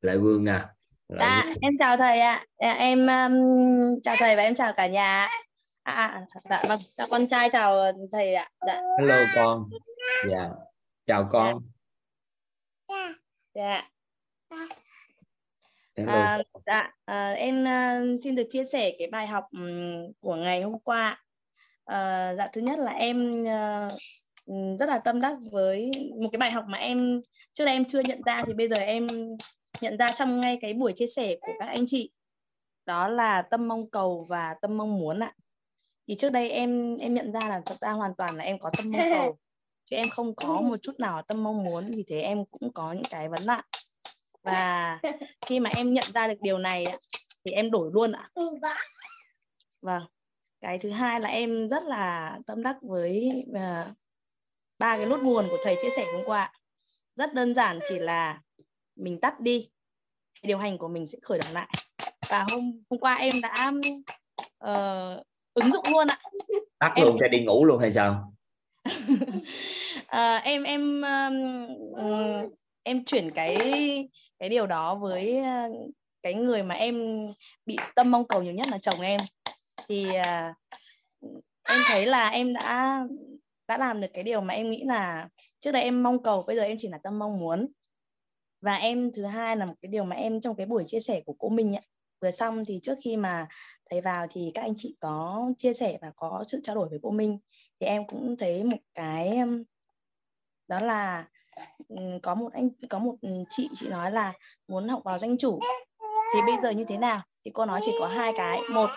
lại vương à lại dạ vương. em chào thầy ạ à. em um, chào thầy và em chào cả nhà à, à dạ vâng chào con trai chào thầy ạ dạ. hello con dạ chào con dạ À, dạ, à, em uh, xin được chia sẻ cái bài học um, của ngày hôm qua. À, dạ thứ nhất là em uh, rất là tâm đắc với một cái bài học mà em trước đây em chưa nhận ra thì bây giờ em nhận ra trong ngay cái buổi chia sẻ của các anh chị. Đó là tâm mong cầu và tâm mong muốn ạ. Thì trước đây em em nhận ra là thật ra hoàn toàn là em có tâm mong cầu chứ em không có một chút nào tâm mong muốn vì thế em cũng có những cái vấn nạn. Và khi mà em nhận ra được điều này thì em đổi luôn ạ. Vâng. Cái thứ hai là em rất là tâm đắc với uh, ba cái nốt nguồn của thầy chia sẻ hôm qua. Rất đơn giản chỉ là mình tắt đi điều hành của mình sẽ khởi động lại. Và hôm hôm qua em đã uh, ứng dụng luôn ạ. Tắt em... luôn cho đi ngủ luôn hay sao? Uh, em em um, em chuyển cái cái điều đó với cái người mà em bị tâm mong cầu nhiều nhất là chồng em. Thì uh, em thấy là em đã đã làm được cái điều mà em nghĩ là trước đây em mong cầu bây giờ em chỉ là tâm mong muốn và em thứ hai là một cái điều mà em trong cái buổi chia sẻ của cô mình ấy, vừa xong thì trước khi mà thầy vào thì các anh chị có chia sẻ và có sự trao đổi với cô Minh. Thì em cũng thấy một cái um, đó là có một anh có một chị chị nói là muốn học vào danh chủ. Thì bây giờ như thế nào? Thì cô nói chỉ có hai cái. Một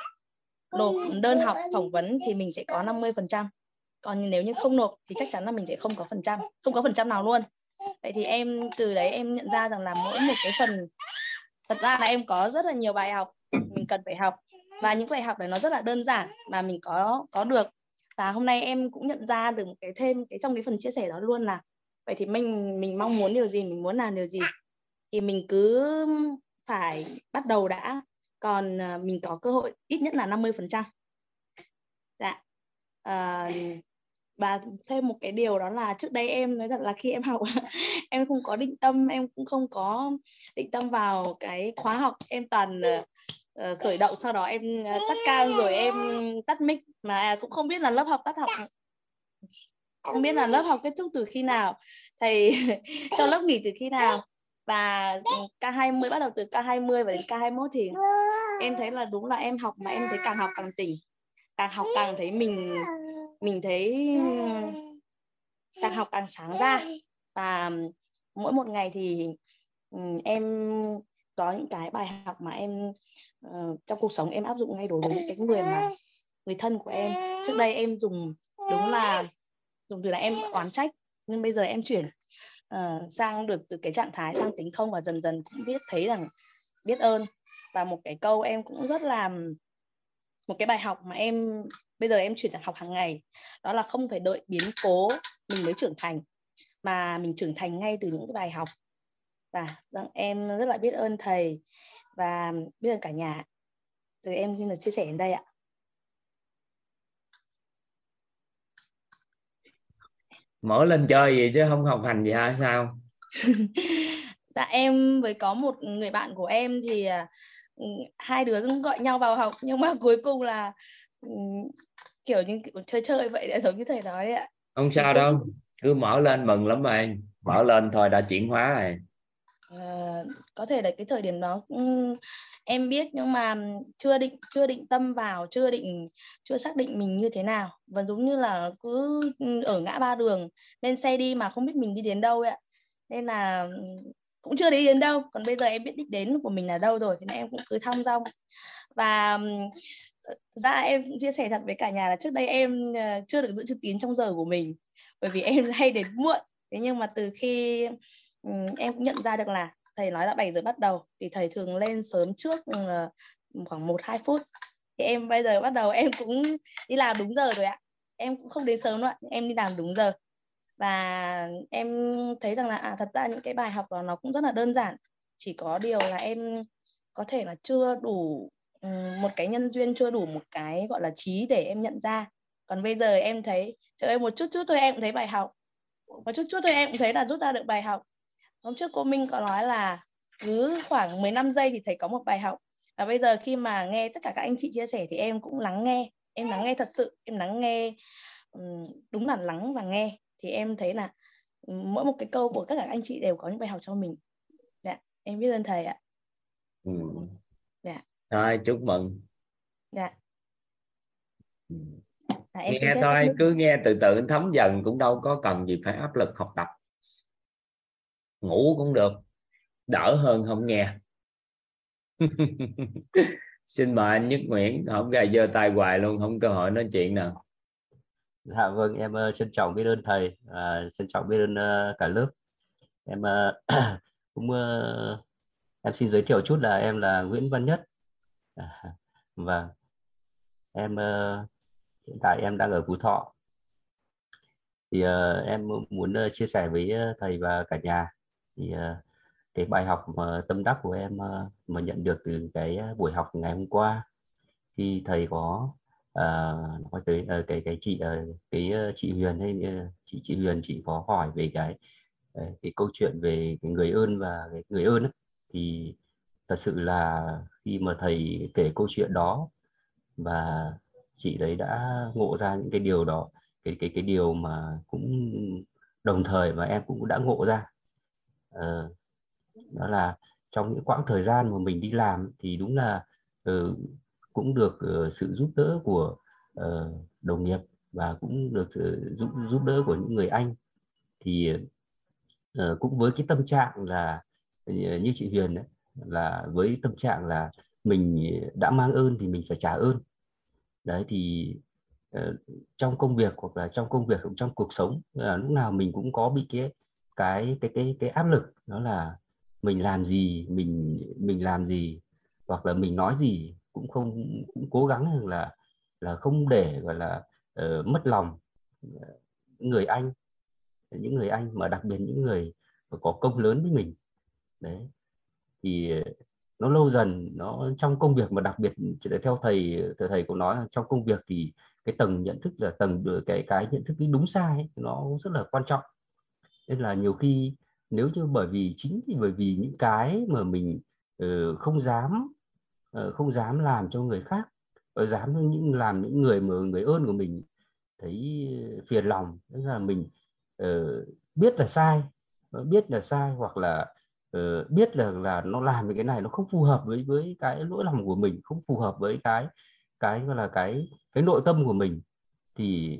nộp đơn học phỏng vấn thì mình sẽ có 50 phần trăm. Còn nếu như không nộp thì chắc chắn là mình sẽ không có phần trăm. Không có phần trăm nào luôn vậy thì em từ đấy em nhận ra rằng là mỗi một cái phần thật ra là em có rất là nhiều bài học mình cần phải học. Và những bài học này nó rất là đơn giản mà mình có có được. Và hôm nay em cũng nhận ra được một cái thêm cái trong cái phần chia sẻ đó luôn là vậy thì mình mình mong muốn điều gì mình muốn làm điều gì thì mình cứ phải bắt đầu đã. Còn à, mình có cơ hội ít nhất là 50 phần trăm. Dạ. Uh, và thêm một cái điều đó là trước đây em nói thật là khi em học em không có định tâm em cũng không có định tâm vào cái khóa học. Em toàn uh, khởi động sau đó em uh, tắt cam rồi em tắt mic. Mà à, cũng không biết là lớp học tắt học không biết là lớp học kết thúc từ khi nào. Thầy cho lớp nghỉ từ khi nào. Và K20 bắt đầu từ K20 và đến K21 thì em thấy là đúng là em học mà em thấy càng học càng tỉnh. Càng học càng thấy mình mình thấy càng học càng sáng ra và mỗi một ngày thì em có những cái bài học mà em uh, trong cuộc sống em áp dụng ngay đối với những cái người mà người thân của em. Trước đây em dùng đúng là dùng từ là em oán trách nhưng bây giờ em chuyển uh, sang được từ cái trạng thái sang tính không và dần dần cũng biết thấy rằng biết ơn. Và một cái câu em cũng rất là một cái bài học mà em bây giờ em chuyển sang học hàng ngày. Đó là không phải đợi biến cố mình mới trưởng thành mà mình trưởng thành ngay từ những cái bài học. Và rằng em rất là biết ơn thầy và biết ơn cả nhà. Thì em xin được chia sẻ đến đây ạ. Mở lên chơi gì chứ không học hành gì hay sao? Dạ em với có một người bạn của em thì à, hai đứa cũng gọi nhau vào học nhưng mà cuối cùng là ừ, kiểu như kiểu chơi chơi vậy đã giống như thầy nói ạ. Không sao đâu cứ mở lên mừng lắm mà mở lên thôi đã chuyển hóa rồi. Uh, có thể là cái thời điểm đó um, em biết nhưng mà chưa định chưa định tâm vào chưa định chưa xác định mình như thế nào. Và giống như là cứ ở ngã ba đường lên xe đi mà không biết mình đi đến đâu ạ. Nên là cũng chưa đi đến đâu. Còn bây giờ em biết đích đến của mình là đâu rồi thì em cũng cứ thong dong. Và ra em chia sẻ thật với cả nhà là trước đây em ờ, chưa được giữ chữ tín trong giờ của mình bởi vì em hay đến muộn. Thế nhưng mà từ khi ừ, em cũng nhận ra được là thầy nói là 7 giờ bắt đầu thì thầy thường lên sớm trước ừ, ờ, khoảng 1 2 phút. Thì em bây giờ bắt đầu em cũng đi làm đúng giờ rồi ạ. Em cũng không đến sớm nữa em đi làm đúng giờ. Và em thấy rằng là à, thật ra những cái bài học đó nó cũng rất là đơn giản. Chỉ có điều là em có thể là chưa đủ Ờ, một cái nhân duyên chưa đủ một cái, gọi là, trí để em nhận ra. Còn bây giờ em thấy, trời ơi, một chút chút thôi em cũng thấy bài học. Một chút chút thôi em cũng thấy là rút ra được bài học. Hôm trước cô Minh có nói là cứ khoảng 15 giây thì thầy có một bài học. Và bây giờ khi mà nghe tất cả các anh chị chia sẻ thì em cũng lắng nghe. Em lắng nghe thật sự, em lắng nghe đúng là lắng và nghe. Thì em thấy là mỗi một cái câu của tất cả các anh chị đều có những bài học cho mình. Dạ em biết ơn thầy ạ. Ừ dạ thôi chúc mừng. Dạ. Ừ. à, em nghe thôi cứ nghe từ từ thấm dần cũng đâu có cần gì phải áp lực học tập. Ngủ cũng được đỡ hơn không nghe. Xin mời anh Nhất Nguyễn không gài giơ tay hoài luôn không cơ hội nói chuyện nào. Dạ vâng em uh, trân trọng biết ơn thầy uh, trân trọng biết ơn uh, cả lớp. Em uh, cũng uh, em xin giới thiệu chút là em là Nguyễn Văn Nhất à, và em uh, hiện tại em đang ở Phú Thọ thì uh, em muốn uh, chia sẻ với thầy và cả nhà thì uh, cái bài học mà tâm đắc của em uh, mà nhận được từ cái buổi học ngày hôm qua khi thầy có uh, nói tới uh, cái cái chị uh, cái uh, chị Huyền hay uh, chị chị Huyền chị có hỏi về cái uh, cái câu chuyện về cái người ơn và cái người ơn ấy. thì thật sự là khi mà thầy kể câu chuyện đó và chị đấy đã ngộ ra những cái điều đó cái cái cái điều mà cũng đồng thời mà em cũng đã ngộ ra. Uh, đó là trong những quãng thời gian mà mình đi làm thì đúng là uh, cũng được uh, sự giúp đỡ của uh, đồng nghiệp và cũng được sự giúp giúp đỡ của những người anh. Thì uh, cũng với cái tâm trạng là như chị Huyền ấy, là với tâm trạng là mình đã mang ơn thì mình phải trả ơn. Đấy thì ờ, trong công việc hoặc là trong công việc hoặc trong cuộc sống là lúc nào mình cũng có bị cái cái cái cái cái áp lực đó là mình làm gì mình mình làm gì hoặc là mình nói gì cũng không cũng cố gắng là là không để gọi là uh, mất lòng người anh những người anh mà đặc biệt những người có công lớn với mình. Đấy thì nó lâu dần nó trong công việc mà đặc biệt theo thầy thầy thầy cũng nói trong công việc thì cái tầng nhận thức là tầng cái cái nhận thức cái đúng sai ấy, nó rất là quan trọng. Nên là nhiều khi nếu như bởi vì chính thì bởi vì những cái mà mình uh, không dám uh, không dám làm cho người khác uh, dám những làm những người mà người ơn của mình thấy phiền lòng tức là mình uh, biết là sai biết là sai hoặc là uh, biết là là nó làm cái này nó không phù hợp với với cái lỗi lầm của mình không phù hợp với cái cái gọi là cái cái nội tâm của mình thì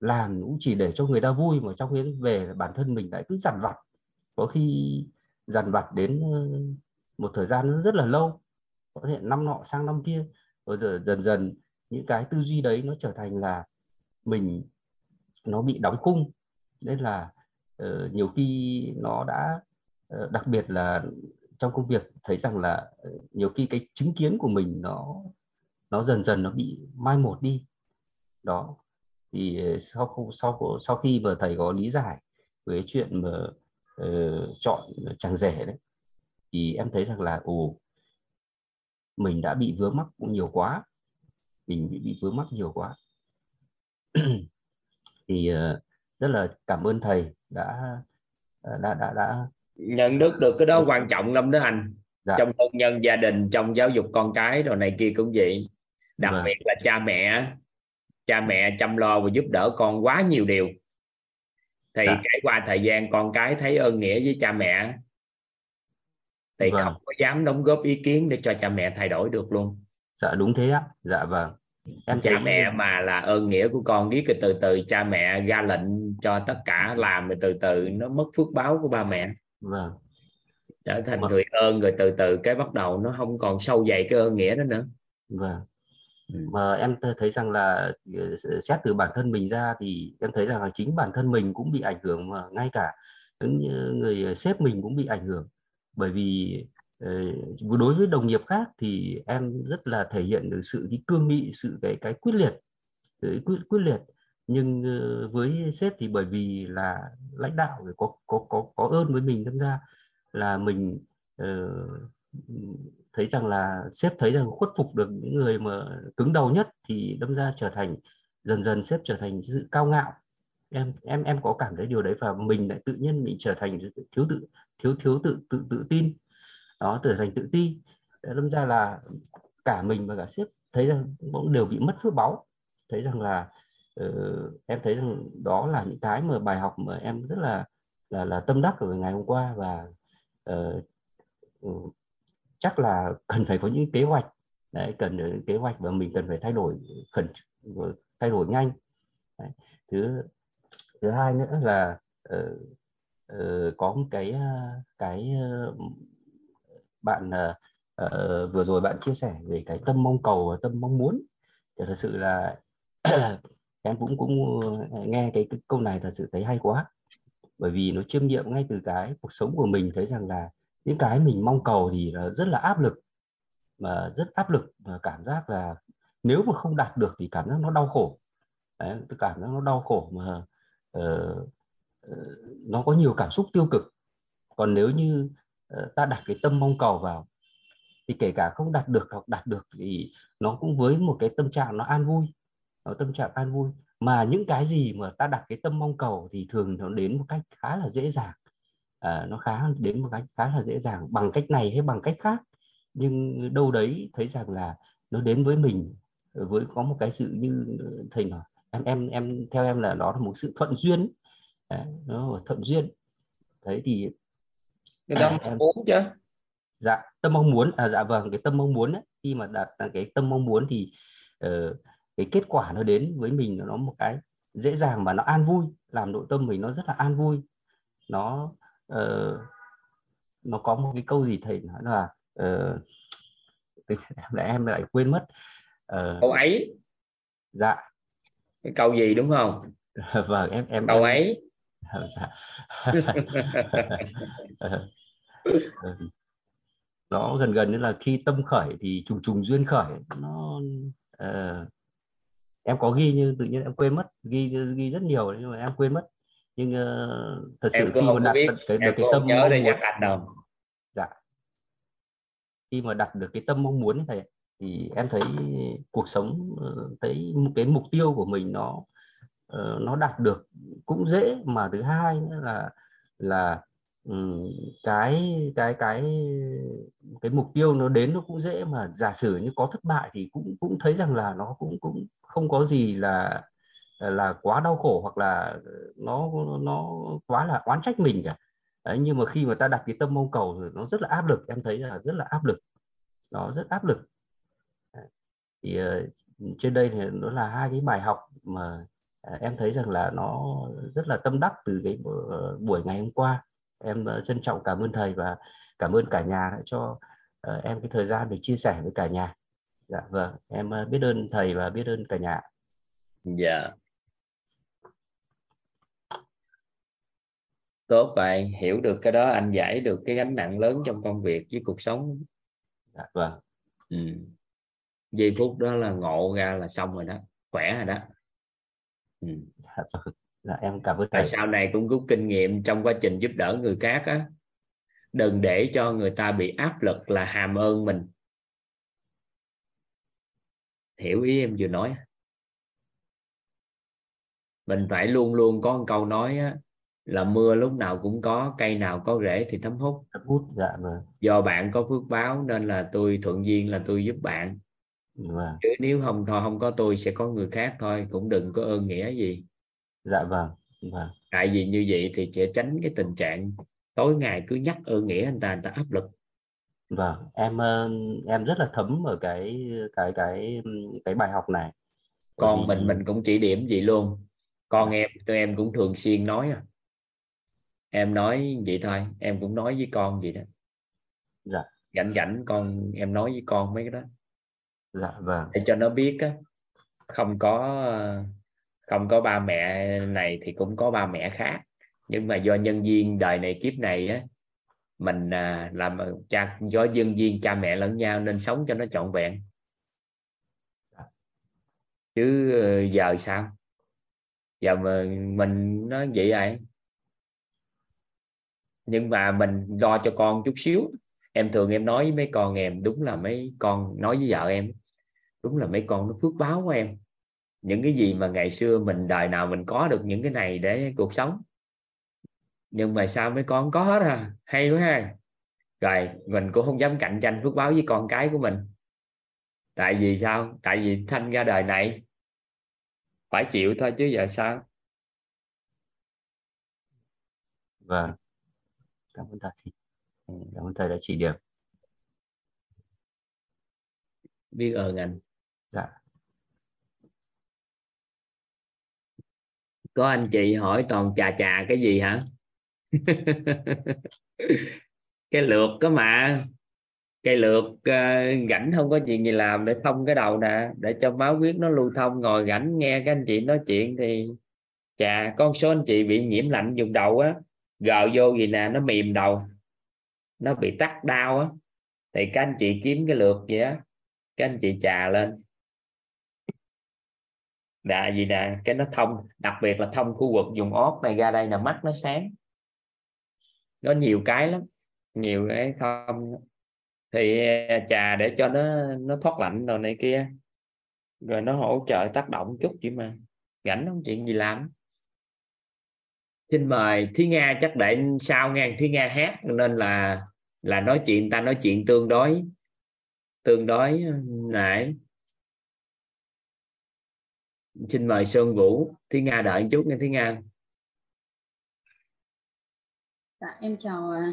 làm cũng chỉ để cho người ta vui mà trong khi về bản thân mình lại cứ dằn vặt. Có khi dằn vặt đến ờ, một thời gian rất là lâu có thể năm nọ sang năm kia rồi giờ dần dần những cái tư duy đấy nó trở thành là mình nó bị đóng cung nên là uh, nhiều khi nó đã Ờ, đặc biệt là trong công việc thấy rằng là ờ, nhiều khi cái chứng kiến của mình nó nó dần dần nó bị mai một đi. Đó thì ờ, sau sau sau khi mà thầy có lý giải về chuyện mà uh, chọn chàng rể đấy thì em thấy rằng là ồ mình đã bị vướng mắc cũng nhiều quá. Mình bị, bị vướng mắc nhiều quá. Thì uh, rất là cảm ơn thầy đã đã đã đã nhận được được. Cái đó quan trọng lắm đó anh. Dạ. trong hôn nhân gia đình trong giáo dục con cái rồi này kia cũng vậy. Đặc vâng. biệt là cha mẹ. Cha mẹ chăm lo và giúp đỡ con quá nhiều điều. Thì dạ. trải qua thời gian con cái thấy ơn nghĩa với cha mẹ thì vâng. không có dám đóng góp ý kiến để cho cha mẹ thay đổi được luôn. Dạ đúng thế á. Dạ vâng. Em cha mẹ mà là ơn nghĩa của con biết từ từ cha mẹ ra lệnh cho tất cả làm rồi từ từ nó mất phước báo của ba mẹ vâng. Trở thành vâng. người ơn rồi từ từ cái bắt đầu nó không còn sâu dày cái ơn nghĩa đó nữa. Vâng. Mà em thấy rằng là ờ, xét từ bản thân mình ra thì em thấy rằng là chính bản thân mình cũng bị ảnh hưởng mà ngay cả những người sếp mình cũng bị ảnh hưởng. Bởi vì ờ, đối với đồng nghiệp khác thì em rất là thể hiện được sự cái cương nghị sự cái cái quyết liệt quyết quyết liệt nhưng ờ, với sếp thì bởi vì là lãnh đạo có có có có ơn với mình đâm ra là mình uh, thấy rằng là sếp thấy rằng khuất phục được những người mà cứng đầu nhất thì đâm ra trở thành dần dần sếp trở thành sự cao ngạo. Em em em có cảm thấy điều đấy và mình lại tự nhiên mình trở thành thiếu tự thiếu thiếu tự tự tự tin. Đó trở thành tự ti. Đâm ra là cả mình và cả sếp thấy rằng cũng đều bị mất phước báu. Thấy rằng là uh, em thấy rằng đó là những cái mà bài học mà em rất là là là tâm đắc ở ngày hôm qua và uh, chắc là cần phải có những kế hoạch. Đấy cần những kế hoạch và mình cần phải thay đổi khẩn ờ, thay đổi nhanh. Đấy. thứ thứ hai nữa là uh, uh, có một cái cái uh, bạn uh, vừa rồi bạn chia sẻ về cái tâm mong cầu và tâm mong muốn. Thì thật sự là ừ em cũng cũng ờ, nghe cái, cái câu này thật sự thấy hay quá. Bởi vì nó chiêm nghiệm ngay từ cái cuộc sống của mình thấy rằng là những cái mình mong cầu thì rất là áp lực mà rất áp lực và cảm giác là nếu mà không đạt được thì cảm giác nó đau khổ. Đấy, cảm giác nó đau khổ mà uh, nó có nhiều cảm xúc tiêu cực. Còn nếu như uh, ta đặt cái tâm mong cầu vào thì kể cả không đạt được hoặc đạt được thì nó cũng với một cái tâm trạng nó an vui tâm trạng an vui. Mà những cái gì mà ta đặt cái tâm mong cầu thì thường nó đến một cách khá là dễ dàng. À, nó khá đến một cách khá là dễ dàng bằng cách này hay bằng cách khác. Nhưng đâu đấy thấy rằng là nó đến với mình với có một cái sự như thầy nói em em em theo em là nó là một sự thuận duyên Đấy, nó là thuận duyên. Đấy thì cái tâm em muốn chứ. Dạ tâm mong muốn à dạ vâng cái tâm mong muốn ấy, khi mà đạt cái tâm mong muốn thì uh, cái kết quả nó đến với mình nó một cái dễ dàng mà nó an vui làm nội tâm mình nó rất là an vui. Nó uh, nó có một cái câu gì thầy nói là uh, lại em lại quên mất. Uh, câu ấy. dạ. Cái câu gì đúng không? Vâng em em câu em, ấy. Dạ. nó gần gần như là khi tâm khởi thì trùng trùng duyên khởi nó uh, em có ghi nhưng tự nhiên em quên mất ghi ghi rất nhiều nhưng mà em quên mất. Nhưng uh, thật sự khi mà đặt biết. cái được cái tâm nhớ để nhắc anh đâu dạ. Khi mà đặt được cái tâm mong muốn thầy thì em thấy cuộc sống ờ, thấy cái mục tiêu của mình nó ờ, nó đạt được cũng dễ. Mà thứ hai nữa là là Ừ, cái cái cái cái mục tiêu nó đến nó cũng dễ mà giả sử như có thất bại thì cũng cũng thấy rằng là nó cũng cũng không có gì là là quá đau khổ hoặc là nó nó quá là oán trách mình cả. Đấy, nhưng mà khi mà ta đặt cái tâm mong cầu thì nó rất là áp lực em thấy là rất là áp lực. Nó rất áp lực. Thì uh, trên đây thì nó là hai cái bài học mà uh, em thấy rằng là nó rất là tâm đắc từ cái ờ, buổi ngày hôm qua em uh, trân trọng cảm ơn thầy và cảm ơn cả nhà đã cho uh, em cái thời gian để chia sẻ với cả nhà. Dạ vâng. Em uh, biết ơn thầy và biết ơn cả nhà. Dạ. Tốt vậy. Hiểu được cái đó anh giải được cái gánh nặng lớn trong công việc với cuộc sống. Dạ vâng. Ừ. Giây phút đó là ngộ ra là xong rồi đó. Khỏe rồi đó. Ừ. dạ, vâng. Dạ, em cảm ơn thầy. sau này cũng rút kinh nghiệm trong quá trình giúp đỡ người khác á. Đừng để cho người ta bị áp lực là hàm ơn mình. Hiểu ý em vừa nói mình phải luôn luôn có một câu nói á, là mưa lúc nào cũng có cây nào có rễ thì thấm hút. Thấm hút dạ vâng. Do bạn có phước báo nên là tôi thuận duyên là tôi giúp bạn. Vâng. chứ nếu không thôi không có tôi sẽ có người khác thôi cũng đừng có ơn nghĩa gì dạ vâng vâng. Tại vì như vậy thì sẽ tránh cái tình trạng tối ngày cứ nhắc ơn nghĩa anh ta anh ta áp lực. Vâng em ờ, em rất là thấm ở cái cái cái cái bài học này. Còn vì... mình mình cũng chỉ điểm gì luôn. Con dạ. em tụi em cũng thường xuyên nói à. Em nói vậy thôi em cũng nói với con vậy đó. Dạ. Rảnh rảnh con em nói với con mấy cái đó. Dạ vâng. Để cho nó biết á không có không có ba mẹ này thì cũng có ba mẹ khác. Nhưng mà do nhân viên đời này kiếp này á mình à, làm cha do nhân viên cha mẹ lẫn nhau nên sống cho nó trọn vẹn. Chứ ờ, giờ sao? Giờ mà mình nó vậy vậy nhưng mà mình lo cho con chút xíu. Em thường em nói với mấy con em đúng là mấy con nói với vợ em đúng là mấy con nó phước báo của em những cái gì mà ngày xưa mình đời nào mình có được những cái này để cuộc sống. Nhưng mà sao mấy con có hết à? Hay quá ha. Rồi mình cũng không dám cạnh tranh phước báo với con cái của mình. Tại vì sao? Tại vì thanh ra đời này phải chịu thôi chứ giờ sao? Vâng. Cảm ơn thầy. Cảm ơn thầy đã chỉ điểm. Biết ơn anh dạ có anh chị hỏi toàn trà trà cái gì hả? Cái lượt có mà. Cây lượt uh, ờ, rảnh không có chuyện gì làm để thông cái đầu nè để cho máu huyết nó lưu thông. Ngồi rảnh nghe các anh chị nói chuyện thì chà con số anh chị bị nhiễm lạnh dùng đầu á gờ vô gì nè nó mềm đầu nó bị tắt đau á. Thì các anh chị kiếm cái lượt vậy, á các anh chị trà lên đà gì nè cái nó thông, đặc biệt là thông khu vực dùng ốp này ra đây là mắt nó sáng. Nó nhiều cái lắm, nhiều cái không thì trà để cho nó nó thoát lạnh rồi này kia. Rồi nó hỗ trợ tác động chút chỉ mà. Rảnh không chuyện gì làm? Xin mời thúy nga, chắc để sau nghe thúy nga hát, nên là là nói chuyện, ta nói chuyện tương đối tương đối ừ, nãy xin mời sơn vũ thúy nga đợi một chút nha thúy nga. Dạ em chào à,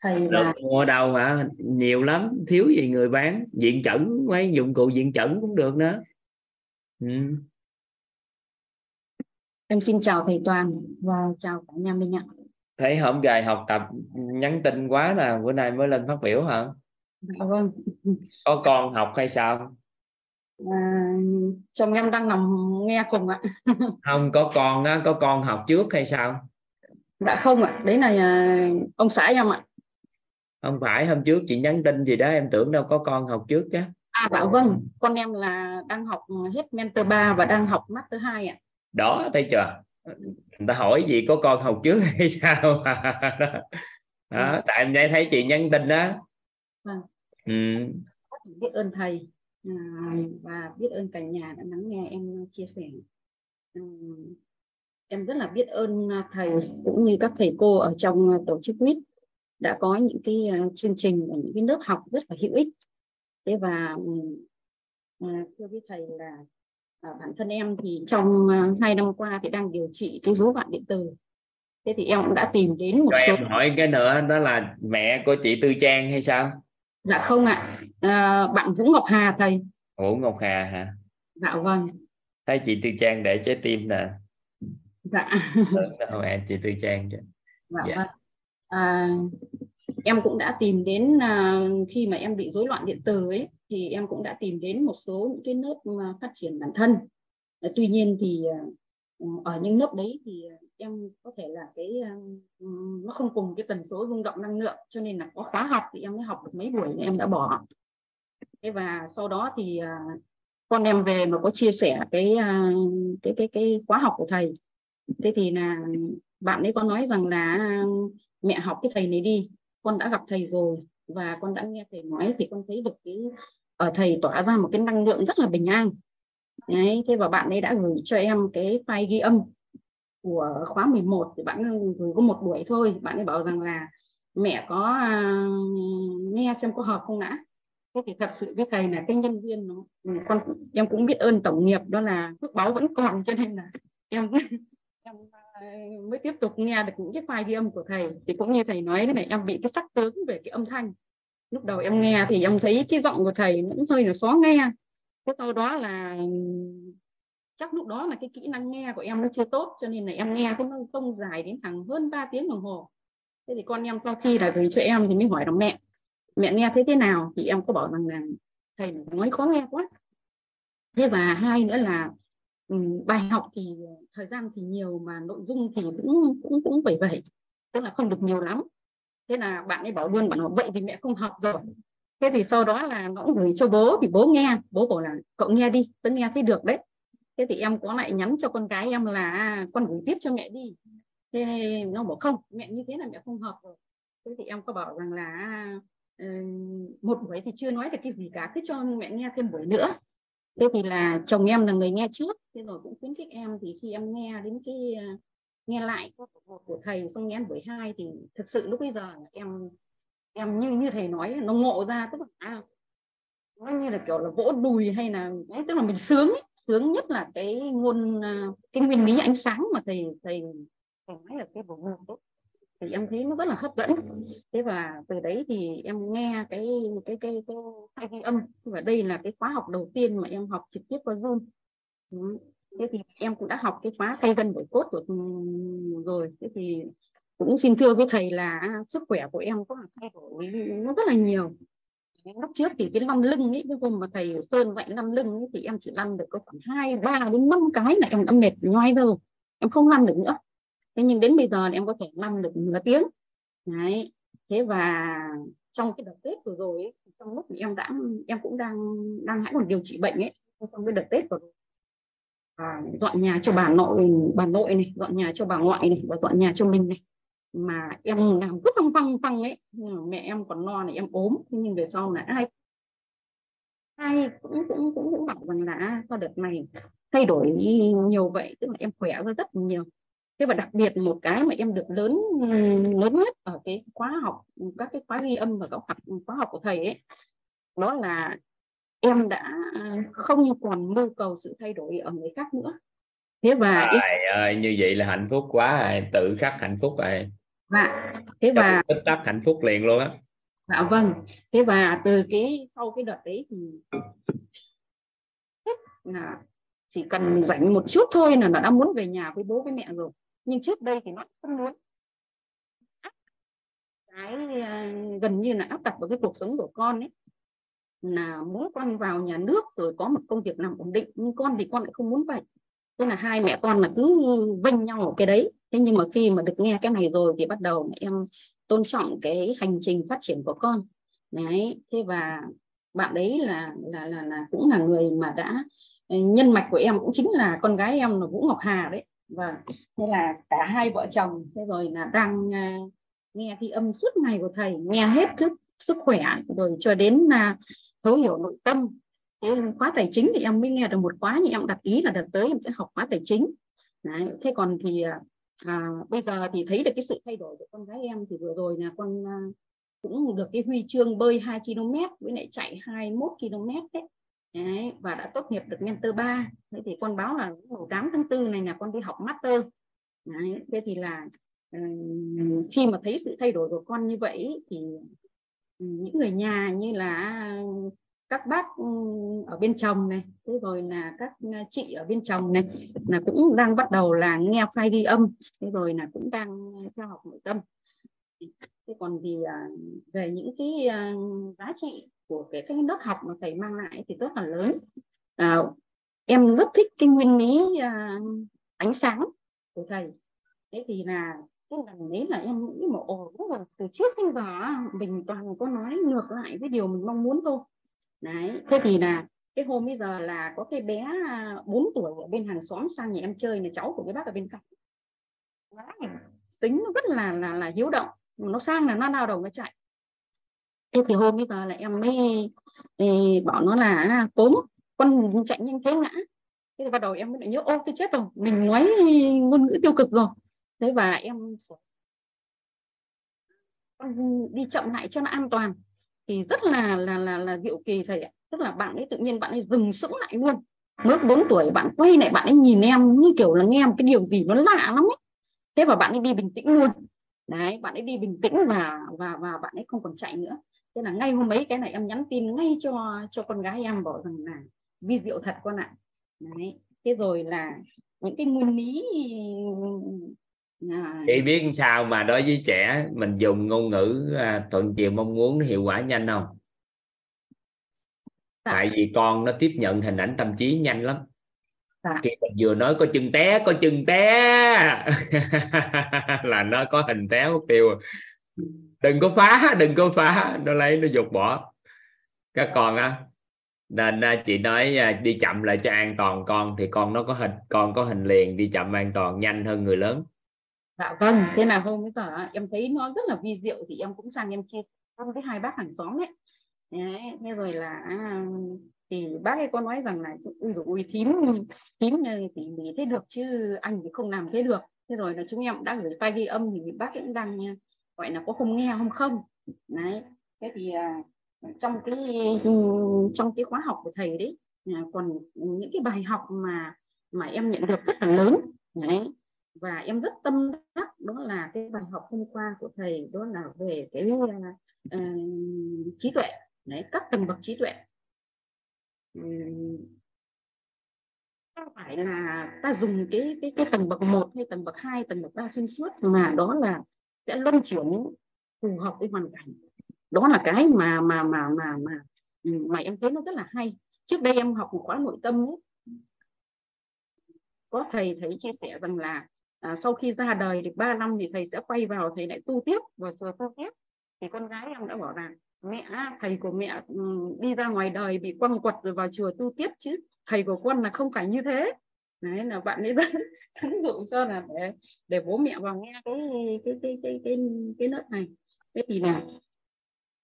thầy và mua đâu hả? Nhiều lắm thiếu gì người bán. Diện chẩn mấy dụng cụ diện chẩn cũng được nữa. Ừ. em xin chào thầy Toàn và chào cả nhà mình ạ. Thấy hôm gài học tập nhắn tin quá nè bữa nay mới lên phát biểu hả? Dạ vâng. Có con học hay sao à, chồng em đang nằm nghe cùng ạ. Không có con á có con học trước hay sao? Dạ không ạ đấy là ông xã em ạ. Không phải hôm trước chị nhắn tin gì đó em tưởng đâu có con học trước chứ à dạ vâng con em là đang học hết mentor 3 và đang học master 2 ạ. Đó thấy chưa? Người ta hỏi gì có con học trước hay sao? Đó. đó tại em nghe thấy chị nhắn tin đó. Vâng. ừ. biết ơn thầy à, và biết ơn cả nhà đã lắng nghe em chia sẻ. À, em rất là biết ơn thầy cũng như các thầy cô ở trong tổ chức quýt đã có những cái uh, chương trình và những cái lớp học rất là hữu ích. Thế và uh, thưa với thầy là uh, bản thân em thì trong hai năm qua thì đang điều trị cái rối loạn điện từ thế thì em cũng đã tìm đến một Cho số em hỏi cái nữa đó là mẹ của chị Tư Trang hay sao dạ không ạ. À, bạn Vũ Ngọc Hà thầy. Vũ Ngọc Hà hả? Dạ vâng. Thấy chị Tư Trang để trái tim nè. Dạ. Mẹ chị Tư Trang chứ dạ, dạ. vâng. À, em cũng đã tìm đến à, khi mà em bị rối loạn điện từ ấy thì em cũng đã tìm đến một số những cái lớp phát triển bản thân. À, tuy nhiên thì à, Ờ, ở những lớp đấy thì em có thể là cái ờ, nó không cùng cái tần số rung động năng lượng, cho nên là có khóa học thì em mới học được mấy buổi em đã bỏ. Thế và sau đó thì ờ, con em về mà có chia sẻ cái cái cái cái khóa học của thầy. Thế thì là bạn ấy có nói rằng là mẹ học cái thầy này đi, con đã gặp thầy rồi và con đã nghe thầy nói thì con thấy được cái ở thầy tỏa ra một cái năng lượng rất là bình an đấy thế và bạn ấy đã gửi cho em cái file ghi âm của khóa 11 thì bạn gửi có một buổi thôi. Bạn ấy bảo rằng là mẹ có uh, nghe xem có hợp không đã thế thì thật sự cái thầy là cái nhân viên nó ừ, con em cũng biết ơn tổng nghiệp đó là phước báo vẫn còn cho nên là em em à, mới tiếp tục nghe được những cái file ghi âm của thầy. Thì cũng như thầy nói thế này em bị cái sắc tướng về cái âm thanh. Lúc đầu em nghe thì em thấy cái giọng của thầy vẫn hơi là khó nghe cái sau đó là, chắc lúc đó là cái kỹ năng nghe của em nó chưa tốt, cho nên là em nghe cái nó công dài đến thẳng hơn 3 tiếng đồng hồ. Thế thì con em sau khi là gửi cho em thì mới hỏi là mẹ mẹ nghe thấy thế nào? Thì em có bảo rằng là thầy nói khó nghe quá. Thế và hai nữa là ừ, bài học thì, thời gian thì nhiều mà nội dung thì cũng cũng cũng vậy vậy tức là không được nhiều lắm. Thế là bạn ấy bảo luôn bạn nói vậy thì mẹ không học rồi thế thì sau đó là nó cũng gửi cho bố thì bố nghe. Bố bảo là cậu nghe đi tớ nghe thấy được đấy. Thế thì em có lại nhắn cho con gái em là à, con gửi tiếp cho mẹ đi. Thế nó bảo không mẹ như thế là mẹ không hợp rồi. Thế thì em có bảo rằng là à, ờ, một buổi thì chưa nói được cái gì cả cứ cho mẹ nghe thêm buổi nữa. Thế thì là chồng em là người nghe trước thế rồi cũng khuyến khích em thì khi em nghe đến cái ờ, nghe lại của, của thầy xong nghe buổi hai thì thực sự lúc bây giờ em em như như thầy nói nó ngộ ra tức là à, nó như là kiểu là vỗ đùi hay là ấy tức là mình sướng ấy. sướng nhất là cái ngôn à, cái nguyên lý ánh sáng mà thầy thầy thầy nói là cái bộ môn đấy. Thì em thấy nó rất là hấp dẫn. Thế và từ đấy thì em nghe cái cái cái cái hai ghi âm. Và đây là cái khóa học đầu tiên mà em học trực tiếp qua zoom. Thế thì em cũng đã học cái khóa thay gân bổi cốt của ừ, rồi. Thế thì cũng xin thưa với thầy là sức khỏe của em có thay đổi nó rất là nhiều. Lúc trước thì cái lăn lưng ấy cái hôm mà thầy sơn vậy lăn lưng ấy, thì em chỉ lăn được có khoảng hai ba đến năm cái là em đã mệt nhoai rồi. Em không lăn được nữa. Thế nhưng đến bây giờ thì em có thể lăn được nửa tiếng. Đấy. Thế và trong cái đợt tết vừa rồi ấy, trong lúc em đã em cũng đang đang hãy còn điều trị bệnh ấy trong cái đợt tết vừa rồi. À, dọn nhà cho bà nội bà nội này dọn nhà cho bà ngoại này và dọn nhà cho mình này mà em làm cứ phăng phăng phăng ấy mẹ em còn lo này em ốm. Nhưng về sau là ai ai cũng cũng cũng cũng bảo rằng là à, sau đợt này thay đổi nhiều vậy tức là em khỏe hơn rất nhiều. Thế và đặc biệt một cái mà em được lớn lớn nhất ở cái khóa học các cái khóa ghi âm và các học khóa học của thầy ấy đó là em đã à, không còn mưu cầu sự thay đổi ở người khác nữa. Thế và Trời ơi, như vậy là hạnh phúc quá rồi tự khắc hạnh phúc rồi dạ. Thế và tích tắc hạnh phúc liền luôn á. Dạ vâng. Thế và từ cái sau cái đợt đấy thì là chỉ cần rảnh một chút thôi là nó đã muốn về nhà với bố với mẹ rồi. Nhưng trước đây thì nó không muốn. Cái uh, gần như là áp đặt vào cái cuộc sống của con ấy là muốn con vào nhà nước rồi có một công việc làm ổn định nhưng con thì con lại không muốn vậy. Thế là hai mẹ con là cứ vênh nhau ở cái đấy thế nhưng mà khi mà được nghe cái này rồi thì bắt đầu em tôn trọng cái hành trình phát triển của con. Đấy thế và bạn đấy là là là, là cũng là người mà đã ờ, nhân mạch của em cũng chính là con gái em là Vũ Ngọc Hà đấy. Và thế là cả hai vợ chồng thế rồi là đang uh, nghe thi âm suốt ngày của thầy nghe hết thức sức khỏe rồi cho đến là thấu hiểu nội tâm. Thế khóa tài chính thì em mới nghe được một khóa nhưng em đặt ý là đợt tới em sẽ học khóa tài chính. Đấy, thế còn thì à, bây giờ thì thấy được cái sự thay đổi của con gái em thì vừa rồi là con à, cũng được cái huy chương bơi 2 km với lại chạy 21 km đấy. đấy và đã tốt nghiệp được mentor 3 thế thì con báo là 8 tháng 4 này là con đi học master đấy, thế thì là um, khi mà thấy sự thay đổi của con như vậy thì ừ, những người nhà như là các bác ừ, ở bên chồng này thế rồi là các chị ở bên chồng này là cũng đang bắt đầu là nghe file ghi âm thế rồi là cũng đang theo học nội tâm. Thế còn thì à, về những cái à, giá trị của cái cái lớp học mà thầy mang lại thì rất là lớn. À, em rất thích cái nguyên lý à, ánh sáng của thầy. Thế thì là cái lần đấy là em nghĩ mà ồ từ trước đến giờ mình toàn có nói ngược lại với điều mình mong muốn thôi đấy thế thì là cái hôm bây giờ là có cái bé 4 à, tuổi ở bên hàng xóm sang nhà em chơi là cháu của cái bác ở bên cạnh. Tính nó rất là là là hiếu động nó sang là nó lao đầu nó chạy. Thế thì hôm bây giờ là em mới thì bảo nó là cốm con chạy nhanh thế ngã. Thế thì bắt đầu em mới lại nhớ ô tôi chết rồi mình nói ngôn ngữ tiêu cực rồi. Thế và em đi chậm lại cho nó an toàn thì rất là là là là diệu kỳ thầy ạ. Tức là bạn ấy tự nhiên bạn ấy dừng sững lại luôn. Mới 4 tuổi bạn quay lại, bạn ấy nhìn em như kiểu là nghe một cái điều gì nó lạ lắm ấy. Thế và bạn ấy đi bình tĩnh luôn. Đấy, bạn ấy đi bình tĩnh và và và bạn ấy không còn chạy nữa. Thế là ngay hôm ấy cái này em nhắn tin ngay cho cho con gái em bảo rằng là, vi diệu thật con ạ. Đấy, thế rồi là những cái nguyên lý chị biết sao mà đối với trẻ mình dùng ngôn ngữ à, thuận chiều mong muốn hiệu quả nhanh không? Dạ. tại vì con nó tiếp nhận hình ảnh tâm trí nhanh lắm. Dạ. khi mình vừa nói có chân té có chân té. Là nó có hình té mất tiêu đừng có phá đừng có phá. Nó lấy nó dục bỏ. Các con á nên à, chị nói à, đi chậm lại cho an toàn con thì con nó có hình con có hình liền đi chậm an toàn nhanh hơn người lớn dạ vâng thế là hôm bây giờ em thấy nó rất là vi diệu thì em cũng sang em chia với hai bác hàng xóm đấy đấy, thế rồi là à, thì bác ấy có nói rằng là, ui dồi ui thím thím thì mình thế được chứ, anh thì không làm thế được. Thế rồi là chúng em đã gửi file ghi âm thì bác cũng đang à, gọi là có không nghe không không. Đấy, thế thì à, trong cái trong cái khóa học của thầy đấy còn những cái bài học mà mà em nhận được rất là lớn. Đấy và em rất tâm đắc đó là cái bài học hôm qua của thầy đó là về cái uh, uh, trí tuệ đấy các tầng bậc trí tuệ. Không phải là ta dùng cái cái cái tầng bậc 1 hay tầng bậc 2, tầng bậc 3 xuyên suốt mà đó là sẽ luân chuyển phù hợp với hoàn cảnh. Đó là cái mà mà mà mà mà mà em thấy nó rất là hay. Trước đây em học một khóa nội tâm ấy, có thầy thấy chia sẻ rằng là à, sau khi ra đời được 3 năm thì thầy sẽ quay vào thầy lại tu tiếp và sửa tu tiếp thì con gái em đã bảo rằng mẹ thầy của mẹ ừ, đi ra ngoài đời bị quăng quật rồi vào chùa tu tiếp chứ. Thầy của con là không phải như thế. Đấy là bạn ấy dẫn dẫn dụ cho là để để bố mẹ vào nghe cái cái cái cái cái cái lớp này. Thế thì là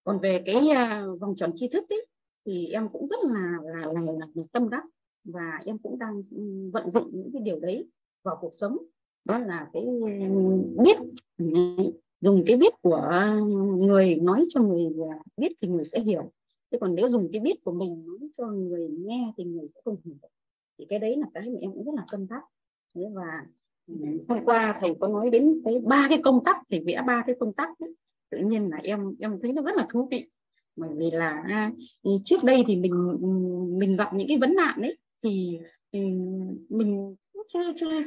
còn về cái uh, vòng tròn tri thức ấy, thì em cũng rất là là, là, là, là tâm đắc và em cũng đang ừ, vận dụng những cái điều đấy vào cuộc sống đó là cái biết, dùng cái biết của người nói cho người à, biết thì người sẽ hiểu. Chứ còn nếu dùng cái biết của mình nói cho người nghe thì người sẽ không hiểu. Thì cái đấy là cái mà em cũng rất là cân đắc. Thế và hôm qua thầy có nói đến cái ba cái công tắc thì vẽ ba cái công tắc ấy. tự nhiên là em em thấy nó rất là thú vị. Bởi vì là à, trước đây thì mình mình gặp những cái vấn nạn đấy thì mình chưa chưa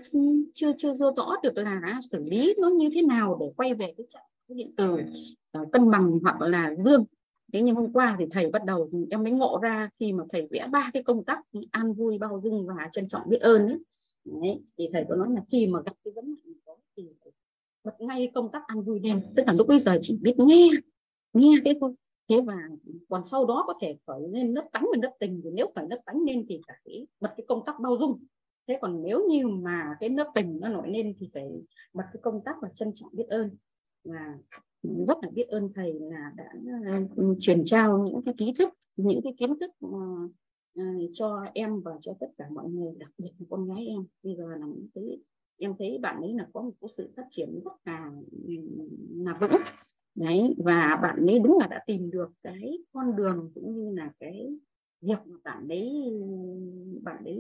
chưa chưa chưa rõ được là xử lý nó như thế nào để quay về cái trạng điện từ uh, cân bằng hoặc là dương thế nhưng hôm qua thì thầy bắt đầu em mới ngộ ra khi mà thầy vẽ ba cái công tắc an vui bao dung và trân trọng biết ơn ấy. Đấy, thì thầy có nói là khi mà gặp cái vấn nạn đó thì bật ngay công tác an vui lên. Tức là lúc bây giờ chỉ biết nghe nghe thế thôi. Thế và còn sau đó có thể khởi lên lớp tánh và lớp tình. Thì nếu phải lớp tánh lên thì phải bật cái công tác bao dung thế còn nếu như mà cái nước tình nó nổi lên thì phải bật cái công tác và trân trọng biết ơn. Và rất là biết ơn thầy là đã à, truyền trao những cái kiến thức, những cái kiến thức ờ, ờ, cho em và cho tất cả mọi người, đặc biệt là con gái em. Bây giờ là thấy, em thấy bạn ấy là có một cái sự phát triển rất là là vững. Đấy, và bạn ấy đúng là đã tìm được cái con đường cũng như là cái việc mà bạn ấy bạn ấy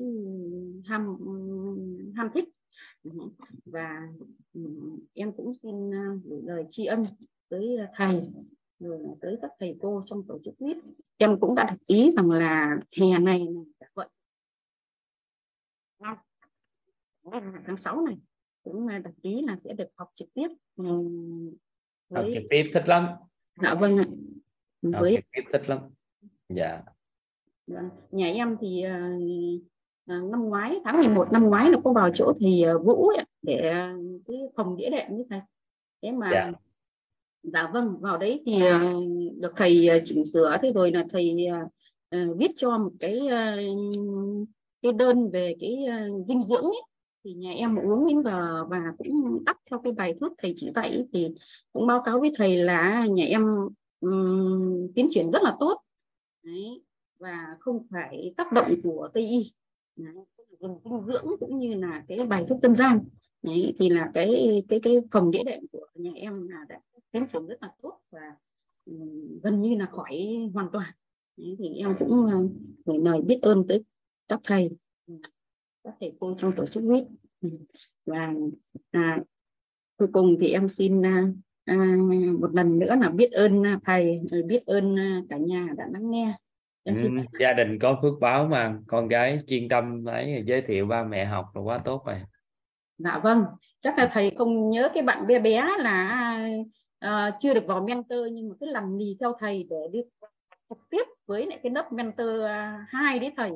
ham ham thích. Và em cũng xin gửi lời tri ân tới thầy rồi tới các thầy cô trong tổ chức viết em cũng đã được ý rằng là hè này là vậy tháng 6 này cũng đặt ý là sẽ được học trực tiếp với... học trực tiếp thích lắm. Dạ vâng ạ. Với trực tiếp thích lắm. Dạ. Nhà em thì uh, năm ngoái tháng 11 năm ngoái nó có vào chỗ thì uh, Vũ ấy, để cái phòng đĩa đệm như thế thế mà yeah. dạ vâng vào đấy thì uh, được thầy chỉnh sửa thế rồi là thầy viết cho một cái cái đơn về cái dinh dưỡng ấy thì nhà em uống đến giờ và cũng đắp theo cái bài thuốc thầy chỉ dạy thì cũng báo cáo với thầy là nhà em um, tiến triển rất là tốt Đấy và không phải tác động của tây y. Dùng dinh dưỡng cũng như là cái bài thuốc dân gian. Đấy, thì là cái cái cái phòng đĩa đệm của nhà em là đã tiến triển rất là tốt và um, gần như là khỏi hoàn toàn. Đấy, thì em cũng uh, gửi lời biết ơn tới các thầy ừ, các thầy cô trong tổ chức huyết ừ, và à, cuối cùng thì em xin à, à, một lần nữa là biết ơn à, thầy biết ơn à, cả nhà đã lắng nghe ừ, gia đình có phước báo mà con gái chuyên tâm ấy giới thiệu ba mẹ học là quá tốt rồi. Dạ vâng chắc là thầy không nhớ cái bạn bé bé là uh, chưa được vào mentor nhưng mà cứ làm lì theo thầy để đi trực tiếp với lại cái lớp mentor hai đấy thầy.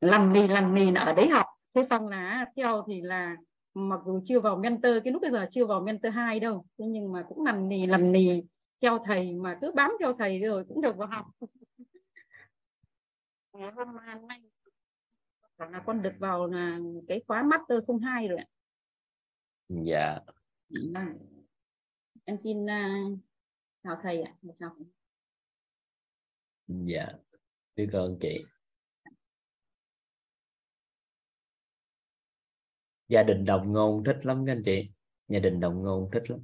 Lằn lì lằn lì ở đấy học thế xong là theo thì là mặc dù chưa vào mentor cái lúc bây giờ chưa vào mentor hai đâu thế nhưng mà cũng lằn lì lằn lì theo thầy mà cứ bám theo thầy rồi cũng được vào học. Ngày hôm nay là con được vào là cái khóa master 02 rồi ạ. Dạ. Vâng. em xin uh, chào thầy ạ. Chào dạ. Biết ơn chị. Gia đình đồng ngôn thích lắm các anh chị. Gia đình đồng ngôn thích lắm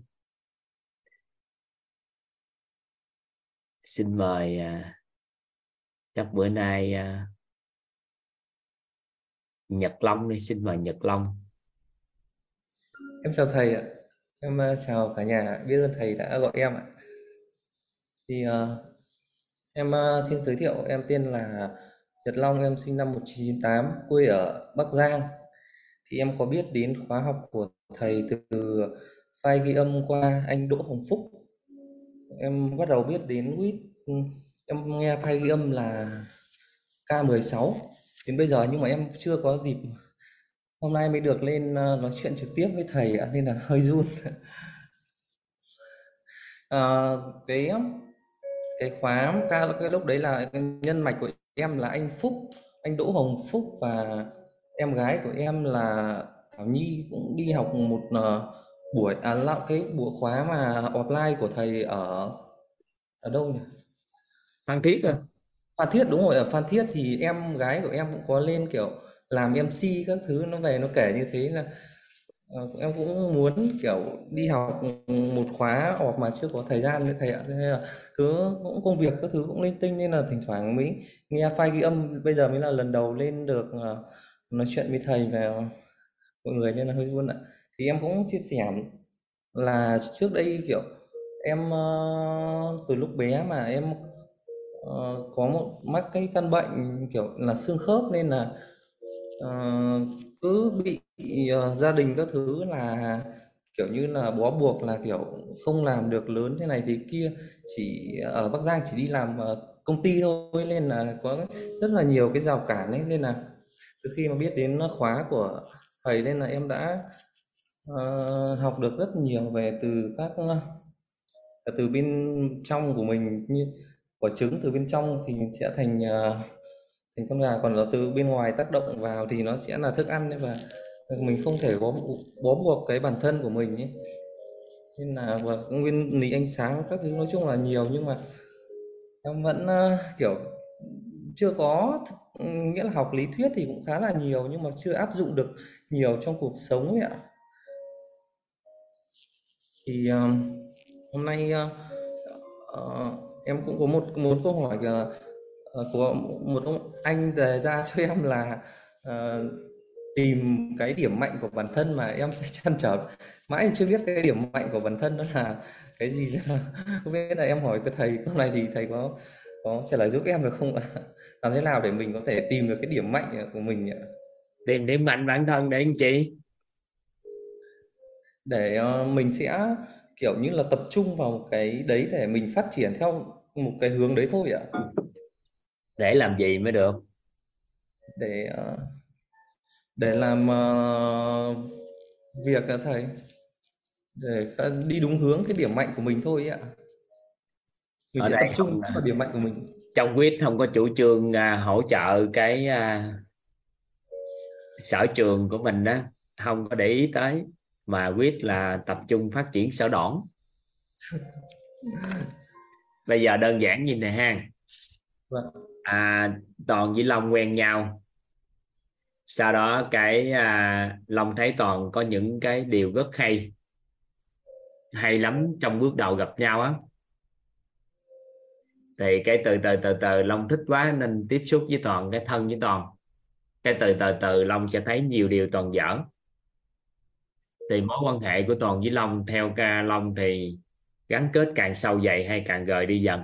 xin mời à, chắc bữa nay à, Nhật Long đi xin mời Nhật Long. Em chào thầy ạ. Em uh, chào cả nhà biết ơn thầy đã gọi em ạ. Thì uh, em uh, xin giới thiệu em tên là Nhật Long em sinh năm 1998 quê ở Bắc Giang. Thì em có biết đến khóa học của thầy từ file ghi âm qua anh Đỗ Hồng Phúc. Em bắt đầu biết đến quýt em nghe file ghi âm là K16 đến bây giờ nhưng mà em chưa có dịp. Hôm nay mới được lên ờ, nói chuyện trực tiếp với thầy nên là hơi run. À, cái cái khóa ca cái lúc đấy là nhân mạch của em là anh Phúc anh Đỗ Hồng Phúc và em gái của em là Thảo Nhi cũng đi học một ờ, buổi à lạo cái buổi khóa mà offline của thầy ở ở đâu nhỉ? Phan Thiết à? Phan Thiết, đúng rồi, ở Phan Thiết thì em gái của em cũng có lên, kiểu, làm MC các thứ, nó về nó kể như thế là ờ, em cũng muốn, kiểu, đi học một khóa hoặc mà chưa có thời gian với thầy ạ. Nên là cứ, cũng công việc các thứ cũng linh tinh nên là thỉnh thoảng mới nghe file ghi âm. Bây giờ mới là lần đầu lên được ờ, nói chuyện với thầy và mọi người nên là hơi vui ạ. Thì em cũng chia sẻ là trước đây, kiểu, em ờ, từ lúc bé mà em uh, có một mắc cái căn bệnh kiểu là xương khớp nên là uh, cứ bị uh, gia đình các thứ là kiểu như là bó buộc là kiểu không làm được lớn thế này thế kia chỉ ở Bắc Giang chỉ đi làm công ty thôi nên là có rất là nhiều cái rào cản ấy. Nên là từ khi mà biết đến khóa của thầy nên là em đã uh, học được rất nhiều về từ các từ bên trong của mình như quả trứng từ bên trong thì sẽ thành uh, thành con gà còn là từ bên ngoài tác động vào thì nó sẽ là thức ăn và mình không thể bó bó buộc cái bản thân của mình ấy. Nên là và nguyên lý ánh sáng các thứ nói chung là nhiều nhưng mà em vẫn uh, kiểu chưa có nghĩa là học lý thuyết thì cũng khá là nhiều nhưng mà chưa áp dụng được nhiều trong cuộc sống ấy ạ. Thì uh, hôm nay uh, uh, em cũng có một muốn câu hỏi là uh, của một ông anh đề ra cho em là uh, tìm cái điểm mạnh của bản thân mà em chăn trở. Mãi chưa biết cái điểm mạnh của bản thân đó là cái gì không biết là em hỏi cái thầy câu này thì thầy có có trả lời giúp em được không ạ? Làm thế nào để mình có thể tìm được cái điểm mạnh của mình ạ? Tìm điểm mạnh bản thân để anh chị để mình sẽ kiểu như là tập trung vào cái đấy để mình phát triển theo một cái hướng đấy thôi ạ. Để làm gì mới được? Để uh, để làm uh, việc ạ thầy. Để đi đúng hướng cái điểm mạnh của mình thôi ạ. Mình Ở sẽ tập trung vào điểm mạnh của mình. Trong quyết không có chủ trương uh, hỗ trợ cái uh, sở trường của mình đó không có để ý tới mà quyết là tập trung phát triển sở đỏn bây giờ đơn giản như này ha. Vâng. à, toàn với long quen nhau. Sau đó cái à, long thấy toàn có những cái điều rất hay. Hay lắm trong bước đầu gặp nhau á. Thì cái từ từ từ từ long thích quá nên tiếp xúc với toàn cái thân với toàn. Cái từ từ từ long sẽ thấy nhiều điều toàn dở. Thì mối quan hệ của toàn với long theo ca long thì gắn kết càng sâu dày hay càng gời đi dần?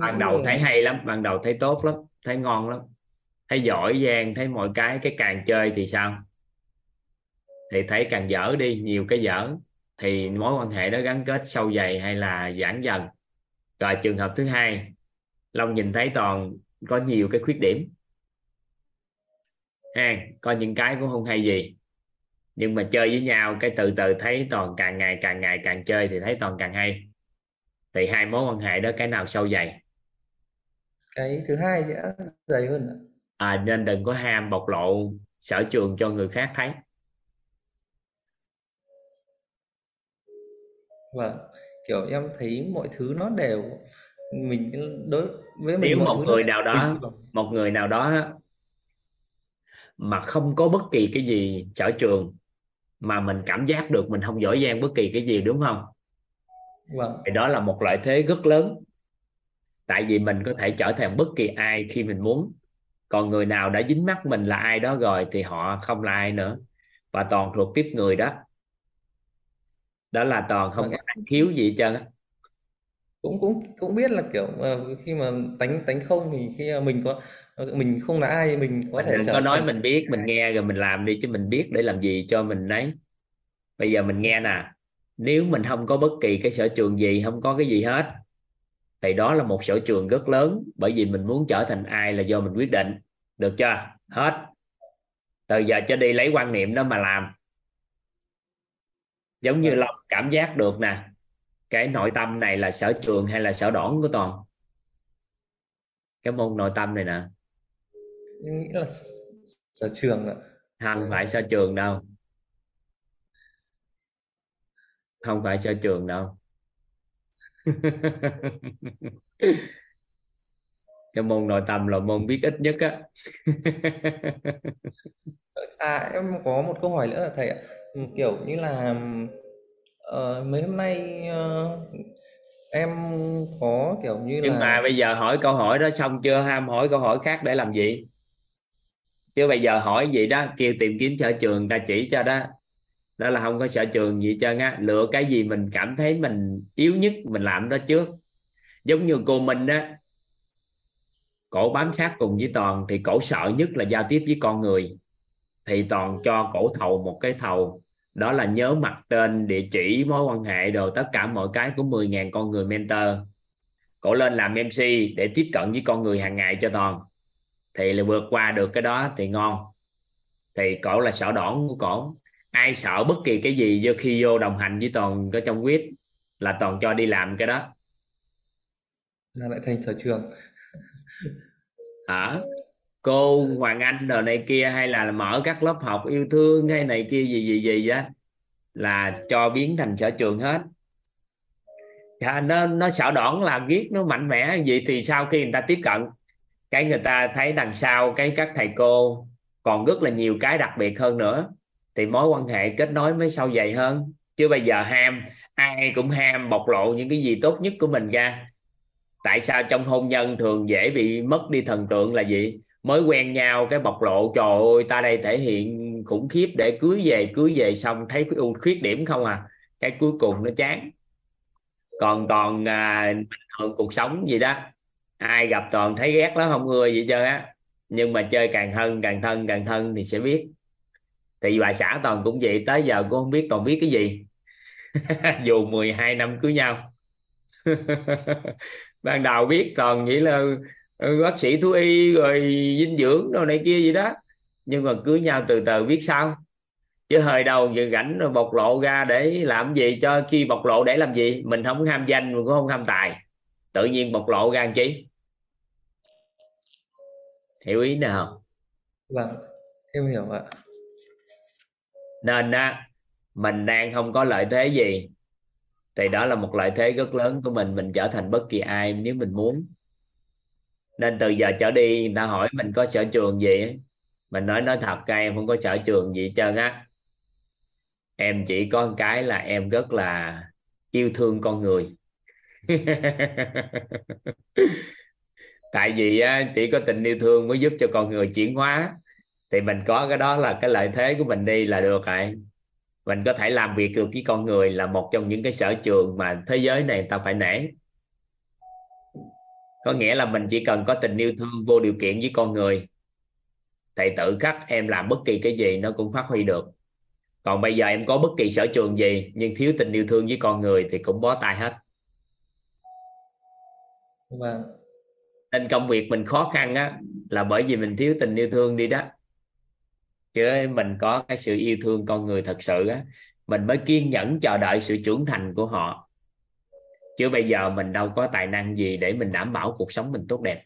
Ban đầu thấy hay lắm ban đầu thấy tốt lắm thấy ngon lắm thấy giỏi giang thấy mọi cái cái càng chơi thì sao? Thì thấy càng dở đi nhiều cái dở. Thì mối quan hệ đó gắn kết sâu dày hay là giãn dần? Rồi trường hợp thứ hai long nhìn thấy toàn có nhiều cái khuyết điểm. Ha có những cái cũng không hay gì nhưng mà chơi với nhau cái từ từ thấy toàn càng ngày càng ngày càng chơi thì thấy toàn càng hay. Thì hai mối quan hệ đó cái nào sâu dày? Cái thứ hai sẽ dày hơn à, nên đừng có ham bộc lộ sở trường cho người khác thấy. Vâng kiểu em thấy mọi thứ nó đều mình đối với mình nếu một người nào đó một người nào đó mà không có bất kỳ cái gì sở trường mà mình cảm giác được mình không giỏi giang bất kỳ cái gì đúng không? Vâng. thì đó là một lợi thế rất lớn. Tại vì mình có thể trở thành bất kỳ ai khi mình muốn. Còn người nào đã dính mắt mình là ai đó rồi thì họ không là ai nữa. Và toàn thuộc tiếp người đó. Đó là toàn không vâng. có năng khiếu gì hết trơn á cũng cũng cũng biết là kiểu uh, khi mà tánh tánh không thì khi mình có mình không là ai mình có mình thể trở có nói mình biết mình nghe rồi mình làm đi chứ mình biết để làm gì cho mình đấy. Bây giờ mình nghe nè nếu mình không có bất kỳ cái sở trường gì không có cái gì hết thì đó là một sở trường rất lớn bởi vì mình muốn trở thành ai là do mình quyết định. Được chưa? Hết. Từ giờ cho đi lấy quan niệm đó mà làm. Giống như long cảm giác được nè cái nội tâm này là sở trường hay là sở đoản của toàn? Cái môn nội tâm này nè. Nghĩ là sở trường ạ. Không phải sở trường đâu. Không phải sở trường đâu. Cái môn nội tâm là môn biết ít nhất á. À em có một câu hỏi nữa là thầy ạ. Kiểu như là uh, mấy hôm nay uh, em có kiểu như nhưng là mà bây giờ hỏi câu hỏi đó xong chưa ham hỏi câu hỏi khác để làm gì? Chứ bây giờ hỏi gì đó kêu tìm kiếm sở trường ta chỉ cho đó. Đó là không có sở trường gì cho á. Lựa cái gì mình cảm thấy mình yếu nhất mình làm đó trước. Giống như cô Minh á cổ bám sát cùng với toàn thì cổ sợ nhất là giao tiếp với con người. Thì toàn cho cổ thầu một cái thầu đó là nhớ mặt tên địa chỉ mối quan hệ đồ tất cả mọi cái của 10.000 con người mentor. Cổ lên làm MC để tiếp cận với con người hàng ngày cho toàn. Thì là vượt qua được cái đó thì ngon. Thì cổ là sợ đỏn của cổ. Ai sợ bất kỳ cái gì do khi vô đồng hành với toàn có trong quyết là toàn cho đi làm cái đó. Là lại thành sở trường. Ở cô Hoàng Anh đồ này kia hay là mở các lớp học yêu thương hay này kia gì gì gì á là cho biến thành sở trường hết. À, nó nó sợ đoản làm viết nó mạnh mẽ vậy thì sau khi người ta tiếp cận cái người ta thấy đằng sau cái các thầy cô còn rất là nhiều cái đặc biệt hơn nữa thì mối quan hệ kết nối mới sâu dày hơn. Chứ bây giờ ham ai cũng ham bộc lộ những cái gì tốt nhất của mình ra. Tại sao trong hôn nhân thường dễ bị mất đi thần tượng là gì? Mới quen nhau cái bộc lộ trời ơi ta đây thể hiện khủng khiếp để cưới về cưới về xong thấy cái ưu khuyết điểm không à. Cái cuối cùng nó chán. Còn toàn à, thường cuộc sống gì đó. Ai gặp toàn thấy ghét nó không ưa gì chơi á. Nhưng mà chơi càng thân càng thân càng thân thì sẽ biết. Thì bà xã toàn cũng vậy tới giờ cũng không biết toàn biết cái gì. Dù 12 năm cưới nhau. Ban đầu biết toàn nghĩ là bác sĩ thú y rồi dinh dưỡng đồ này kia gì đó. Nhưng mà cưới nhau từ từ biết sao chứ hơi đầu giờ rảnh rồi bộc lộ ra để làm gì cho khi bộc lộ để làm gì. Mình không ham danh mình cũng không ham tài. Tự nhiên bộc lộ ra làm chi? Hiểu ý nào? Vâng em hiểu ạ. Nên á mình đang không có lợi thế gì. Thì đó là một lợi thế rất lớn của mình. Mình trở thành bất kỳ ai nếu mình muốn nên từ giờ trở đi người ta hỏi mình có sở trường gì mình nói nói thật ra em không có sở trường gì hết trơn á. Em chỉ có một cái là em rất là yêu thương con người. Tại vì á, chỉ có tình yêu thương mới giúp cho con người chuyển hóa. Thì mình có cái đó là cái lợi thế của mình đi là được rồi. Mình có thể làm việc được với con người là một trong những cái sở trường mà thế giới này ta phải nể có nghĩa là mình chỉ cần có tình yêu thương vô điều kiện với con người thì tự khắc em làm bất kỳ cái gì nó cũng phát huy được. Còn bây giờ em có bất kỳ sở trường gì nhưng thiếu tình yêu thương với con người thì cũng bó tay hết. Vâng. Nên công việc mình khó khăn á là bởi vì mình thiếu tình yêu thương đi đó. Chứ mình có cái sự yêu thương con người thật sự á mình mới kiên nhẫn chờ đợi sự trưởng thành của họ chứ bây giờ mình đâu có tài năng gì để mình đảm bảo cuộc sống mình tốt đẹp.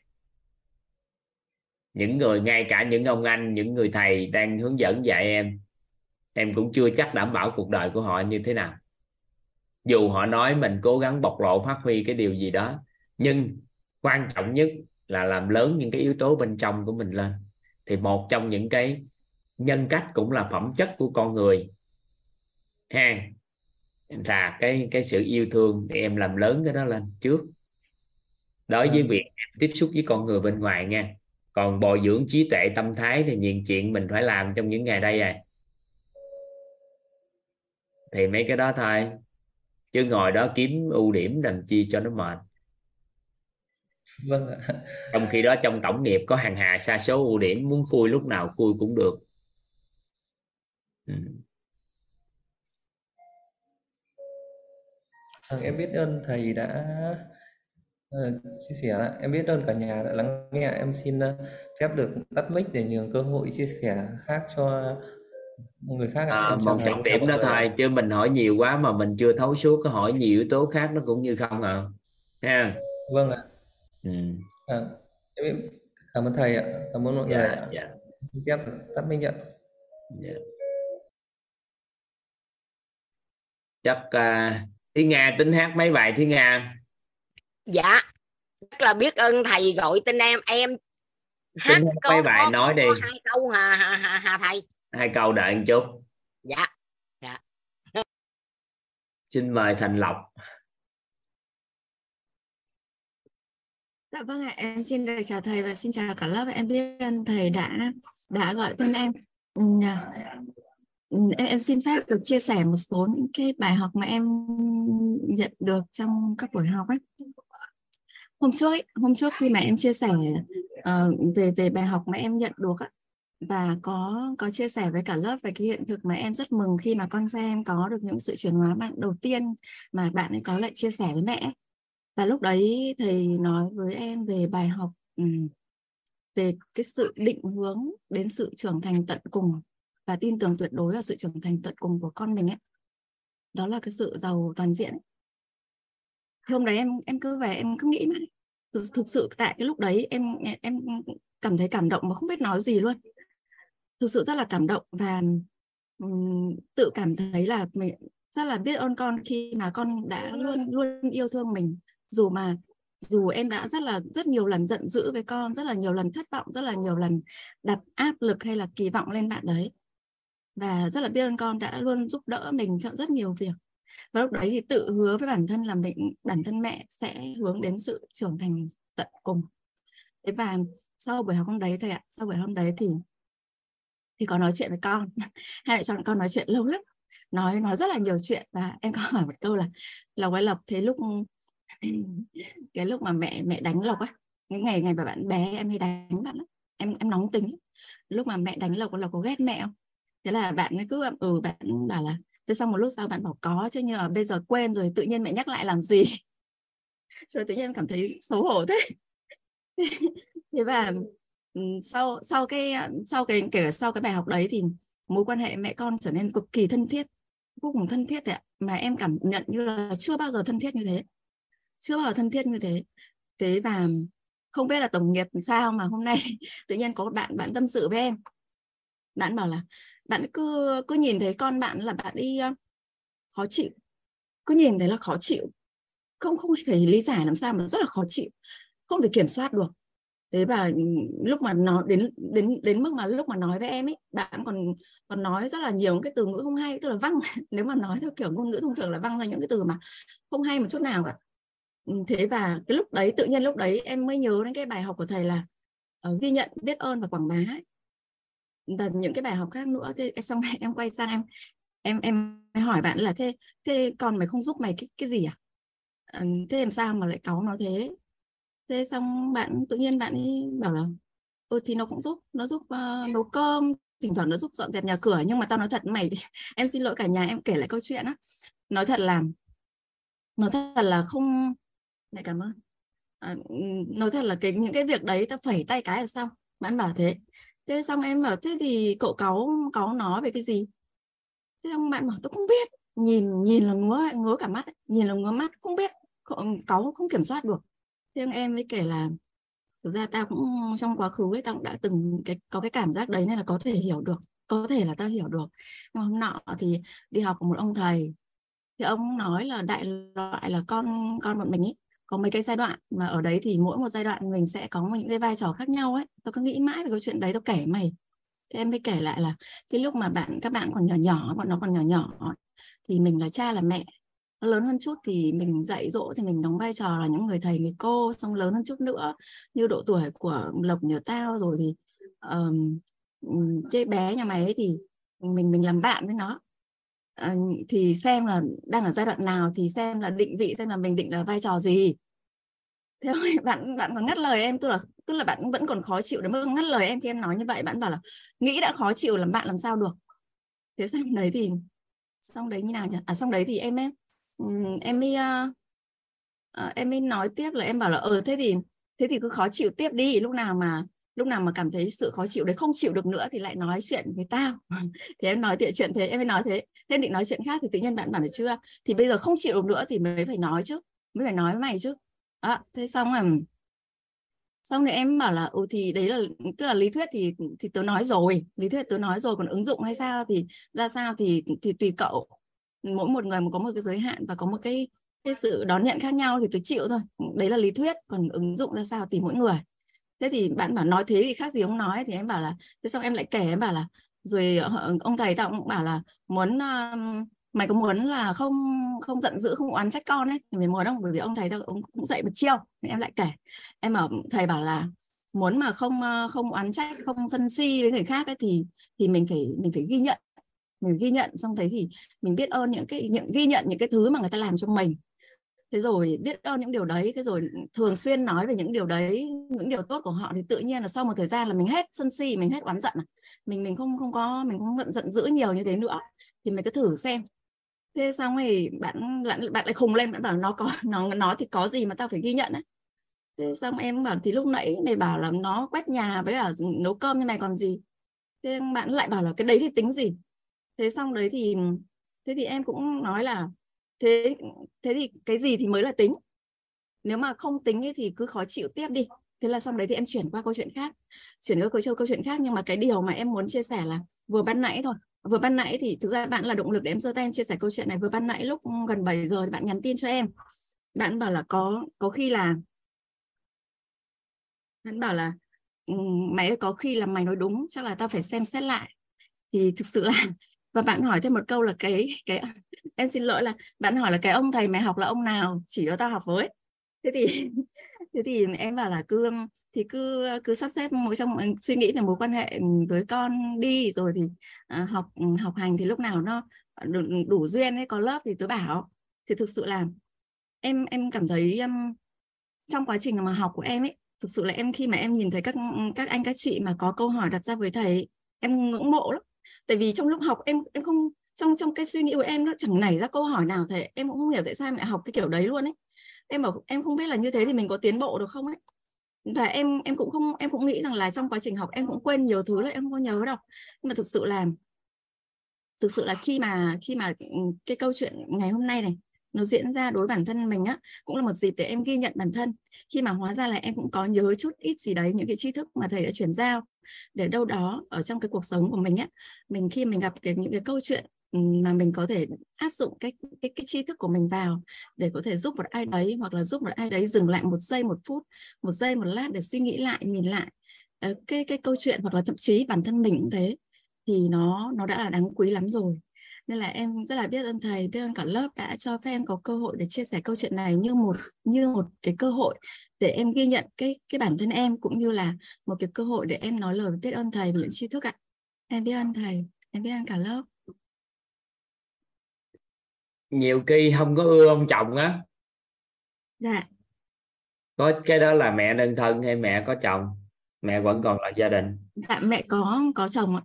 Những người, ngay cả những ông anh, những người thầy đang hướng dẫn dạy em em cũng chưa chắc đảm bảo cuộc đời của họ như thế nào. Dù họ nói mình cố gắng bộc lộ, phát huy cái điều gì đó, nhưng quan trọng nhất là làm lớn những cái yếu tố bên trong của mình lên. Thì một trong những cái nhân cách cũng là phẩm chất của con người. Ha là cái cái sự yêu thương thì em làm lớn cái đó lên trước. Đối với việc tiếp xúc với con người bên ngoài nha còn bồi dưỡng trí tuệ tâm thái thì nhiều chuyện mình phải làm trong những ngày đây rồi thì mấy cái đó thôi chứ ngồi đó kiếm ưu điểm làm chi cho nó mệt. Vâng ạ. Trong khi đó trong tổng nghiệp có hàng hà sa số ưu điểm muốn khui lúc nào khui cũng được. Ừ. Vâng, em biết ơn thầy đã uh, chia sẻ em biết ơn cả nhà đã lắng nghe. Em xin uh, phép được tắt mic để nhường cơ hội chia sẻ khác cho người khác à, em một trọng điểm đó thôi chứ mình hỏi nhiều quá mà mình chưa thấu suốt có hỏi nhiều yếu tố khác nó cũng như không à. Ha vâng ạ. Ừ. à, em cảm ơn thầy ạ. Cảm ơn mọi dạ, người ạ. dạ. xin phép tắt mic ạ. Dạ. chắc uh, Thiên Nga tính hát mấy bài Thiên Nga dạ rất là biết ơn thầy gọi tên em. Em hát câu, mấy bài có, nói có, đi. có hai câu hà, hà, hà, hà thầy. Hai câu đợi một chút. Dạ dạ. Xin mời Thành Lộc. Dạ vâng ạ, em xin được chào thầy và xin chào cả lớp. Em biết ơn thầy đã đã gọi tên em. Ừ, em em xin phép được chia sẻ một số những cái bài học mà em nhận được trong các buổi học ấy. Hôm trước ấy, hôm trước khi mà em chia sẻ uh, về về bài học mà em nhận được ấy, và có có chia sẻ với cả lớp về cái hiện thực mà em rất mừng khi mà con trai em có được những sự chuyển hóa bạn đầu tiên mà bạn ấy có lại chia sẻ với mẹ và lúc đấy thầy nói với em về bài học um, về cái sự định hướng đến sự trưởng thành tận cùng và tin tưởng tuyệt đối vào sự trưởng thành tận cùng của con mình ấy. Đó là cái sự giàu toàn diện. Thì hôm đấy em em cứ về em cứ nghĩ mãi thực, thực sự tại cái lúc đấy em em cảm thấy cảm động mà không biết nói gì luôn. Thực sự rất là cảm động và um, tự cảm thấy là mình rất là biết ơn con khi mà con đã luôn luôn yêu thương mình. Dù mà dù em đã rất là rất nhiều lần giận dữ với con rất là nhiều lần thất vọng rất là nhiều lần đặt áp lực hay là kỳ vọng lên bạn đấy và rất là biết ơn con đã luôn giúp đỡ mình trong rất nhiều việc. Và lúc đấy thì tự hứa với bản thân là mình, bản thân mẹ sẽ hướng đến sự trưởng thành tận cùng. Thế và sau buổi học hôm đấy thầy ạ, sau buổi hôm đấy thì thì có nói chuyện với con. Hai vợ chồng con nói chuyện lâu lắm, nói nói rất là nhiều chuyện. Và em có hỏi một câu là, lộc ơi lộc, thế lúc cái lúc mà mẹ mẹ đánh lộc á những ngày ngày mà bạn bé em hay đánh bạn á, em em nóng tính lúc mà mẹ đánh lộc lộc có ghét mẹ không? Thế là bạn ấy cứ ừ bạn bảo là, thế xong một lúc sau bạn bảo có chứ, nhưng mà bây giờ quên rồi, tự nhiên mẹ nhắc lại làm gì? Rồi tự nhiên cảm thấy xấu hổ thế. Thế và ừ, sau sau cái sau cái, kể cả sau cái bài học đấy thì mối quan hệ mẹ con trở nên cực kỳ thân thiết, vô cùng thân thiết ạ. Mà em cảm nhận như là chưa bao giờ thân thiết như thế. Chưa bao giờ thân thiết như thế. Thế và không biết là tổng nghiệp sao mà hôm nay tự nhiên có bạn bạn tâm sự với em. Bạn bảo là bạn cứ cứ nhìn thấy con bạn là bạn đi khó chịu. Cứ nhìn thấy là khó chịu. Không không thể lý giải làm sao mà rất là khó chịu. Không thể kiểm soát được. Thế và ừ, lúc mà nó đến đến đến mức mà lúc mà nói với em ấy bạn còn còn nói rất là nhiều cái từ ngữ không hay tức là văng nếu mà nói theo kiểu ngôn ngữ thông thường là văng ra những cái từ mà không hay một chút nào cả. Ừ, thế và cái lúc đấy tự nhiên lúc đấy em mới nhớ đến cái bài học của thầy là uh, ghi nhận biết ơn và quảng bá ấy những cái bài học khác nữa. Thế xong này em quay sang em em em hỏi bạn là thế thế con mày không giúp mày cái cái gì à? Ờ, thế làm sao mà lại cáu nó thế? Thế xong bạn tự nhiên bạn ấy bảo là ừ thì nó cũng giúp nó giúp uh, nấu cơm thỉnh thoảng nó giúp dọn dẹp nhà cửa nhưng mà tao nói thật mày em xin lỗi cả nhà em kể lại câu chuyện á. Nói thật là nói thật là không này cảm ơn. À, nói thật là cái những cái việc đấy tao phẩy tay cái là xong. Bạn bảo thế thế xong em bảo, thế thì cậu cáu cáu nó về cái gì? Thế xong bạn bảo, tôi không biết. Nhìn nhìn là ngứa ngứa cả mắt nhìn là ngứa mắt, không biết cáu không kiểm soát được. Thế em mới kể là, thực ra tao cũng trong quá khứ ấy, tao cũng đã từng cái, có cái cảm giác đấy nên là có thể hiểu được, có thể là tao hiểu được. Nhưng mà hôm nọ thì đi học của một ông thầy, thì ông nói là đại loại là con con bọn mình ấy có mấy cái giai đoạn mà ở đấy thì mỗi một giai đoạn mình sẽ có những cái vai trò khác nhau ấy. Tôi cứ nghĩ mãi về câu chuyện đấy tôi kể mày. Thì em mới kể lại là cái lúc mà bạn các bạn còn nhỏ nhỏ bọn nó còn nhỏ nhỏ thì mình là cha là mẹ. Nó lớn hơn chút thì mình dạy dỗ thì mình đóng vai trò là những người thầy người cô xong lớn hơn chút nữa. Như độ tuổi của lộc nhờ tao rồi thì um, chơi bé nhà mày ấy thì mình mình làm bạn với nó à, thì xem là đang ở giai đoạn nào thì xem là định vị xem là mình định là vai trò gì. Thế rồi bạn bạn còn ngắt lời em tức là tức là bạn vẫn còn khó chịu đến mức ngắt lời em khi em nói như vậy. Bạn bảo là nghĩ đã khó chịu làm bạn làm sao được? Thế xong đấy thì xong đấy như nào nhỉ? À xong đấy thì em ấy em mới ờ, ờ, em mới nói tiếp là em bảo là ờ thế thì thế thì cứ khó chịu tiếp đi lúc nào mà lúc nào mà cảm thấy sự khó chịu đấy không chịu được nữa thì lại nói chuyện với tao. Thì em nói chuyện thế em mới nói thế. Thêm định nói chuyện khác thì tự nhiên bạn bảo là chưa? Thì bây giờ không chịu được nữa thì mới phải nói chứ mới phải nói với mày chứ. Đó thế xong là xong thì em bảo là ừ thì đấy là tức là lý thuyết thì thì tớ nói rồi lý thuyết tớ nói rồi còn ứng dụng hay sao thì ra sao thì thì tùy cậu. Mỗi một người có một cái giới hạn và có một cái cái sự đón nhận khác nhau thì tôi chịu thôi. Đấy là lý thuyết còn ứng dụng ra sao thì mỗi người thế thì bạn bảo nói thế thì khác gì ông nói. Thì em bảo là thế xong em lại kể em bảo là rồi ờ, ờ, ông thầy tao cũng bảo là muốn uh, mày có muốn là không không giận dữ không oán trách con ấy? Thì mày muốn không? Bởi vì ông thầy tao ông cũng dạy một chiêu. Thì em lại kể. Em bảo thầy bảo là muốn mà không không oán trách không sân si với người khác ấy thì thì mình phải mình phải ghi nhận. Mình ghi nhận. Xong thấy thì mình biết ơn những cái những ghi nhận những cái thứ mà người ta làm cho mình thế rồi biết ơn những điều đấy, thế rồi thường xuyên nói về những điều đấy, những điều tốt của họ thì tự nhiên là sau một thời gian là mình hết sân si, mình hết oán giận à. mình mình không không có, mình không giận giận dữ nhiều như thế nữa. Thì mình cứ thử xem. Thế xong thì bạn bạn bạn lại khùng lên, bạn bảo nó có, nó nó thì có gì mà tao phải ghi nhận ấy thế xong em bảo thì lúc nãy mày bảo là nó quét nhà với là nấu cơm như mày còn gì. Thế bạn lại bảo là cái đấy thì tính gì? Thế xong đấy thì, thế thì em cũng nói là thế thế thì cái gì thì mới là tính. Nếu mà không tính ấy thì cứ khó chịu tiếp đi. Thế là xong đấy thì em chuyển qua câu chuyện khác. Chuyển qua câu chuyện câu chuyện khác nhưng mà cái điều mà em muốn chia sẻ là vừa ban nãy thôi. Vừa ban nãy thì thực ra bạn là động lực để em giơ tay em chia sẻ câu chuyện này. Vừa ban nãy lúc gần 7 giờ thì bạn nhắn tin cho em. Bạn bảo là có có khi là bạn bảo là mày có khi là mày nói đúng, chắc là tao phải xem xét lại. Thì thực sự là và bạn hỏi thêm một câu là cái cái em xin lỗi là bạn hỏi là cái ông thầy mày học là ông nào? Chỉ cho tao học với. Thế thì thế thì em bảo là cứ thì cứ cứ sắp xếp một trong suy nghĩ về mối quan hệ với con đi. Rồi thì à, học học hành thì lúc nào nó đủ, đủ duyên ấy có lớp thì tớ bảo. Thì thực sự là em em cảm thấy em trong quá trình mà học của em ấy thực sự là em khi mà em nhìn thấy các các anh các chị mà có câu hỏi đặt ra với thầy em ngưỡng mộ lắm tại vì trong lúc học em em không, trong trong cái suy nghĩ của em nó chẳng nảy ra câu hỏi nào thế em cũng không hiểu tại sao em lại học cái kiểu đấy luôn ấy. Em bảo, em không biết là như thế thì mình có tiến bộ được không ấy? Và em em cũng không, em cũng nghĩ rằng là trong quá trình học em cũng quên nhiều thứ là em không có nhớ đâu. Nhưng mà thực sự là, thực sự là khi mà khi mà ừ, cái câu chuyện ngày hôm nay này nó diễn ra đối bản thân mình á cũng là một dịp để em ghi nhận bản thân. Khi mà hóa ra là em cũng có nhớ chút ít gì đấy những cái tri thức mà thầy đã chuyển giao để đâu đó ở trong cái cuộc sống của mình á. Mình khi mình gặp cái, những cái câu chuyện mà mình có thể áp dụng cái cái cái tri thức của mình vào để có thể giúp một ai đấy hoặc là giúp một ai đấy dừng lại một giây một phút một giây một lát để suy nghĩ lại nhìn lại ờ, cái cái câu chuyện hoặc là thậm chí bản thân mình cũng thế thì nó nó đã là đáng quý lắm rồi nên là em rất là biết ơn thầy biết ơn cả lớp đã cho phép em có cơ hội để chia sẻ câu chuyện này như một như một cái cơ hội để em ghi nhận cái cái bản thân em cũng như là một cái cơ hội để em nói lời biết ơn thầy về những tri thức ạ. Em biết ơn thầy em biết ơn cả lớp. Nhiều khi không có ưa ông chồng á. Dạ. Có cái đó là mẹ đơn thân hay mẹ có chồng? Mẹ vẫn còn là gia đình? Dạ mẹ có có chồng ạ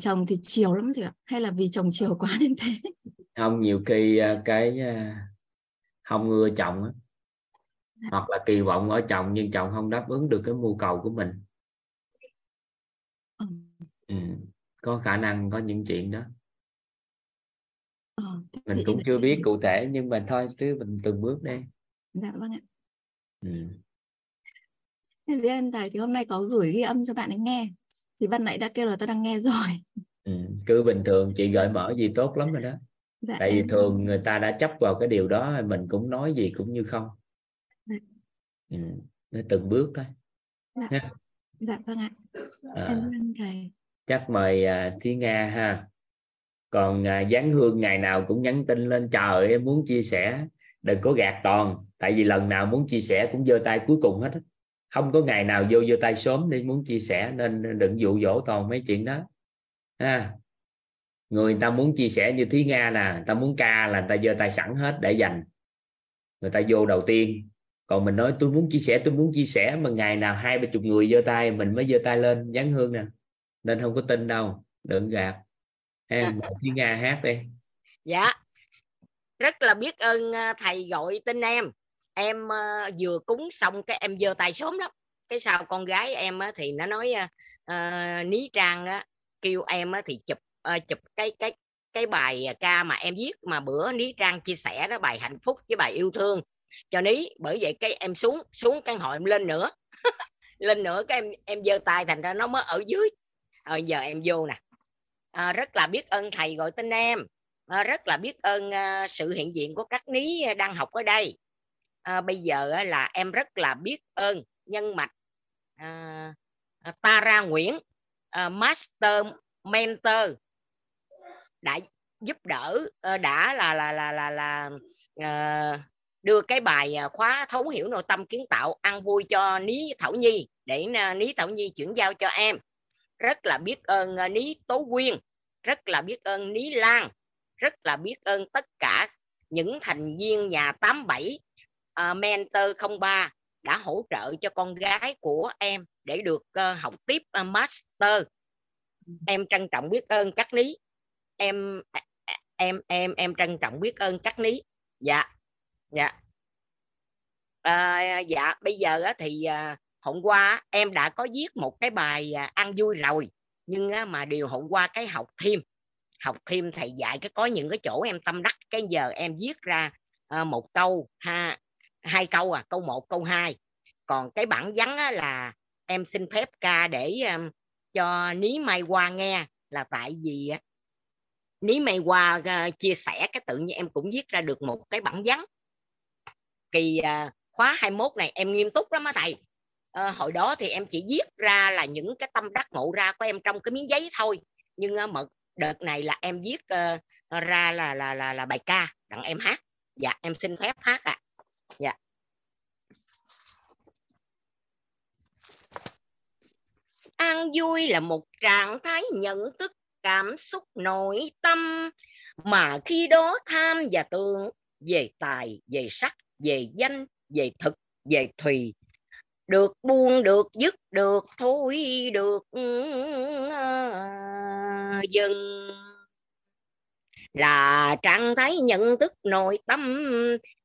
chồng thì chiều lắm thì ạ hay là vì chồng chiều quá nên thế không nhiều khi à, cái à, không ưa chồng á hoặc là kỳ vọng ở chồng nhưng chồng không đáp ứng được cái nhu cầu của mình ừ. Ừ. có khả năng có những chuyện đó ờ, mình cũng chưa biết cụ thể nhưng mà thôi cứ mình từng bước đi dạ vâng ạ ừ. Vì anh Tài thì hôm nay có gửi ghi âm cho bạn ấy nghe thì ban nãy đã kêu là tôi đang nghe rồi. Ừ, cứ bình thường chị gợi mở gì tốt lắm rồi đó. Dạ, tại vì em... thường người ta đã chấp vào cái điều đó mình cũng nói gì cũng như không. Dạ. ừ, nó từng bước thôi. Dạ. Nha. dạ vâng ạ. À, em thầy chắc mời uh, Thúy Nga ha. Còn à, dán hương ngày nào cũng nhắn tin lên trời em muốn chia sẻ đừng có gạt toàn. Tại vì lần nào muốn chia sẻ cũng giơ tay cuối cùng hết không có ngày nào vô giơ tay sớm đi muốn chia sẻ nên đừng dụ dỗ toàn mấy chuyện đó. Ha. Người ta muốn chia sẻ như thí nga nè người ta muốn ca là người ta giơ tay sẵn hết để dành người ta vô đầu tiên. Còn mình nói tôi muốn chia sẻ tôi muốn chia sẻ mà ngày nào hai ba chục người giơ tay mình mới giơ tay lên dán hương nè. Nên không có tin đâu đừng gạt. Em à. thí nga hát đi. Dạ. Rất là biết ơn à, thầy gọi tin em em uh, vừa cúng xong cái em giơ tay sớm lắm. Cái sau con gái em á thì nó nói uh, ní trang á, kêu em á thì chụp uh, chụp cái cái cái bài ca mà em viết mà bữa ní trang chia sẻ đó bài hạnh phúc với bài yêu thương cho ní. Bởi vậy cái em xuống xuống căn hộ em lên nữa. Lên nữa cái em em giơ tay thành ra nó mới ở dưới. Rồi giờ em vô nè. À, rất là biết ơn thầy gọi tên em. À, rất là biết ơn uh, sự hiện diện của các ní đang học ở đây à, bây giờ là em rất là biết ơn nhân mạch à, à Tara Nguyễn à, Master Mentor đã giúp đỡ ờ, đã là là là là là à, đưa cái bài à, khóa thấu hiểu nội tâm kiến tạo ăn vui cho Ní Thảo Nhi để à, Ní Thảo Nhi chuyển giao cho em. Rất là biết ơn Ní Tố Quyên rất là biết ơn Ní Lan rất là biết ơn tất cả những thành viên nhà 87 uh, Mentor 03 đã hỗ trợ cho con gái của em để được uh, học tiếp uh, master. Em trân trọng biết ơn các ní em à, à, em em em trân trọng biết ơn các ní dạ dạ. À, dạ bây giờ á, thì à, hôm qua em đã có viết một cái bài à, ăn vui rồi nhưng á, mà điều hôm qua cái học thêm. Học thêm thầy dạy cái có những cái chỗ em tâm đắc cái giờ em viết ra à, một câu ha hai câu à câu một câu hai. Còn cái bản vắn á, là em xin phép ca để um, cho ní mai qua nghe là tại vì á, ní mai qua uh, ờ, chia sẻ cái tự nhiên em cũng viết ra được một cái bản vắn kỳ uh, khóa 21 này em nghiêm túc lắm á thầy. À, hồi đó thì em chỉ viết ra là những cái tâm đắc ngộ ra của em trong cái miếng giấy thôi. Nhưng uh, mật đợt này là em viết uh, ra là là là là bài ca đặng em hát. Dạ em xin phép hát ạ. à dạ. An vui là một trạng thái nhận thức, cảm xúc, nội tâm mà khi đó tham và tưởng về tài, về sắc, về danh, về thực, về thùy. Được buông, được dứt, được thôi, được ừ, à, dừng. Là trạng thái nhận thức, nội tâm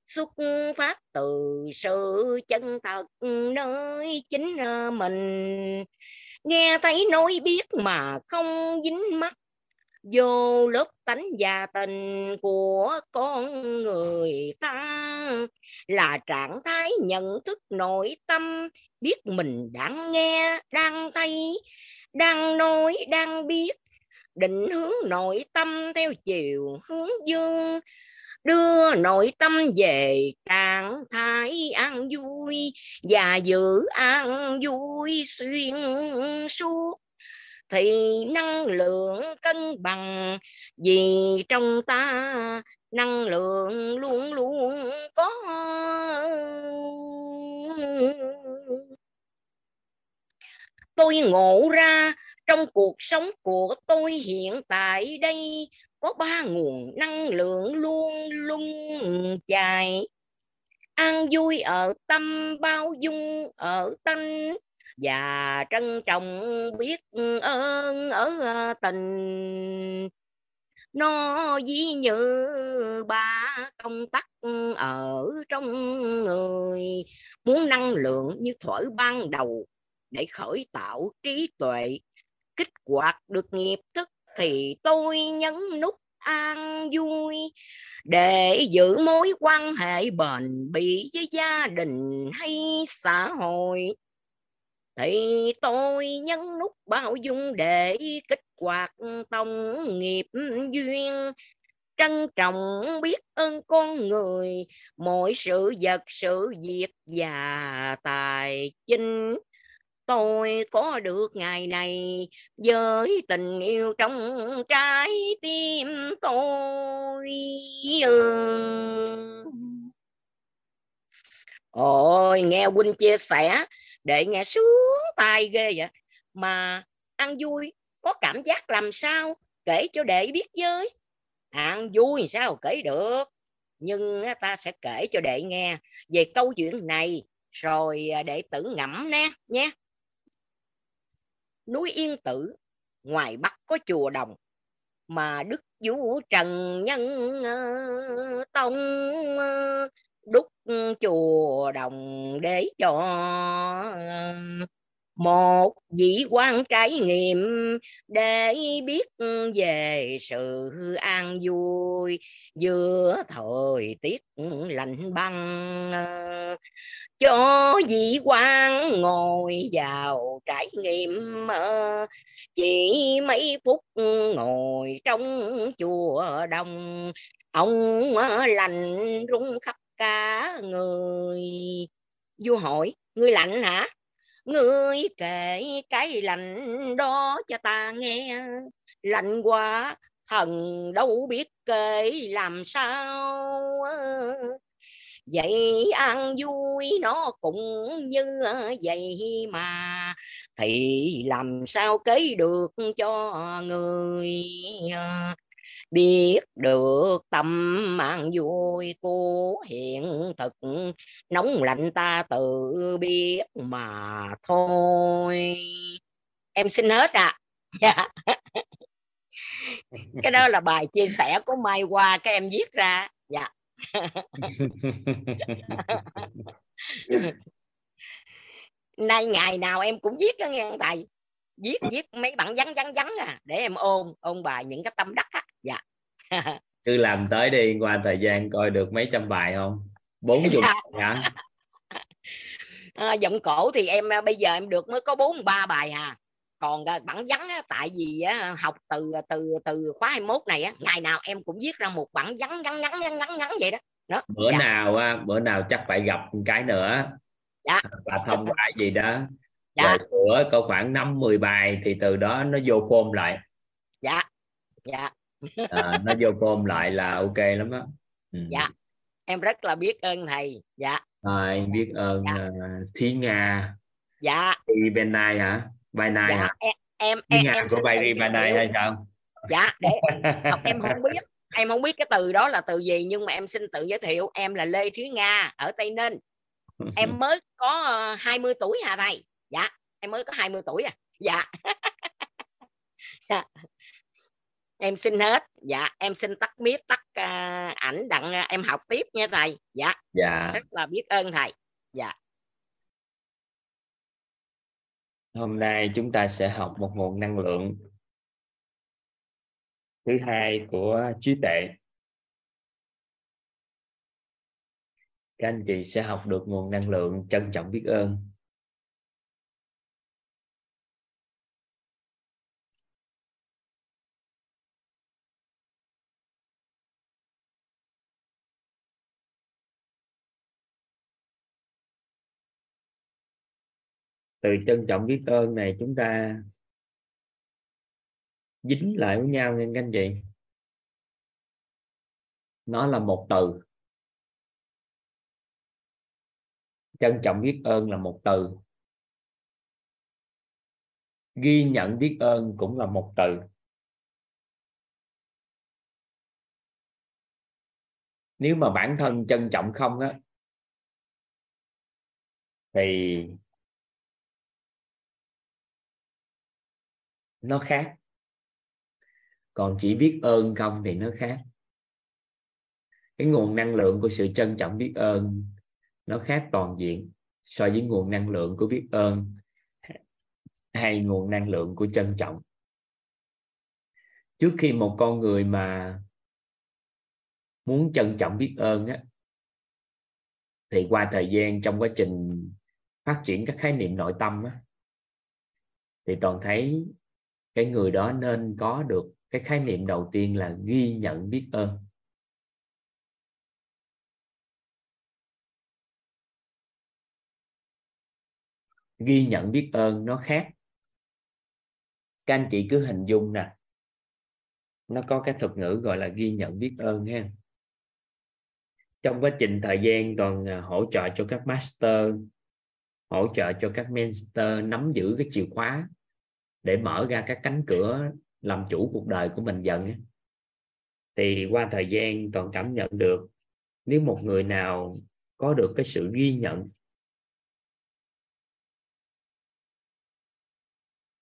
xuất phát từ sự chân thật nơi chính ờ, mình. Nghe thấy nói biết mà không dính mắt, vô lớp tánh gia tình của con người ta. Là trạng thái nhận thức nội tâm, biết mình đang nghe, đang thấy, đang nói, đang biết. Định hướng nội tâm theo chiều hướng dương đưa nội tâm về trạng thái an vui và giữ an vui xuyên suốt. Thì năng lượng cân bằng vì trong ta năng lượng luôn luôn có. Tôi ngộ ra trong cuộc sống của tôi hiện tại đây có ba nguồn năng lượng luôn luôn chạy an vui ở tâm, bao dung ở tánh. Và trân trọng biết ơn ở tình. Nó ví như ba công tắc ở trong người. Muốn năng lượng như thổi ban đầu để khởi tạo trí tuệ. Kích hoạt được nghiệp thức thì tôi nhấn nút an vui, để giữ mối quan hệ bền bỉ với gia đình hay xã hội. Thì tôi nhấn nút bao dung để kích hoạt tông nghiệp duyên, trân trọng biết ơn con người mọi sự vật, sự việc và tài chính tôi có được ngày này với tình yêu trong trái tim tôi ôi, nghe huynh chia sẻ, để nghe sướng tai ghê vậy. Mà ăn vui có cảm giác làm sao kể cho đệ biết với. Ăn vui sao kể được, nhưng ta sẽ kể cho đệ nghe về câu chuyện này, rồi à, đệ tử ngẫm nè, nhé núi yên tử, ngoài bắc có chùa đồng, mà đức vũ trần nhân ờ, tông ờ, đúc chùa đồng để cho ờ, một vị quan trải nghiệm để biết về sự an vui giữa thời tiết lạnh băng. Cho vị quan ngồi vào trải nghiệm, chỉ mấy phút ngồi trong chùa đông ông lạnh rung khắp cả người. Vua hỏi, ngươi lạnh hả? Ngươi kể cái lạnh đó cho ta nghe. Lạnh quá, thần đâu biết kể làm sao. Vậy ăn vui nó cũng như vậy mà, thì làm sao kế được cho người? Biết được tâm mang vui của hiện thực, nóng lạnh ta tự biết mà thôi. Em xin hết ạ. À. yeah. Dạ. cái đó là bài chia sẻ của mai qua các em viết ra. Dạ. Nay ngày nào em cũng viết đó nghe thầy? Viết viết mấy bản vắn vắn vắn à để em ôn ôn bài những cái tâm đắc á dạ. Cứ làm tới đi qua thời gian coi được mấy trăm bài không? Bốn chục hả? À, giọng cổ thì em bây giờ em được mới có bốn ba bài à. Còn bản vắn á, tại vì á, học từ từ từ khóa 21 này á, ngày nào em cũng viết ra một bản vắn ngắn ngắn ngắn ngắn ngắn vậy đó, đó. bữa dạ. nào á, bữa nào chắc phải gặp một cái nữa. Dạ. và thông qua gì đó. Dạ. rồi bữa có khoảng năm 10 bài thì từ đó nó vô form lại. Dạ. Dạ à, nó vô form lại là ok lắm đó ừ. dạ. Em rất là biết ơn thầy. Dạ. À, em biết ơn dạ. uh, thúy nga. Dạ. Đi bên này hả? Bài này dạ, hả? em em em, em của bài đi bài này hay sao? Dạ để em không biết. Em không biết cái từ đó là từ gì nhưng mà em xin tự giới thiệu. Em là lê thúy nga ở tây ninh. Em mới có uh, ờ, 20 tuổi hả thầy? Dạ em mới có 20 tuổi à. Dạ. Dạ em xin hết. Dạ em xin tắt miết tắt uh, ảnh đặng uh, em học tiếp nha thầy. Dạ. Dạ. Rất là biết ơn thầy. Dạ. Hôm nay chúng ta sẽ học một nguồn năng lượng thứ hai của trí tuệ. Các anh chị sẽ học được nguồn năng lượng trân trọng biết ơn từ trân trọng biết ơn này chúng ta dính lại với nhau nghe các anh chị. Nó là một từ. Trân trọng biết ơn là một từ. Ghi nhận biết ơn cũng là một từ. Nếu mà bản thân trân trọng không á, thì nó khác. Còn chỉ biết ơn không thì nó khác. Cái nguồn năng lượng của sự trân trọng biết ơn, nó khác toàn diện so với nguồn năng lượng của biết ơn hay nguồn năng lượng của trân trọng. Trước khi một con người mà muốn trân trọng biết ơn á, thì qua thời gian trong quá trình phát triển các khái niệm nội tâm á, thì toàn thấy cái người đó nên có được cái khái niệm đầu tiên là ghi nhận biết ơn. Ghi nhận biết ơn nó khác. Các anh chị cứ hình dung nè. Nó có cái thuật ngữ gọi là ghi nhận biết ơn ha. Trong quá trình thời gian toàn à, hỗ trợ cho các master, hỗ trợ cho các mentor nắm giữ cái chìa khóa để mở ra các cánh cửa làm chủ cuộc đời của mình dần thì qua thời gian toàn cảm nhận được nếu một người nào có được cái sự ghi nhận,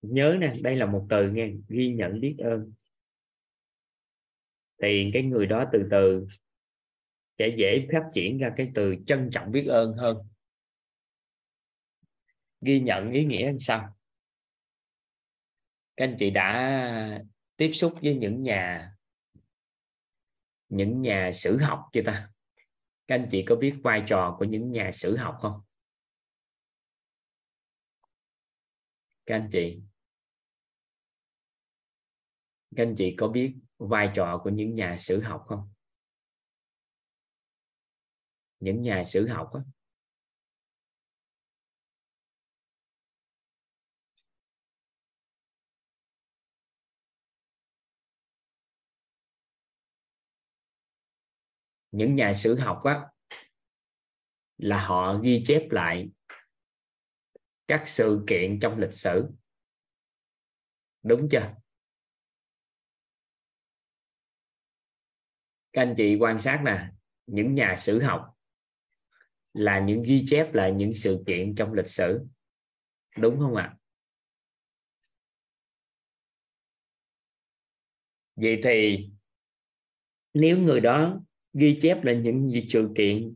nhớ nè, đây là một từ nghe ghi nhận biết ơn, thì cái người đó từ từ sẽ dễ phát triển ra cái từ trân trọng biết ơn hơn. Ghi nhận ý nghĩa làm sao? Các anh chị đã tiếp xúc với những nhà những nhà sử học chưa ta? Các anh chị có biết vai trò của những nhà sử học không? Các anh chị các anh chị có biết vai trò của những nhà sử học không? Những nhà sử học đó, những nhà sử học á, là họ ghi chép lại các sự kiện trong lịch sử. Đúng chưa? Các anh chị quan sát nè, những nhà sử học là những ghi chép lại những sự kiện trong lịch sử. Đúng không ạ? Vậy thì nếu người đó ghi chép lại những gì sự kiện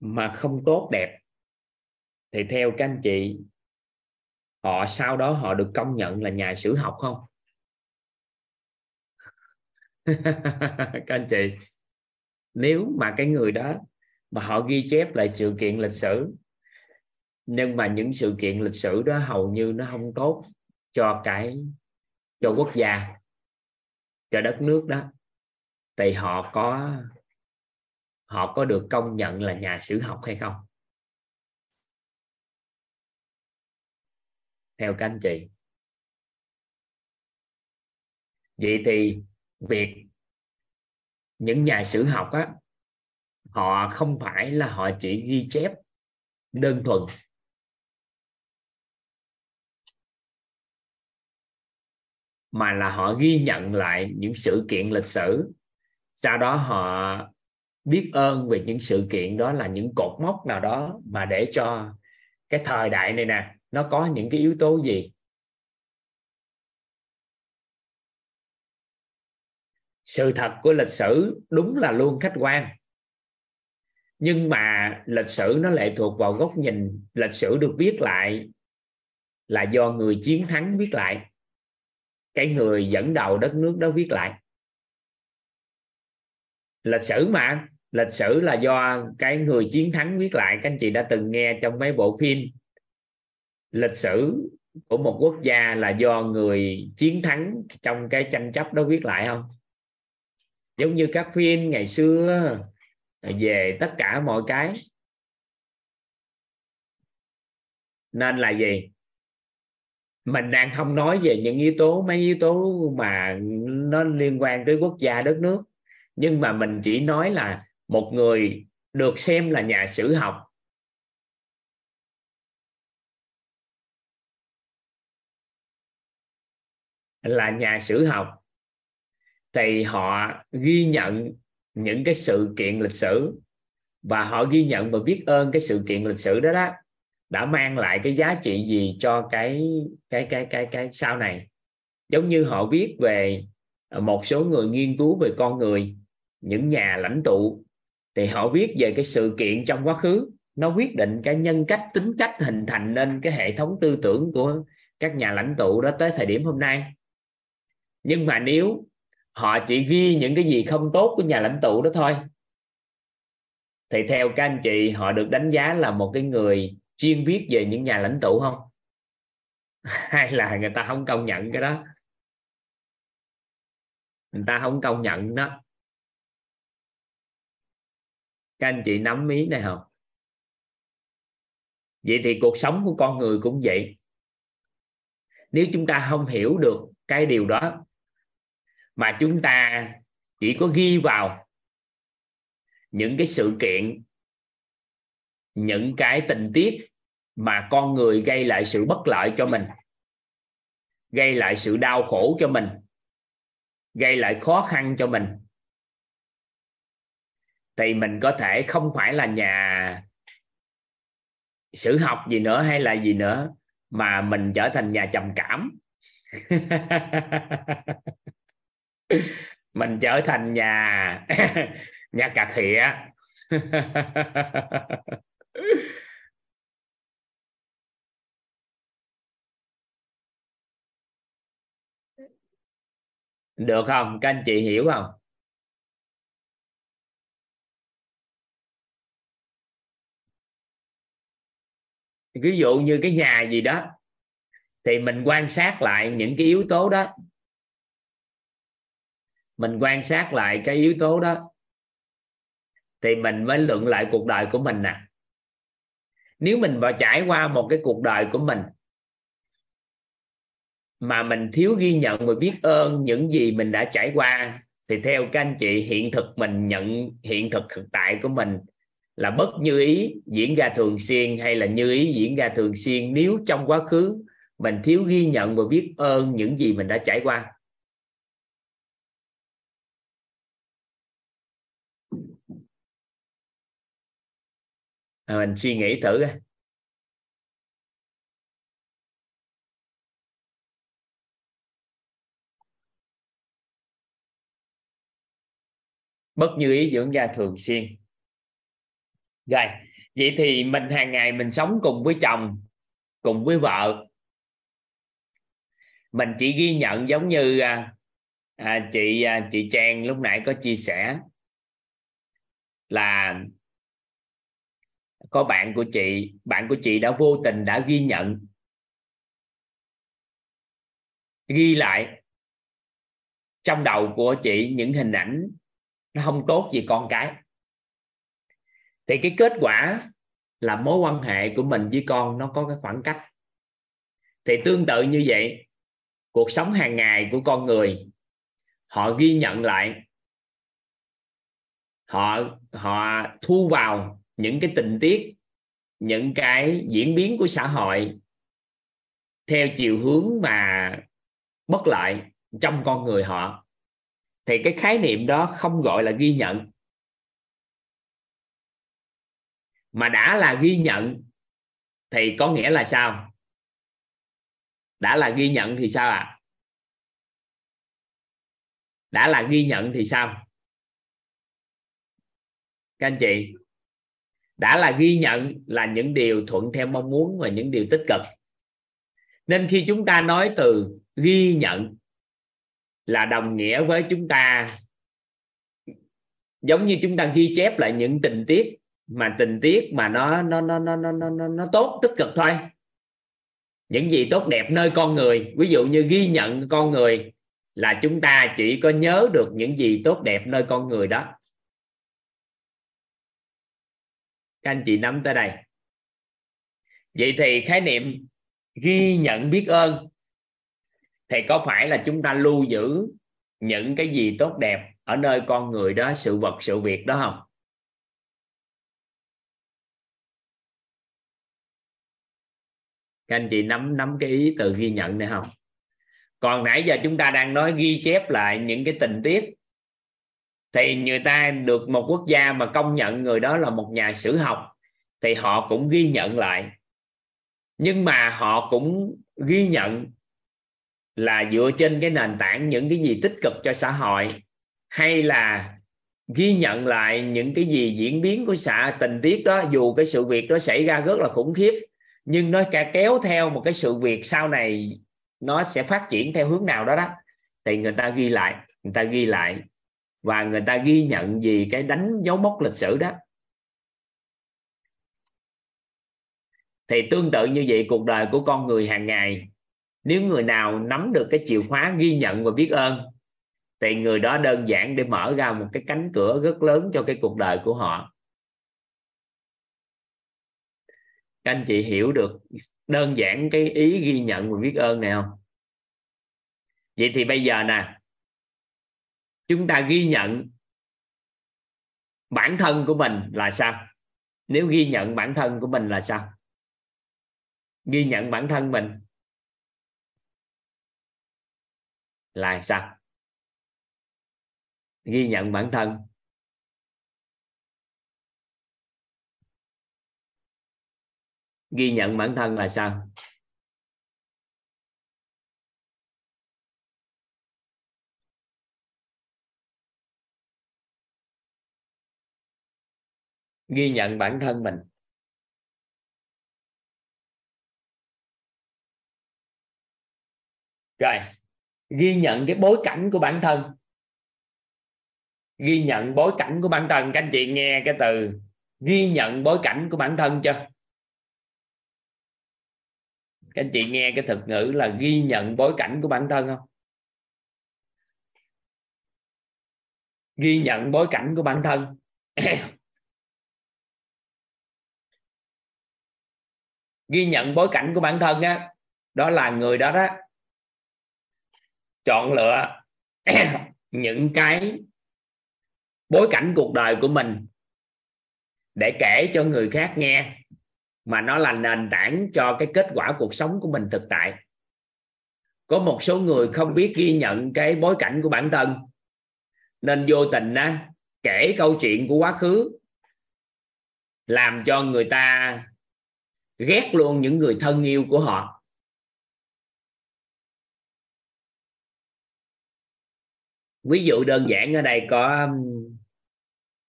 mà không tốt, đẹp. Thì theo các anh chị, họ, sau đó họ được công nhận là nhà sử học không? Các anh chị, nếu mà cái người đó mà họ ghi chép lại sự kiện lịch sử, nhưng mà những sự kiện lịch sử đó hầu như nó không tốt cho cái, cho quốc gia, cho đất nước đó thì họ có họ có được công nhận là nhà sử học hay không? Theo các anh chị. Vậy thì việc những nhà sử học á, họ không phải là họ chỉ ghi chép đơn thuần. Mà là họ ghi nhận lại những sự kiện lịch sử sau đó họ biết ơn về những sự kiện đó là những cột mốc nào đó mà để cho cái thời đại này nè, nó có những cái yếu tố gì? Sự thật của lịch sử đúng là luôn khách quan. Nhưng mà lịch sử nó lệ thuộc vào góc nhìn lịch sử được viết lại là do người chiến thắng viết lại. Cái người dẫn đầu đất nước đó viết lại lịch sử mà. Lịch sử là do cái người chiến thắng viết lại, các anh chị đã từng nghe trong mấy bộ phim. Lịch sử của một quốc gia là do người chiến thắng trong cái tranh chấp đó viết lại không? Giống như các phim ngày xưa về tất cả mọi cái. Nên là gì? Mình đang không nói về những yếu tố, mấy yếu tố mà nó liên quan tới quốc gia đất nước nhưng mà mình chỉ nói là một người được xem là nhà sử học. Là nhà sử học. Thì họ ghi nhận những cái sự kiện lịch sử. Và họ ghi nhận và biết ơn cái sự kiện lịch sử đó đó đã mang lại cái giá trị gì cho cái cái cái cái cái sau này. Giống như họ viết về một số người nghiên cứu về con người những nhà lãnh tụ, thì họ viết về cái sự kiện trong quá khứ. Nó quyết định cái nhân cách, tính cách hình thành nên cái hệ thống tư tưởng của các nhà lãnh tụ đó tới thời điểm hôm nay. Nhưng mà nếu họ chỉ ghi những cái gì không tốt của nhà lãnh tụ đó thôi, thì theo các anh chị, họ được đánh giá là một cái người chuyên viết về những nhà lãnh tụ không? Hay là người ta không công nhận cái đó? Người ta không công nhận đó các anh chị nắm ý này không? Vậy thì cuộc sống của con người cũng vậy. Nếu chúng ta không hiểu được cái điều đó, mà chúng ta chỉ có ghi vào những cái sự kiện, những cái tình tiết mà con người gây lại sự bất lợi cho mình, gây lại sự đau khổ cho mình, gây lại khó khăn cho mình thì mình có thể không phải là nhà sử học gì nữa hay là gì nữa, mà mình trở thành nhà trầm cảm. Mình trở thành nhà nhà cà khịa. Được không? Các anh chị hiểu không? Ví dụ như cái nhà gì đó, thì mình quan sát lại những cái yếu tố đó. Mình quan sát lại cái yếu tố đó, thì mình mới luận lại cuộc đời của mình nè. Nếu mình vào trải qua một cái cuộc đời của mình mà mình thiếu ghi nhận và biết ơn những gì mình đã trải qua, thì theo các anh chị, hiện thực mình nhận, hiện thực thực tại của mình là bất như ý diễn ra thường xuyên hay là như ý diễn ra thường xuyên nếu trong quá khứ mình thiếu ghi nhận và biết ơn những gì mình đã trải qua? À, mình suy nghĩ thử coi. Bất như ý diễn ra thường xuyên rồi vậy thì mình hàng ngày mình sống cùng với chồng cùng với vợ. Mình chỉ ghi nhận giống như à, à, chị à, chị Trang lúc nãy có chia sẻ là có bạn của chị bạn của chị đã vô tình đã ghi nhận ghi lại trong đầu của chị những hình ảnh nó không tốt gì con cái thì cái kết quả là mối quan hệ của mình với con nó có cái khoảng cách. Thì tương tự như vậy, cuộc sống hàng ngày của con người, họ ghi nhận lại, họ họ thu vào những cái tình tiết, những cái diễn biến của xã hội theo chiều hướng mà bất lợi trong con người họ. Thì cái khái niệm đó không gọi là ghi nhận. Mà đã là ghi nhận thì có nghĩa là sao? Đã là ghi nhận thì sao ạ? À? đã là ghi nhận thì sao? Các anh chị, đã là ghi nhận là những điều thuận theo mong muốn và những điều tích cực. Nên khi chúng ta nói từ ghi nhận là đồng nghĩa với chúng ta, giống như chúng ta ghi chép lại những tình tiết mà tình tiết mà nó nó nó nó nó nó, nó tốt tích cực thôi. Những gì tốt đẹp nơi con người ví dụ như ghi nhận con người là chúng ta chỉ có nhớ được những gì tốt đẹp nơi con người đó. Các anh chị nắm tới đây. Vậy thì khái niệm ghi nhận biết ơn thì có phải là chúng ta lưu giữ những cái gì tốt đẹp ở nơi con người đó sự vật sự việc đó không? Các anh chị nắm nắm cái ý từ ghi nhận này không? Còn nãy giờ chúng ta đang nói ghi chép lại những cái tình tiết. Thì người ta được một quốc gia mà công nhận người đó là một nhà sử học, thì họ cũng ghi nhận lại. Nhưng mà họ cũng ghi nhận là dựa trên cái nền tảng những cái gì tích cực cho xã hội, hay là ghi nhận lại những cái gì diễn biến của xã, tình tiết đó, dù cái sự việc đó xảy ra rất là khủng khiếp nhưng nó cả kéo theo một cái sự việc sau này nó sẽ phát triển theo hướng nào đó đó. Thì người ta ghi lại, người ta ghi lại và người ta ghi nhận gì cái đánh dấu mốc lịch sử đó. Thì tương tự như vậy, cuộc đời của con người hàng ngày, nếu người nào nắm được cái chìa khóa ghi nhận và biết ơn, thì người đó đơn giản để mở ra một cái cánh cửa rất lớn cho cái cuộc đời của họ. Các anh chị hiểu được đơn giản cái ý ghi nhận và biết ơn này không? Vậy thì bây giờ nè, chúng ta ghi nhận bản thân của mình là sao? Nếu ghi nhận bản thân của mình là sao? Ghi nhận bản thân mình là sao? Ghi nhận bản thân ghi nhận bản thân là sao? Ghi nhận bản thân mình. Rồi, ghi nhận cái bối cảnh của bản thân. Ghi nhận bối cảnh của bản thân. Các anh chị nghe cái từ ghi nhận bối cảnh của bản thân chưa? Các anh chị nghe cái thực ngữ là ghi nhận bối cảnh của bản thân không? Ghi nhận bối cảnh của bản thân. Ghi nhận bối cảnh của bản thân á, đó là người đó đó. Chọn lựa những cái bối cảnh cuộc đời của mình để kể cho người khác nghe mà nó là nền tảng cho cái kết quả cuộc sống của mình thực tại. Có một số người không biết ghi nhận cái bối cảnh của bản thân nên vô tình á, kể câu chuyện của quá khứ làm cho người ta ghét luôn những người thân yêu của họ. Ví dụ đơn giản ở đây có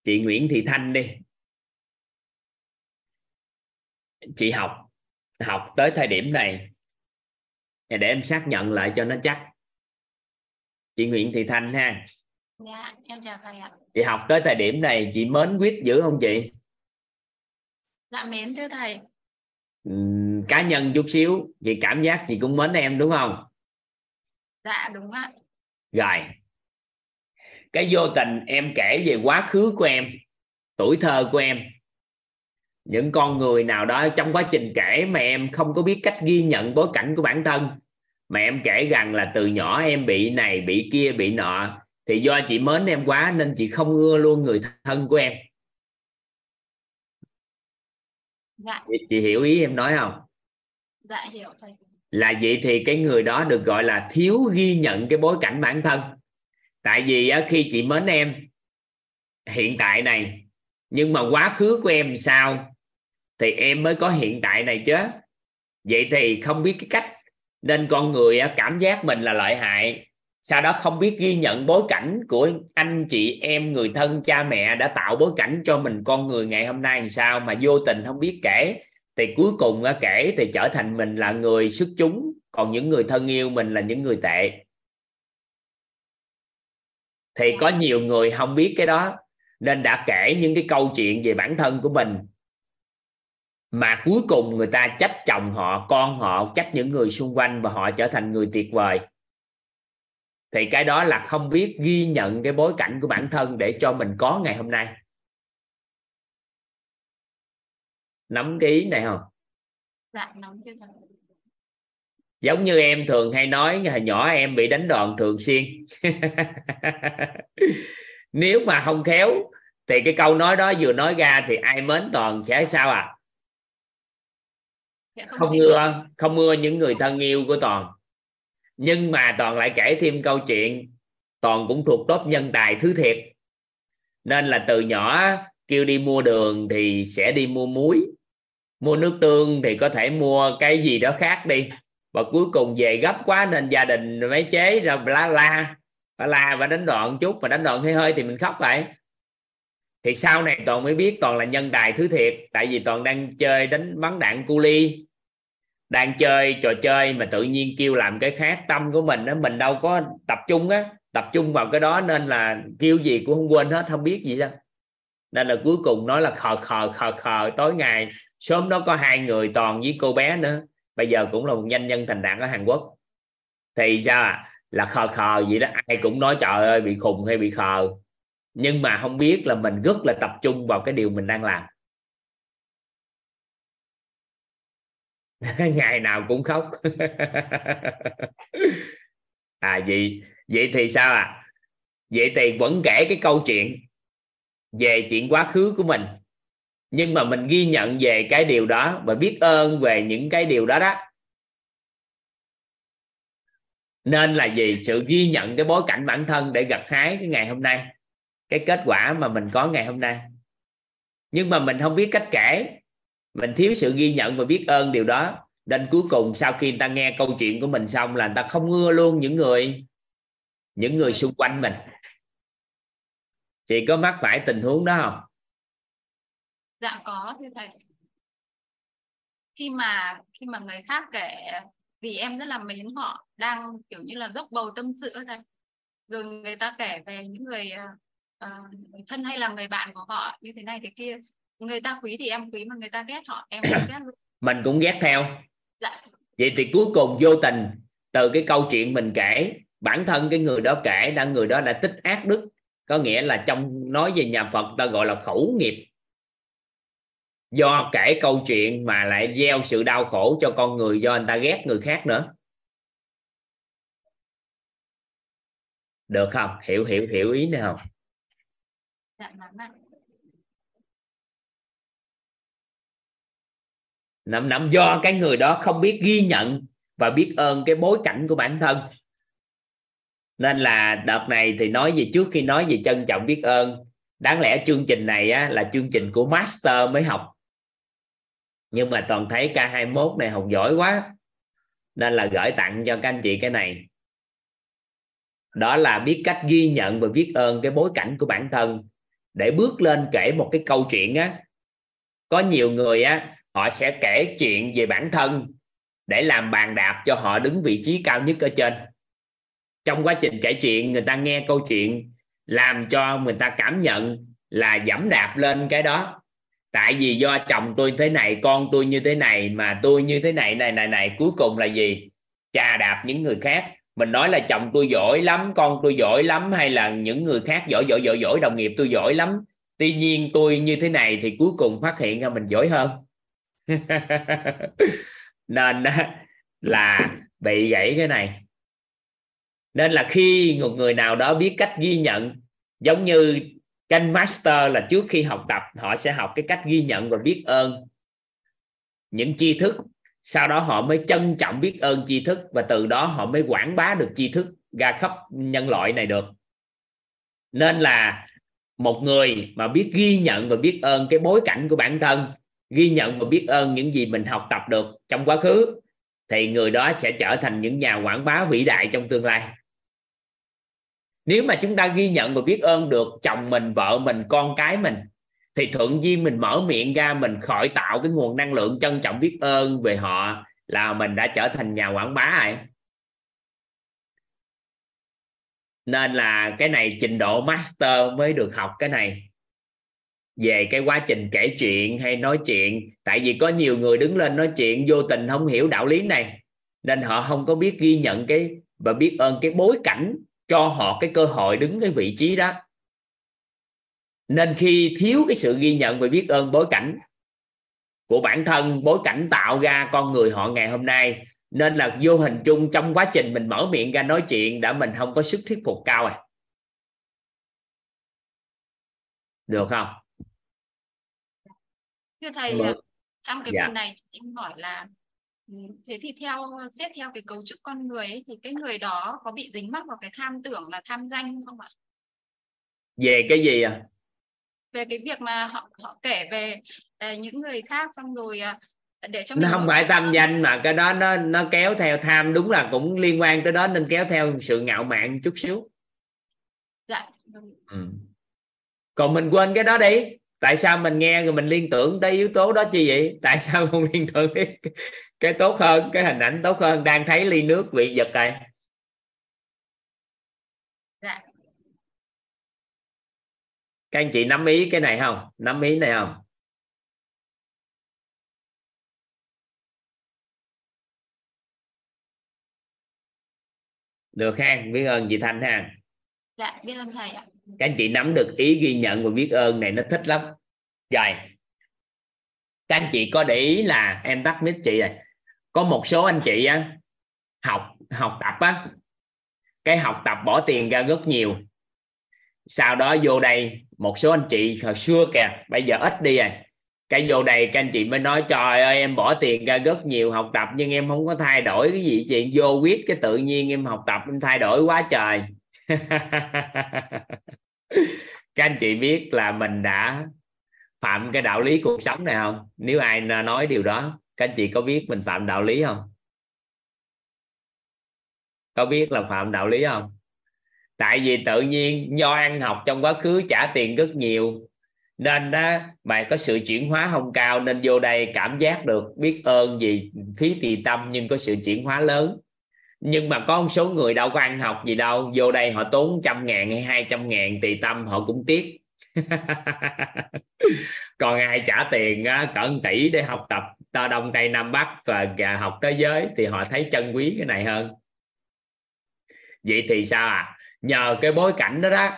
chị Nguyễn Thị Thanh đi chị học học tới thời điểm này. Để em xác nhận lại cho nó chắc. Chị Nguyễn Thị Thanh ha. Dạ em chào thầy ạ. Chị học tới thời điểm này chị mến quyết dữ không chị? Dạ mến thưa thầy. Cá nhân chút xíu chị cảm giác chị cũng mến em đúng không? Dạ đúng ạ. Rồi. Cái vô tình em kể về quá khứ của em tuổi thơ của em những con người nào đó trong quá trình kể mà em không có biết cách ghi nhận bối cảnh của bản thân mà em kể rằng là từ nhỏ em bị này bị kia bị nọ thì do chị mến em quá nên chị không ưa luôn người thân của em. Dạ. chị, chị hiểu ý em nói không? Dạ hiểu thầy. Là vậy thì cái người đó được gọi là thiếu ghi nhận cái bối cảnh bản thân. Tại vì khi chị mến em hiện tại này nhưng mà quá khứ của em sao thì em mới có hiện tại này chứ. Vậy thì không biết cái cách nên con người cảm giác mình là lợi hại. Sau đó không biết ghi nhận bối cảnh của anh chị em người thân cha mẹ đã tạo bối cảnh cho mình con người ngày hôm nay làm sao mà vô tình không biết kể. Thì cuối cùng kể thì trở thành mình là người xuất chúng còn những người thân yêu mình là những người tệ. Thì có nhiều người không biết cái đó nên đã kể những cái câu chuyện về bản thân của mình mà cuối cùng người ta trách chồng họ con họ trách những người xung quanh và họ trở thành người tuyệt vời. Thì cái đó là không biết ghi nhận cái bối cảnh của bản thân để cho mình có ngày hôm nay. Nắm cái ý này không? Dạ nắm giống như em thường hay nói hồi nhỏ em bị đánh đòn thường xuyên. Nếu mà không khéo thì cái câu nói đó vừa nói ra thì ai mến toàn sẽ sao à không, không mưa không mưa những người thân yêu của toàn. Nhưng mà toàn lại kể thêm câu chuyện toàn cũng thuộc tốt nhân tài thứ thiệt. Nên là từ nhỏ kêu đi mua đường thì sẽ đi mua muối. Mua nước tương thì có thể mua cái gì đó khác đi. Và cuối cùng về gấp quá nên gia đình mấy chế ra la. La la và đánh đòn chút mà đánh đòn hơi hơi thì mình khóc vậy thì sau này toàn mới biết toàn là nhân tài thứ thiệt, tại vì toàn đang chơi đánh bắn đạn cu ly. Đang chơi trò chơi mà tự nhiên kêu làm cái khác tâm của mình đó mình đâu có tập trung á. Tập trung vào cái đó nên là kêu gì cũng không quên hết, không biết gì đâu. Nên là cuối cùng nói là khờ khờ khờ khờ, tối ngày sớm đó có hai người toàn với cô bé nữa. Bây giờ cũng là một doanh nhân thành đạt ở Hàn Quốc. Thì sao à? là khờ khờ vậy đó, ai cũng nói, trời ơi, bị khùng hay bị khờ nhưng mà không biết là mình rất là tập trung vào cái điều mình đang làm. Ngày nào cũng khóc. À vậy vậy thì sao à? Vậy thì vẫn kể cái câu chuyện về chuyện quá khứ của mình. Nhưng mà mình ghi nhận về cái điều đó và biết ơn về những cái điều đó đó. Nên là gì? Sự ghi nhận cái bối cảnh bản thân để gặt hái cái ngày hôm nay cái kết quả mà mình có ngày hôm nay. Nhưng mà mình không biết cách kể. Mình thiếu sự ghi nhận và biết ơn điều đó. Nên cuối cùng sau khi người ta nghe câu chuyện của mình xong là người ta không ưa luôn những người những người xung quanh mình. Chị có mắc phải tình huống đó không? Dạ có thưa thầy. Khi mà khi mà người khác kể, vì em rất là mến họ, đang kiểu như là dốc bầu tâm sự thầy. Rồi người ta kể về những người à, uh, thân hay là người bạn của họ như thế này thế kia. Người ta quý thì em quý mà người ta ghét họ em cũng ghét luôn. Mình cũng ghét theo. Dạ. vậy thì cuối cùng vô tình từ cái câu chuyện mình kể bản thân cái người đó kể là người đó đã tích ác đức. Có nghĩa là trong nói về nhà Phật ta gọi là khẩu nghiệp. Do kể câu chuyện mà lại gieo sự đau khổ cho con người do người ta ghét người khác nữa. Được không? Hiểu hiểu hiểu ý này không dạ, nắm nắm do cái người đó không biết ghi nhận và biết ơn cái bối cảnh của bản thân. Nên là đợt này thì nói gì trước khi nói về trân trọng biết ơn đáng lẽ chương trình này á, là chương trình của master mới học. Nhưng mà toàn thấy K21 này học giỏi quá nên là gửi tặng cho các anh chị cái này. Đó là biết cách ghi nhận và biết ơn cái bối cảnh của bản thân để bước lên kể một cái câu chuyện á, có nhiều người á, họ sẽ kể chuyện về bản thân để làm bàn đạp cho họ đứng vị trí cao nhất ở trên. Trong quá trình kể chuyện, người ta nghe câu chuyện làm cho người ta cảm nhận là dẫm đạp lên cái đó. Tại vì do chồng tôi thế này, con tôi như thế này, mà tôi như thế này này này này, cuối cùng là gì? Chà đạp những người khác mình nói là chồng tôi giỏi lắm, con tôi giỏi lắm, hay là những người khác giỏi giỏi giỏi giỏi, đồng nghiệp tôi giỏi lắm. Tuy nhiên tôi như thế này thì cuối cùng phát hiện ra mình giỏi hơn. Nên là bị gãy cái này. Nên là khi một người nào đó biết cách ghi nhận, giống như kênh master là trước khi học tập, họ sẽ học cái cách ghi nhận và biết ơn những tri thức sau đó họ mới trân trọng biết ơn tri thức và từ đó họ mới quảng bá được tri thức ra khắp nhân loại này được. Nên là một người mà biết ghi nhận và biết ơn cái bối cảnh của bản thân, ghi nhận và biết ơn những gì mình học tập được trong quá khứ, thì người đó sẽ trở thành những nhà quảng bá vĩ đại trong tương lai. Nếu mà chúng ta ghi nhận và biết ơn được chồng mình, vợ mình, con cái mình thì thuận duyên mình mở miệng ra mình khởi tạo cái nguồn năng lượng trân trọng biết ơn về họ là mình đã trở thành nhà quảng bá rồi. Nên là cái này trình độ master mới được học cái này. Về cái quá trình kể chuyện hay nói chuyện. Tại vì có nhiều người đứng lên nói chuyện vô tình không hiểu đạo lý này. Nên họ không có biết ghi nhận cái và biết ơn cái bối cảnh cho họ cái cơ hội đứng cái vị trí đó nên khi thiếu cái sự ghi nhận và biết ơn bối cảnh của bản thân bối cảnh tạo ra con người họ ngày hôm nay nên là vô hình chung trong quá trình mình mở miệng ra nói chuyện đã mình không có sức thuyết phục cao rồi được không thưa thầy Được. trong cái dạ. phần này em hỏi là thế thì theo xét theo cái cấu trúc con người ấy, thì cái người đó có bị dính mắc vào cái tham tưởng là tham danh không ạ về cái gì à về cái việc mà họ họ kể về uh, những người khác xong rồi uh, để cho nó không phải tham danh mà cái đó nó nó kéo theo tham đúng là cũng liên quan tới đó nên kéo theo sự ngạo mạn chút xíu. Dạ ừ. còn mình quên cái đó đi. Tại sao mình nghe rồi mình liên tưởng tới yếu tố đó chi vậy? Tại sao không liên tưởng cái, cái tốt hơn cái hình ảnh tốt hơn? Đang thấy ly nước bị giật này dạ. Các anh chị nắm ý cái này không? Nắm ý này không? Được ha biết ơn chị thanh ha. Dạ biết ơn thầy ạ. Các anh chị nắm được ý ghi nhận và biết ơn này nó thích lắm. Rồi. Các anh chị có để ý là em tắt mic chị rồi. Có một số anh chị á học học tập á cái học tập bỏ tiền ra rất nhiều sau đó vô đây, một số anh chị hồi xưa kìa, bây giờ ít đi rồi. Cái vô đây các anh chị mới nói, trời ơi, em bỏ tiền ra rất nhiều học tập nhưng em không có thay đổi cái gì chuyện vô quyết cái tự nhiên em học tập em thay đổi quá trời. Các anh chị biết là mình đã phạm cái đạo lý cuộc sống này không? Nếu ai nói điều đó các anh chị có biết mình phạm đạo lý không? Có biết là phạm đạo lý không? Tại vì tự nhiên do ăn học trong quá khứ trả tiền rất nhiều. Nên đó mày có sự chuyển hóa không cao, nên vô đây cảm giác được biết ơn gì phí tỳ tâm nhưng có sự chuyển hóa lớn. Nhưng mà có một số người đâu có ăn học gì đâu, vô đây họ tốn trăm ngàn hay hai trăm ngàn tỳ tâm họ cũng tiếc. Còn ai trả tiền cỡ tỷ để học tập ta đông, tây, nam bắc và học thế giới thì họ thấy chân quý cái này hơn. Vậy thì sao à nhờ cái bối cảnh đó đó,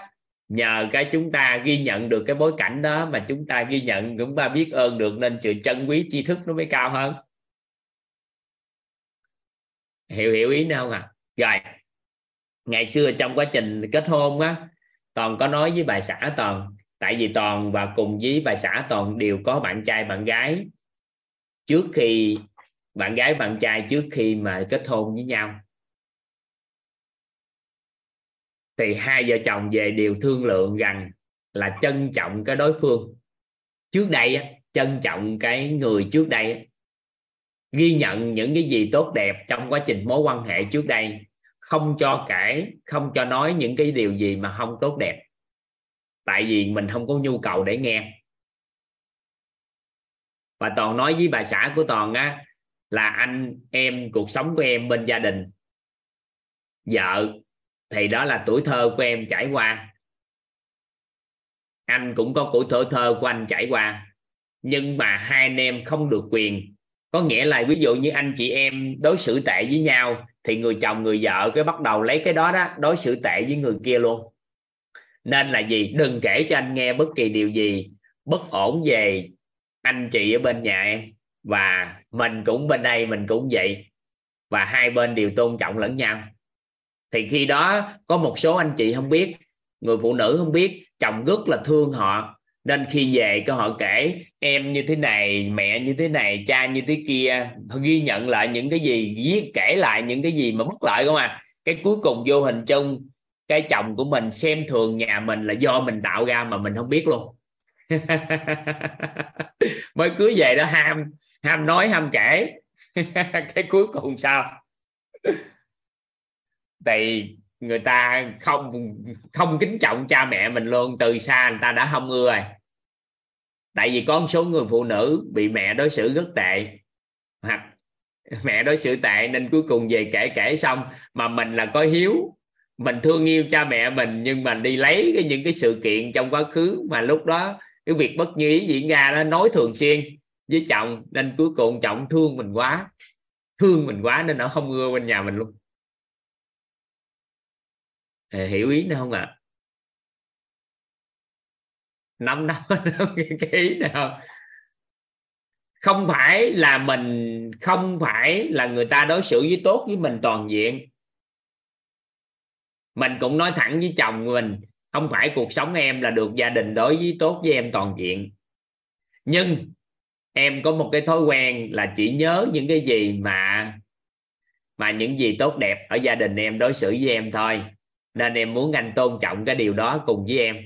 nhờ cái chúng ta ghi nhận được cái bối cảnh đó mà chúng ta ghi nhận, chúng ta biết ơn được nên sự chân quý tri thức nó mới cao hơn. Hiểu hiểu ý nào không à rồi, ngày xưa trong quá trình kết hôn á, toàn có nói với bà xã toàn, tại vì toàn và cùng với bà xã toàn đều có bạn trai, bạn gái. Trước khi bạn gái, bạn trai trước khi mà kết hôn với nhau thì hai vợ chồng về đều thương lượng rằng là trân trọng cái đối phương. Trước đây trân trọng cái người trước đây ghi nhận những cái gì tốt đẹp trong quá trình mối quan hệ trước đây, không cho kể, không cho nói những cái điều gì mà không tốt đẹp. Tại vì mình không có nhu cầu để nghe. Và toàn nói với bà xã của toàn á, là anh em, cuộc sống của em bên gia đình, vợ thì đó là tuổi thơ của em trải qua. Anh cũng có tuổi thơ thơ của anh trải qua. Nhưng mà hai anh em không được quyền. Có nghĩa là ví dụ như anh chị em đối xử tệ với nhau, thì người chồng, người vợ cái bắt đầu lấy cái đó đó, đối xử tệ với người kia luôn. Nên là gì? Đừng kể cho anh nghe bất kỳ điều gì. Bất ổn về anh chị ở bên nhà em. Và mình cũng bên đây, mình cũng vậy. Và hai bên đều tôn trọng lẫn nhau thì khi đó có một số anh chị không biết, người phụ nữ không biết, chồng rất là thương họ. Nên khi về có họ kể, em như thế này, mẹ như thế này, cha như thế kia. Ghi nhận lại những cái gì, viết kể lại những cái gì mà bất lợi không à. Cái cuối cùng vô hình chung, cái chồng của mình xem thường nhà mình là do mình tạo ra mà mình không biết luôn. Mới cưới về đó ham ham nói, ham kể. Cái cuối cùng sao? Thì người ta không không kính trọng cha mẹ mình luôn, từ xa người ta đã không ưa rồi. Tại vì có một số người phụ nữ bị mẹ đối xử rất tệ. Hoặc mẹ đối xử tệ nên cuối cùng về kể kể xong mà mình là có hiếu. Mình thương yêu cha mẹ mình nhưng mà đi lấy cái những cái sự kiện trong quá khứ mà lúc đó cái việc bất như ý diễn ra nó nói thường xuyên với chồng nên cuối cùng chồng thương mình quá. Thương mình quá nên nó không ưa bên nhà mình luôn hiểu ý nữa không ạ? À? năm năm cái ý nào? Không phải là mình, không phải là người ta đối xử với tốt với mình toàn diện. Mình cũng nói thẳng với chồng mình, không phải cuộc sống em là được gia đình đối với tốt với em toàn diện. Nhưng em có một cái thói quen là chỉ nhớ những cái gì mà mà những gì tốt đẹp ở gia đình em đối xử với em thôi nên em muốn anh tôn trọng cái điều đó cùng với em.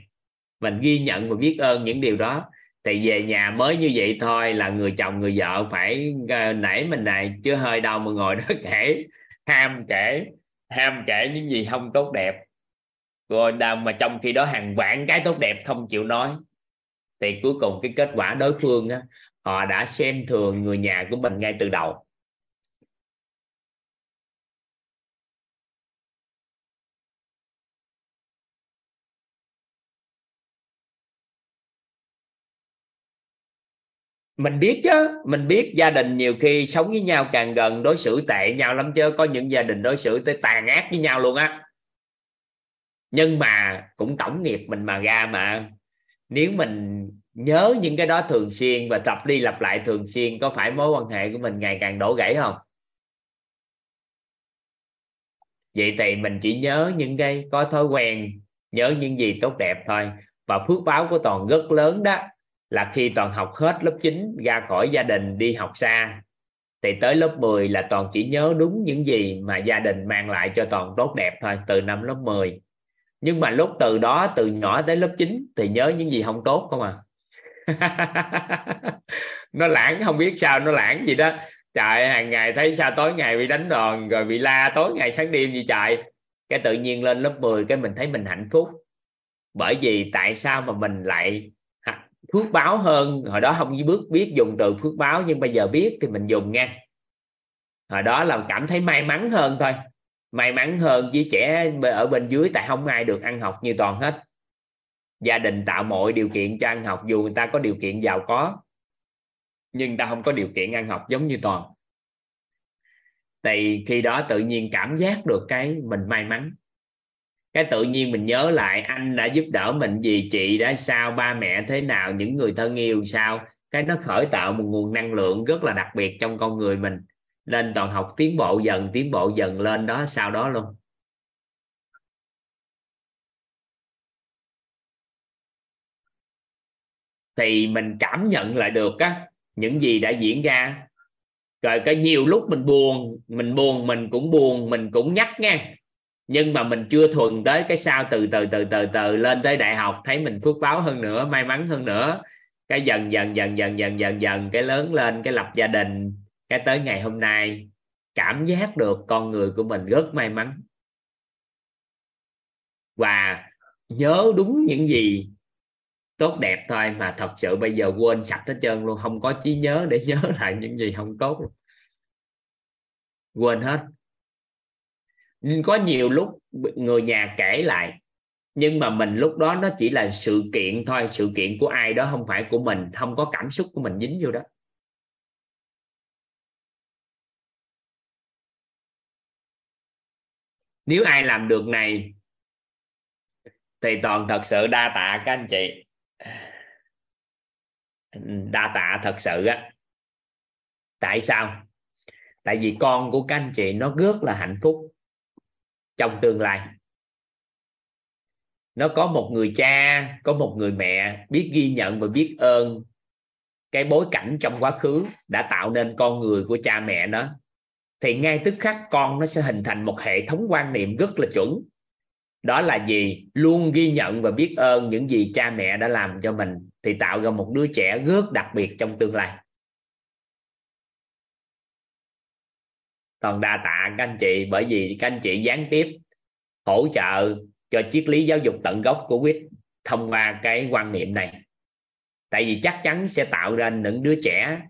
Mình ghi nhận và biết ơn những điều đó. Thì về nhà mới như vậy thôi là người chồng người vợ phải ờ, nảy mình này chứ hơi đâu mà ngồi đó kể ham kể ham kể những gì không tốt đẹp. Rồi đào mà trong khi đó hàng vạn cái tốt đẹp không chịu nói. Thì cuối cùng cái kết quả đối phương á, họ đã xem thường người nhà của mình ngay từ đầu. mình biết chứ, mình biết gia đình nhiều khi sống với nhau càng gần đối xử tệ nhau lắm chứ, có những gia đình đối xử tới tàn ác với nhau luôn á. Nhưng mà cũng tổng nghiệp mình mà ra mà. Nếu mình nhớ những cái đó thường xuyên và tập đi lặp lại thường xuyên, có phải mối quan hệ của mình ngày càng đổ gãy không? Vậy thì mình chỉ nhớ những cái có thói quen, nhớ những gì tốt đẹp thôi. Và phước báo của toàn rất lớn đó là khi toàn học hết lớp 9 ra khỏi gia đình, đi học xa. Thì tới lớp 10 là toàn chỉ nhớ đúng những gì mà gia đình mang lại cho toàn tốt đẹp thôi, từ năm lớp 10 nhưng mà lúc từ đó, từ nhỏ tới lớp 9 thì nhớ những gì không tốt không à? Nó lãng, không biết sao nó lãng gì đó. Trời hàng ngày thấy sao tối ngày bị đánh đòn, rồi bị la tối ngày sáng đêm gì trời. Cái tự nhiên lên lớp 10 cái mình thấy mình hạnh phúc. Bởi vì tại sao mà mình lại phước báo hơn. Hồi đó không biết biết dùng từ phước báo, nhưng bây giờ biết thì mình dùng nha. Hồi đó là cảm thấy may mắn hơn thôi. May mắn hơn với trẻ ở bên dưới tại không ai được ăn học như toàn hết. Gia đình tạo mọi điều kiện cho ăn học, dù người ta có điều kiện giàu có, nhưng ta không có điều kiện ăn học giống như toàn. Thì khi đó tự nhiên cảm giác được cái mình may mắn cái tự nhiên mình nhớ lại anh đã giúp đỡ mình gì, chị đã sao, ba mẹ thế nào, những người thân yêu sao? Cái nó khởi tạo một nguồn năng lượng rất là đặc biệt trong con người mình. Nên toàn học tiến bộ dần, tiến bộ dần lên đó, sau đó luôn. Thì mình cảm nhận lại được á, những gì đã diễn ra. Rồi cái nhiều lúc mình buồn mình buồn mình cũng buồn, mình cũng nhắc nha nhưng mà mình chưa thuần tới cái sao từ từ từ từ từ lên tới đại học. Thấy mình phước báo hơn nữa, may mắn hơn nữa. Cái dần dần dần dần dần dần dần cái lớn lên, cái lập gia đình. Cái tới ngày hôm nay, cảm giác được con người của mình rất may mắn. Và nhớ đúng những gì tốt đẹp thôi mà thật sự bây giờ quên sạch hết trơn luôn. Không có trí nhớ để nhớ lại những gì không tốt. Luôn. quên hết có nhiều lúc người nhà kể lại, nhưng mà mình lúc đó nó chỉ là sự kiện thôi, sự kiện của ai đó, không phải của mình, không có cảm xúc của mình dính vô đó. Nếu ai làm được này, thì toàn thật sự đa tạ các anh chị. Đa tạ thật sự á. Tại sao? Tại vì con của các anh chị nó rất là hạnh phúc trong tương lai. Nó có một người cha, có một người mẹ biết ghi nhận và biết ơn cái bối cảnh trong quá khứ đã tạo nên con người của cha mẹ nó. Thì ngay tức khắc con nó sẽ hình thành một hệ thống quan niệm rất là chuẩn. Đó là gì? Luôn ghi nhận và biết ơn những gì cha mẹ đã làm cho mình thì tạo ra một đứa trẻ rất đặc biệt trong tương lai. Còn đa tạ các anh chị, bởi vì các anh chị gián tiếp hỗ trợ cho triết lý giáo dục tận gốc của quýt thông qua cái quan niệm này. Tại vì chắc chắn sẽ tạo ra những đứa trẻ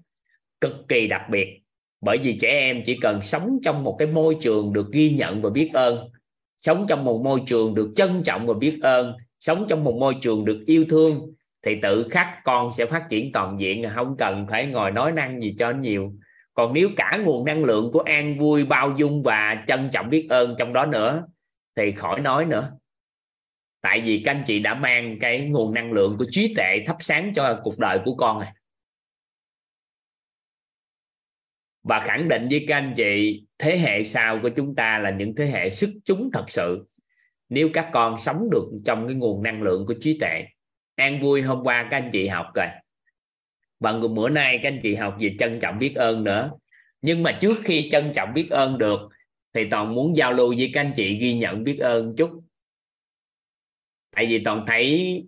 cực kỳ đặc biệt, bởi vì trẻ em chỉ cần sống trong một cái môi trường được ghi nhận và biết ơn, sống trong một môi trường được trân trọng và biết ơn, sống trong một môi trường được yêu thương, thì tự khắc con sẽ phát triển toàn diện, không cần phải ngồi nói năng gì cho nhiều còn nếu cả nguồn năng lượng của an vui, bao dung và trân trọng biết ơn trong đó nữa, thì khỏi nói nữa. Tại vì các anh chị đã mang cái nguồn năng lượng của trí tuệ thắp sáng cho cuộc đời của con này và khẳng định với các anh chị, thế hệ sau của chúng ta là những thế hệ sức chúng thật sự. Nếu các con sống được trong cái nguồn năng lượng của trí tuệ, an vui hôm qua các anh chị học rồi và bữa nay các anh chị học về trân trọng biết ơn nữa. Nhưng mà trước khi trân trọng biết ơn được, thì toàn muốn giao lưu với các anh chị ghi nhận biết ơn chút. Tại vì toàn thấy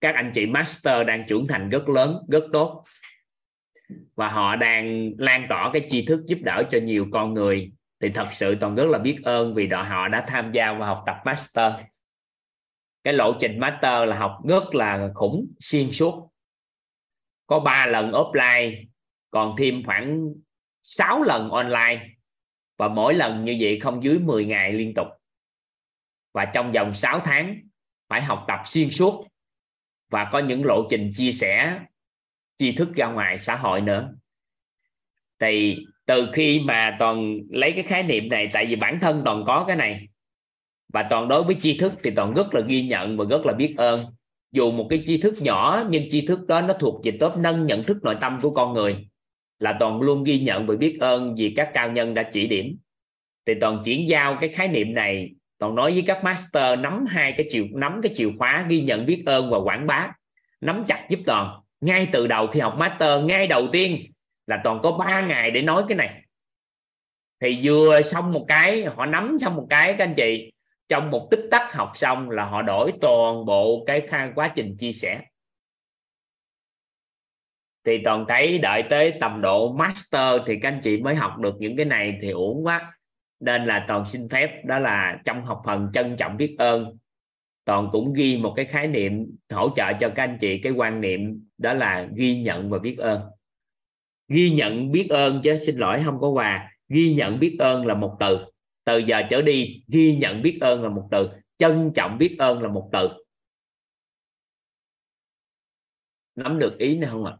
các anh chị master đang trưởng thành rất lớn, rất tốt. Và họ đang lan tỏa cái tri thức giúp đỡ cho nhiều con người. Thì thật sự toàn rất là biết ơn vì đội họ đã tham gia vào học tập master. Cái lộ trình master là học rất là khủng, xuyên suốt có 3 lần offline, còn thêm khoảng 6 lần online. Và mỗi lần như vậy không dưới 10 ngày liên tục. Và trong vòng 6 tháng, phải học tập xuyên suốt. Và có những lộ trình chia sẻ, tri thức ra ngoài xã hội nữa. Thì từ khi mà toàn lấy cái khái niệm này, tại vì bản thân toàn có cái này. Và toàn đối với tri thức thì toàn rất là ghi nhận và rất là biết ơn dù một cái tri thức nhỏ, nhưng tri thức đó nó thuộc về top nâng nhận thức nội tâm của con người. Là toàn luôn ghi nhận và biết ơn vì các cao nhân đã chỉ điểm. Thì toàn chuyển giao cái khái niệm này toàn nói với các master nắm hai cái chiều, nắm cái chìa khóa ghi nhận biết ơn và quảng bá. Nắm chặt giúp toàn ngay từ đầu khi học master, ngay đầu tiên là toàn có 3 ngày để nói cái này. Thì vừa xong một cái, họ nắm xong một cái các anh chị trong một tích tắc học xong là họ đổi toàn bộ cái quá trình chia sẻ. Thì toàn thấy đợi tới tầm độ master thì các anh chị mới học được những cái này thì uổng quá. Nên là toàn xin phép, đó là trong học phần trân trọng biết ơn, toàn cũng ghi một cái khái niệm hỗ trợ cho các anh chị, cái quan niệm đó là ghi nhận và biết ơn. Ghi nhận biết ơn chứ xin lỗi, không có quà. Ghi nhận biết ơn là một từ từ giờ trở đi, ghi nhận biết ơn là một từ, trân trọng biết ơn là một từ. Nắm được ý này không ạ?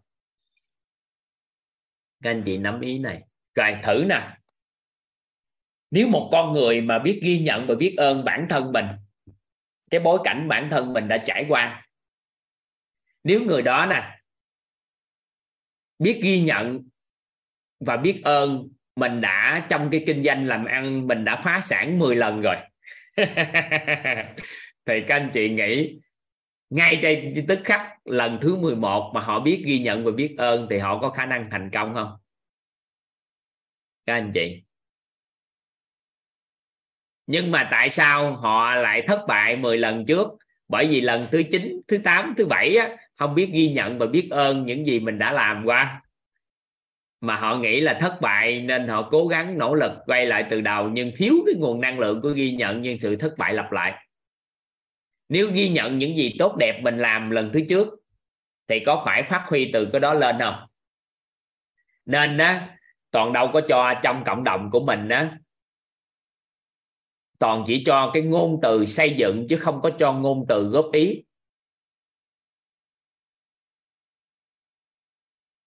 Các anh chị nắm ý này. Rồi, thử nè. Nếu một con người mà biết ghi nhận và biết ơn bản thân mình, cái bối cảnh bản thân mình đã trải qua, nếu người đó nè, biết ghi nhận và biết ơn mình đã trong cái kinh doanh làm ăn mình đã phá sản 10 lần rồi. Thì các anh chị nghĩ ngay trên tức khắc lần thứ 11 mà họ biết ghi nhận và biết ơn thì họ có khả năng thành công không? Các anh chị. Nhưng mà tại sao họ lại thất bại 10 lần trước? Bởi vì lần thứ 9 thứ 8 thứ 7 á, không biết ghi nhận và biết ơn những gì mình đã làm qua mà họ nghĩ là thất bại nên họ cố gắng nỗ lực quay lại từ đầu, nhưng thiếu cái nguồn năng lượng của ghi nhận, nhưng sự thất bại lặp lại. Nếu ghi nhận những gì tốt đẹp mình làm lần thứ trước, thì có phải phát huy từ cái đó lên không? Nên đó toàn đâu có cho trong cộng đồng của mình đó toàn chỉ cho cái ngôn từ xây dựng, chứ không có cho ngôn từ góp ý.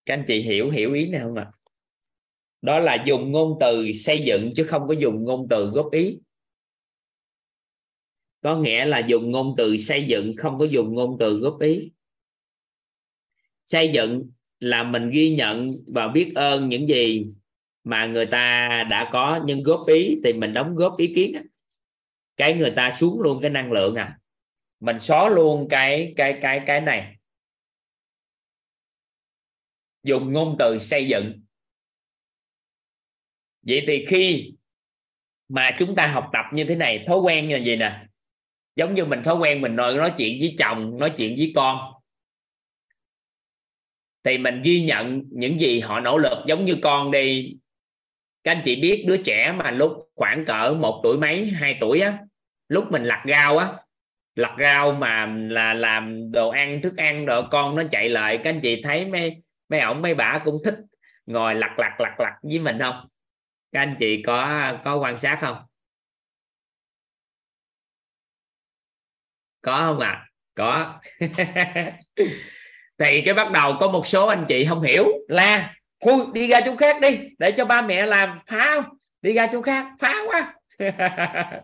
Các anh chị hiểu hiểu ý này không ạ? Đó là dùng ngôn từ xây dựng chứ không có dùng ngôn từ góp ý. Có nghĩa là dùng ngôn từ xây dựng, không có dùng ngôn từ góp ý. Xây dựng là mình ghi nhận và biết ơn những gì mà người ta đã có, nhưng góp ý thì mình đóng góp ý kiến cái người ta xuống luôn cái năng lượng à. Mình xóa luôn cái cái cái cái này dùng ngôn từ xây dựng. Vậy thì khi mà chúng ta học tập như thế này, thói quen như là gì nè? Giống như mình thói quen mình nói nói chuyện với chồng, nói chuyện với con. Thì mình ghi nhận những gì họ nỗ lực. Giống như con đi, các anh chị biết đứa trẻ mà lúc khoảng cỡ một tuổi mấy, hai tuổi á, lúc mình lặt rau á, lặt rau mà là làm đồ ăn, thức ăn rồi con nó chạy lại. Các anh chị thấy mấy mấy ổng, mấy bà cũng thích ngồi lặt lặt lặt lặt với mình không? Các anh chị có có quan sát không? Có không ạ? À? có. Thì cái bắt đầu có một số anh chị không hiểu. La thôi đi ra chỗ khác đi, để cho ba mẹ làm. Phá đi ra chỗ khác, phá quá.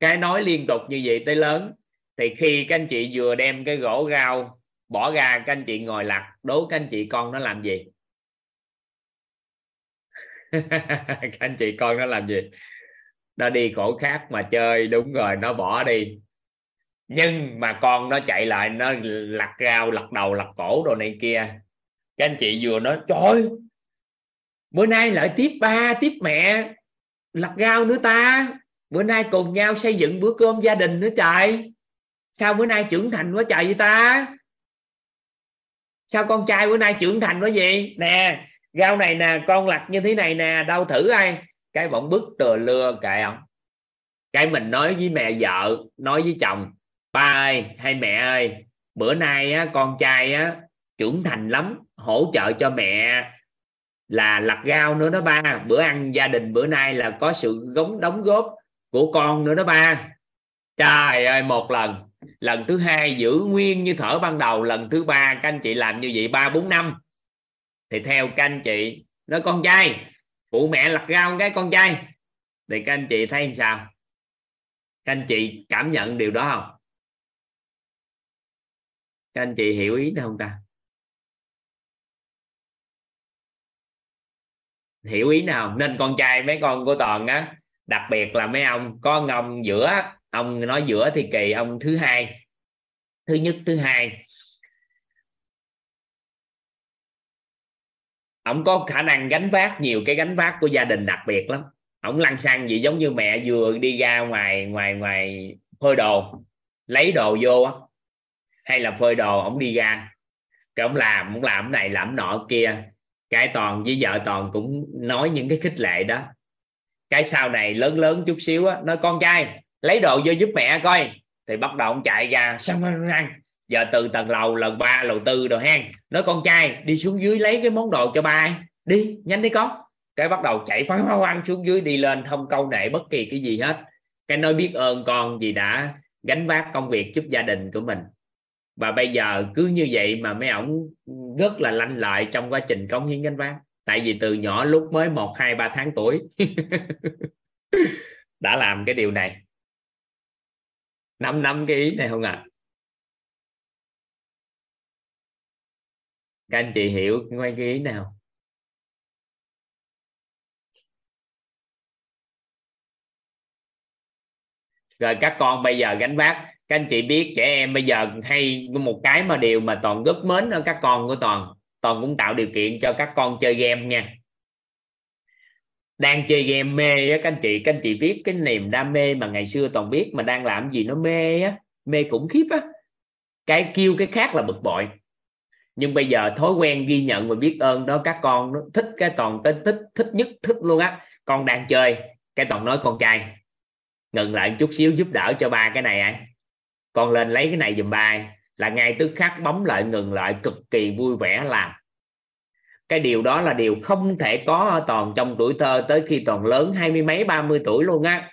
Cái nói liên tục như vậy tới lớn. Thì khi các anh chị vừa đem cái gỗ rau bỏ ra, các anh chị ngồi lặt, đố các anh chị con nó làm gì? Các anh chị con nó làm gì? Nó đi cổ khác mà chơi, đúng rồi, nó bỏ đi. Nhưng mà con nó chạy lại, nó lặt rau, lặt đầu, lặt cổ đồ này kia. Các anh chị vừa nói, trời bữa nay lại tiếp ba, tiếp mẹ, lặt rau nữa ta. Bữa nay cùng nhau xây dựng bữa cơm gia đình nữa trời. Sao bữa nay trưởng thành quá trời vậy ta? Sao con trai bữa nay trưởng thành quá gì nè rau này nè con lặt như thế này nè đau thử ai? Cái bọn bức từa lưa kệ không cái mình nói với mẹ vợ nói với chồng ba ơi hay mẹ ơi bữa nay á, con trai á, trưởng thành lắm hỗ trợ cho mẹ là lặt rau nữa đó ba. Bữa ăn gia đình bữa nay là có sự đóng đóng góp của con nữa đó ba. Trời ơi một lần lần thứ hai giữ nguyên như thở ban đầu, lần thứ ba các anh chị làm như vậy ba bốn năm. Thì theo các anh chị nói con trai, phụ mẹ lật ra một cái con trai. Thì các anh chị thấy sao? Các anh chị cảm nhận điều đó không? Các anh chị hiểu ý không ta? Hiểu ý nào nên con trai mấy con của toàn á, đặc biệt là mấy ông có ngông giữa ông nói giữa thì kỳ ông thứ hai. Thứ nhất, thứ hai. Ông có khả năng gánh vác nhiều cái gánh vác của gia đình đặc biệt lắm. Ông lăn xăng gì giống như mẹ vừa đi ra ngoài ngoài ngoài phơi đồ, lấy đồ vô á. Hay là phơi đồ, ông đi ra. Cái ông làm ông làm này làm nọ kia. Cái toàn với vợ toàn cũng nói những cái khích lệ đó. Cái sau này lớn lớn chút xíu á, nói con trai lấy đồ vô giúp mẹ coi. Thì bắt đầu ông chạy ra xong ăn? Giờ từ tầng lầu, lần ba, lầu tư đồ hen. Nói con trai, đi xuống dưới lấy cái món đồ cho ba đi, nhanh đi con. Cái bắt đầu chạy phá hoa ăn xuống dưới, đi lên không câu nệ bất kỳ cái gì hết. Cái nói biết ơn con vì đã gánh vác công việc giúp gia đình của mình. Và bây giờ cứ như vậy mà mấy ổng rất là lanh lợi trong quá trình cống hiến gánh vác. Tại vì từ nhỏ lúc mới một, hai, ba tháng tuổi, đã làm cái điều này năm năm cái ý này không ạ? À? các anh chị hiểu mấy cái ý nào? Rồi các con bây giờ gánh vác. Các anh chị biết trẻ em bây giờ hay một cái mà điều mà toàn rất mến ở các con của toàn. Toàn cũng tạo điều kiện cho các con chơi game nha đang chơi game mê á, các anh chị, các anh chị biết cái niềm đam mê mà ngày xưa toàn biết mà đang làm gì nó mê á, mê khủng khiếp á. Cái kêu cái khác là bực bội. Nhưng bây giờ thói quen ghi nhận và biết ơn đó, các con nó thích cái toàn tới thích thích nhất, thích luôn á. Con đang chơi, cái toàn nói con trai. Ngừng lại chút xíu, giúp đỡ cho ba cái này ai. Con lên lấy cái này dùm ba là ngay tức khắc bấm lại, ngừng lại, cực kỳ vui vẻ làm cái điều đó là điều không thể có ở toàn trong tuổi thơ tới khi toàn lớn, hai mươi mấy, ba mươi tuổi luôn á.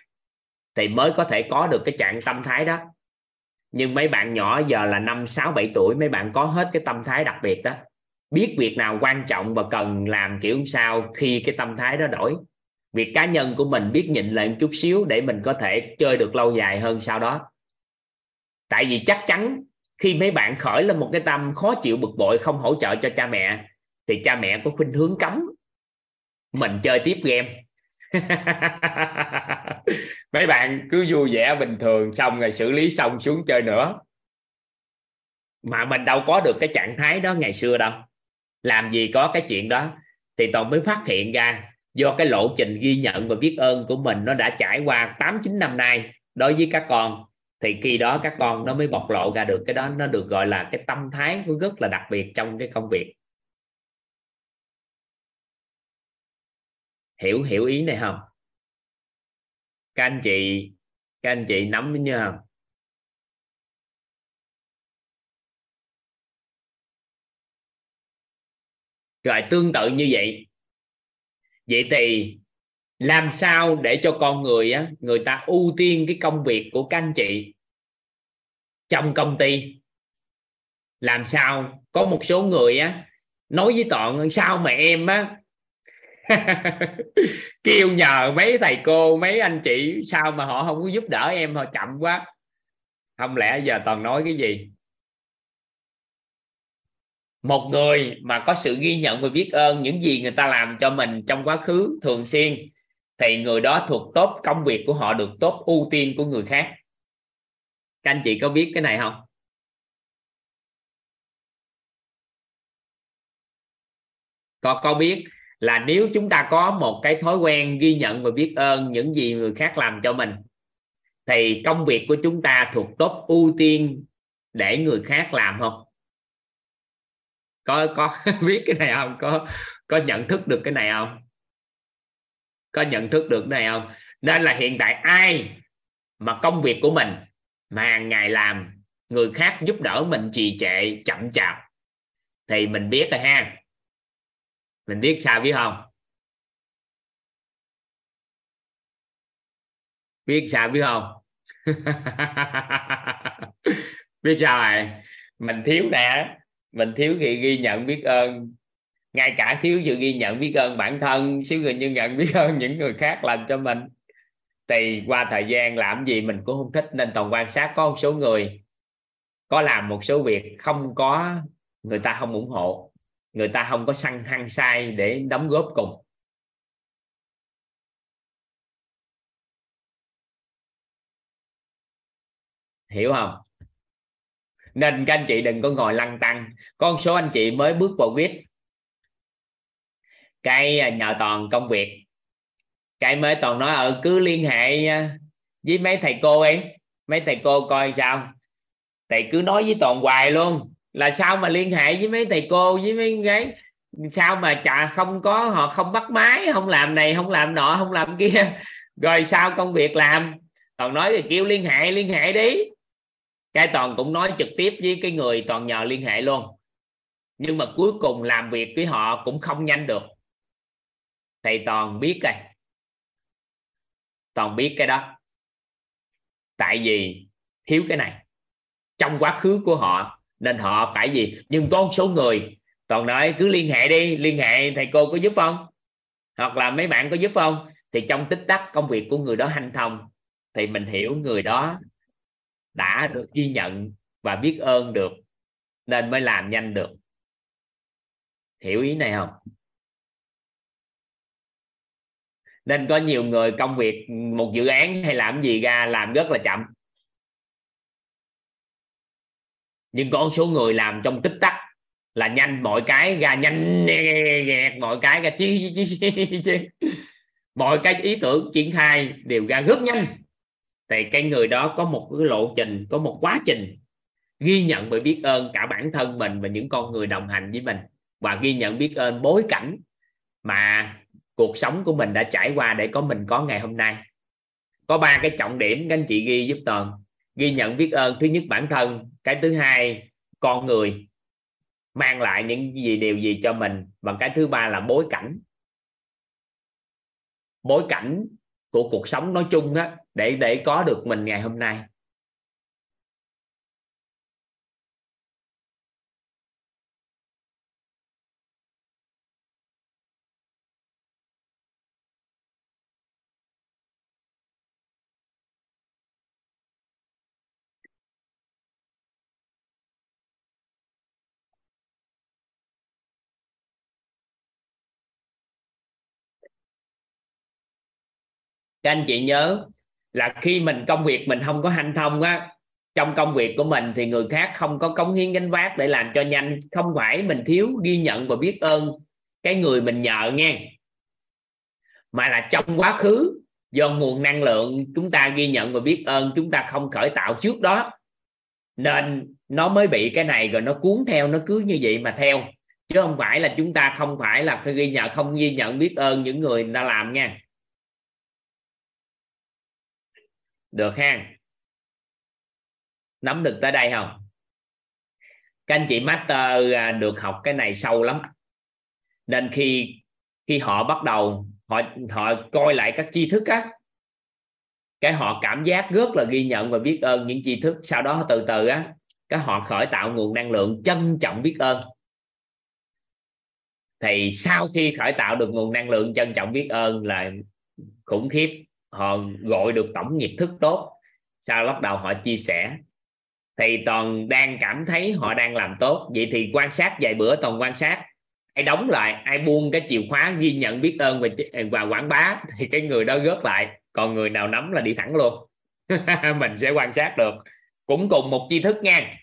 Thì mới có thể có được cái trạng tâm thái đó. Nhưng mấy bạn nhỏ giờ là năm, sáu, bảy tuổi, mấy bạn có hết cái tâm thái đặc biệt đó. Biết việc nào quan trọng và cần làm kiểu sao khi cái tâm thái đó đổi. Việc cá nhân của mình biết nhịn lại một chút xíu để mình có thể chơi được lâu dài hơn sau đó. Tại vì chắc chắn khi mấy bạn khởi lên một cái tâm khó chịu bực bội không hỗ trợ cho cha mẹ thì cha mẹ có khuynh hướng cấm mình chơi tiếp game. Mấy bạn cứ vui vẻ bình thường, xong rồi xử lý xong xuống chơi nữa. Mà mình đâu có được cái trạng thái đó ngày xưa đâu. Làm gì có cái chuyện đó. Thì toàn mới phát hiện ra, do cái lộ trình ghi nhận và biết ơn của mình nó đã trải qua 8 9 năm nay đối với các con, thì khi đó các con nó mới bộc lộ ra được cái đó. Nó được gọi là cái tâm thái của rất là đặc biệt trong cái công việc. Hiểu hiểu ý này không? Các anh chị, các anh chị nắm với nhau không? Rồi, tương tự như vậy. Vậy thì làm sao để cho con người á, người ta ưu tiên cái công việc của các anh chị trong công ty? Làm sao? Có một số người á, nói với toàn, sao mà em á kêu nhờ mấy thầy cô, mấy anh chị, sao mà họ không có giúp đỡ em, họ chậm quá. Không lẽ giờ toàn nói cái gì? Một người mà có sự ghi nhận và biết ơn những gì người ta làm cho mình trong quá khứ thường xuyên, thì người đó thuộc tốt công việc của họ được tốt ưu tiên của người khác. Các anh chị có biết cái này không? Có có biết là nếu chúng ta có một cái thói quen ghi nhận và biết ơn những gì người khác làm cho mình, thì công việc của chúng ta thuộc top ưu tiên để người khác làm không? Có có biết cái này không? Có có nhận thức được cái này không? Có nhận thức được cái này không? Nên là hiện tại ai mà công việc của mình mà hàng ngày làm người khác giúp đỡ mình trì trệ, chậm chạp thì mình biết rồi ha mình biết sao biết không? Biết sao biết không? Biết sao này mình thiếu nè. Mình thiếu khi ghi nhận biết ơn. Ngay cả thiếu sự ghi nhận biết ơn bản thân xíu người nhưng nhận biết ơn những người khác làm cho mình. Thì qua thời gian làm gì mình cũng không thích, nên toàn quan sát có một số người, có làm một số việc không có, người ta không ủng hộ người ta không có săn hăng sai để đóng góp cùng. Hiểu không? Nên các anh chị đừng có ngồi lăn tăng con số anh chị mới bước vào viết cái à, nhờ toàn công việc. Cái mới toàn nói ở cứ liên hệ à, với mấy thầy cô ấy. Mấy thầy cô coi sao. Thầy cứ nói với toàn hoài luôn là sao mà liên hệ với mấy thầy cô, với mấy cái sao mà chả, không có, họ không bắt máy, không làm này, không làm nọ, không làm kia. Rồi sao công việc làm? Toàn nói thì kêu liên hệ liên hệ đi. Cái toàn cũng nói trực tiếp với cái người toàn nhờ liên hệ luôn. Nhưng mà cuối cùng làm việc với họ cũng không nhanh được. Thầy toàn biết rồi. Toàn biết cái đó. Tại vì thiếu cái này. Trong quá khứ của họ nên họ phải gì? Nhưng có một số người toàn nói, cứ liên hệ đi, liên hệ thầy cô có giúp không? Hoặc là mấy bạn có giúp không? Thì trong tích tắc công việc của người đó hanh thông, thì mình hiểu người đó đã được ghi nhận và biết ơn được, nên mới làm nhanh được. Hiểu ý này không? Nên có nhiều người công việc một dự án hay làm gì ra, làm rất là chậm. Nhưng có số người làm trong tích tắc là nhanh mọi cái ra nhanh nhẹt mọi cái ra chi chi chi chi mọi cái ý tưởng triển khai đều ra rất nhanh. Thì cái người đó có một cái lộ trình, có một quá trình ghi nhận và biết ơn cả bản thân mình và những con người đồng hành với mình. Và ghi nhận biết ơn bối cảnh mà cuộc sống của mình đã trải qua để có mình có ngày hôm nay. Có ba cái trọng điểm các anh chị ghi giúp toàn ghi nhận biết ơn. Thứ nhất, bản thân. Cái thứ hai, con người. Mang lại những gì, điều gì cho mình. Và cái thứ ba là bối cảnh. Bối cảnh của cuộc sống nói chung á, để để có được mình ngày hôm nay. Các anh chị nhớ là khi mình công việc mình không có hanh thông á, trong công việc của mình thì người khác không có cống hiến gánh vác để làm cho nhanh. Không phải mình thiếu ghi nhận và biết ơn cái người mình nhờ nghe, mà là trong quá khứ, do nguồn năng lượng chúng ta ghi nhận và biết ơn, chúng ta không khởi tạo trước đó. Nên nó mới bị cái này rồi nó cuốn theo, nó cứ như vậy mà theo. Chứ không phải là chúng ta không phải là ghi nhận, không ghi nhận, biết ơn những người ta làm nha được ha. Nắm được tới đây không? Các anh chị master à, được học cái này sâu lắm. Nên khi khi họ bắt đầu, họ họ coi lại các tri thức á, cái họ cảm giác rất là ghi nhận và biết ơn những tri thức. Sau đó từ từ á, cái họ khởi tạo nguồn năng lượng trân trọng biết ơn. Thì sau khi khởi tạo được nguồn năng lượng trân trọng biết ơn là khủng khiếp họ gọi được tổng nhiệt thức tốt. Sau bắt đầu họ chia sẻ thì toàn đang cảm thấy họ đang làm tốt. Vậy thì quan sát vài bữa toàn quan sát. Ai đóng lại ai buông cái chìa khóa ghi nhận biết ơn và, và quảng bá thì cái người đó gớt lại. Còn người nào nắm là đi thẳng luôn. Mình sẽ quan sát được. Cũng cùng một chi thức nha.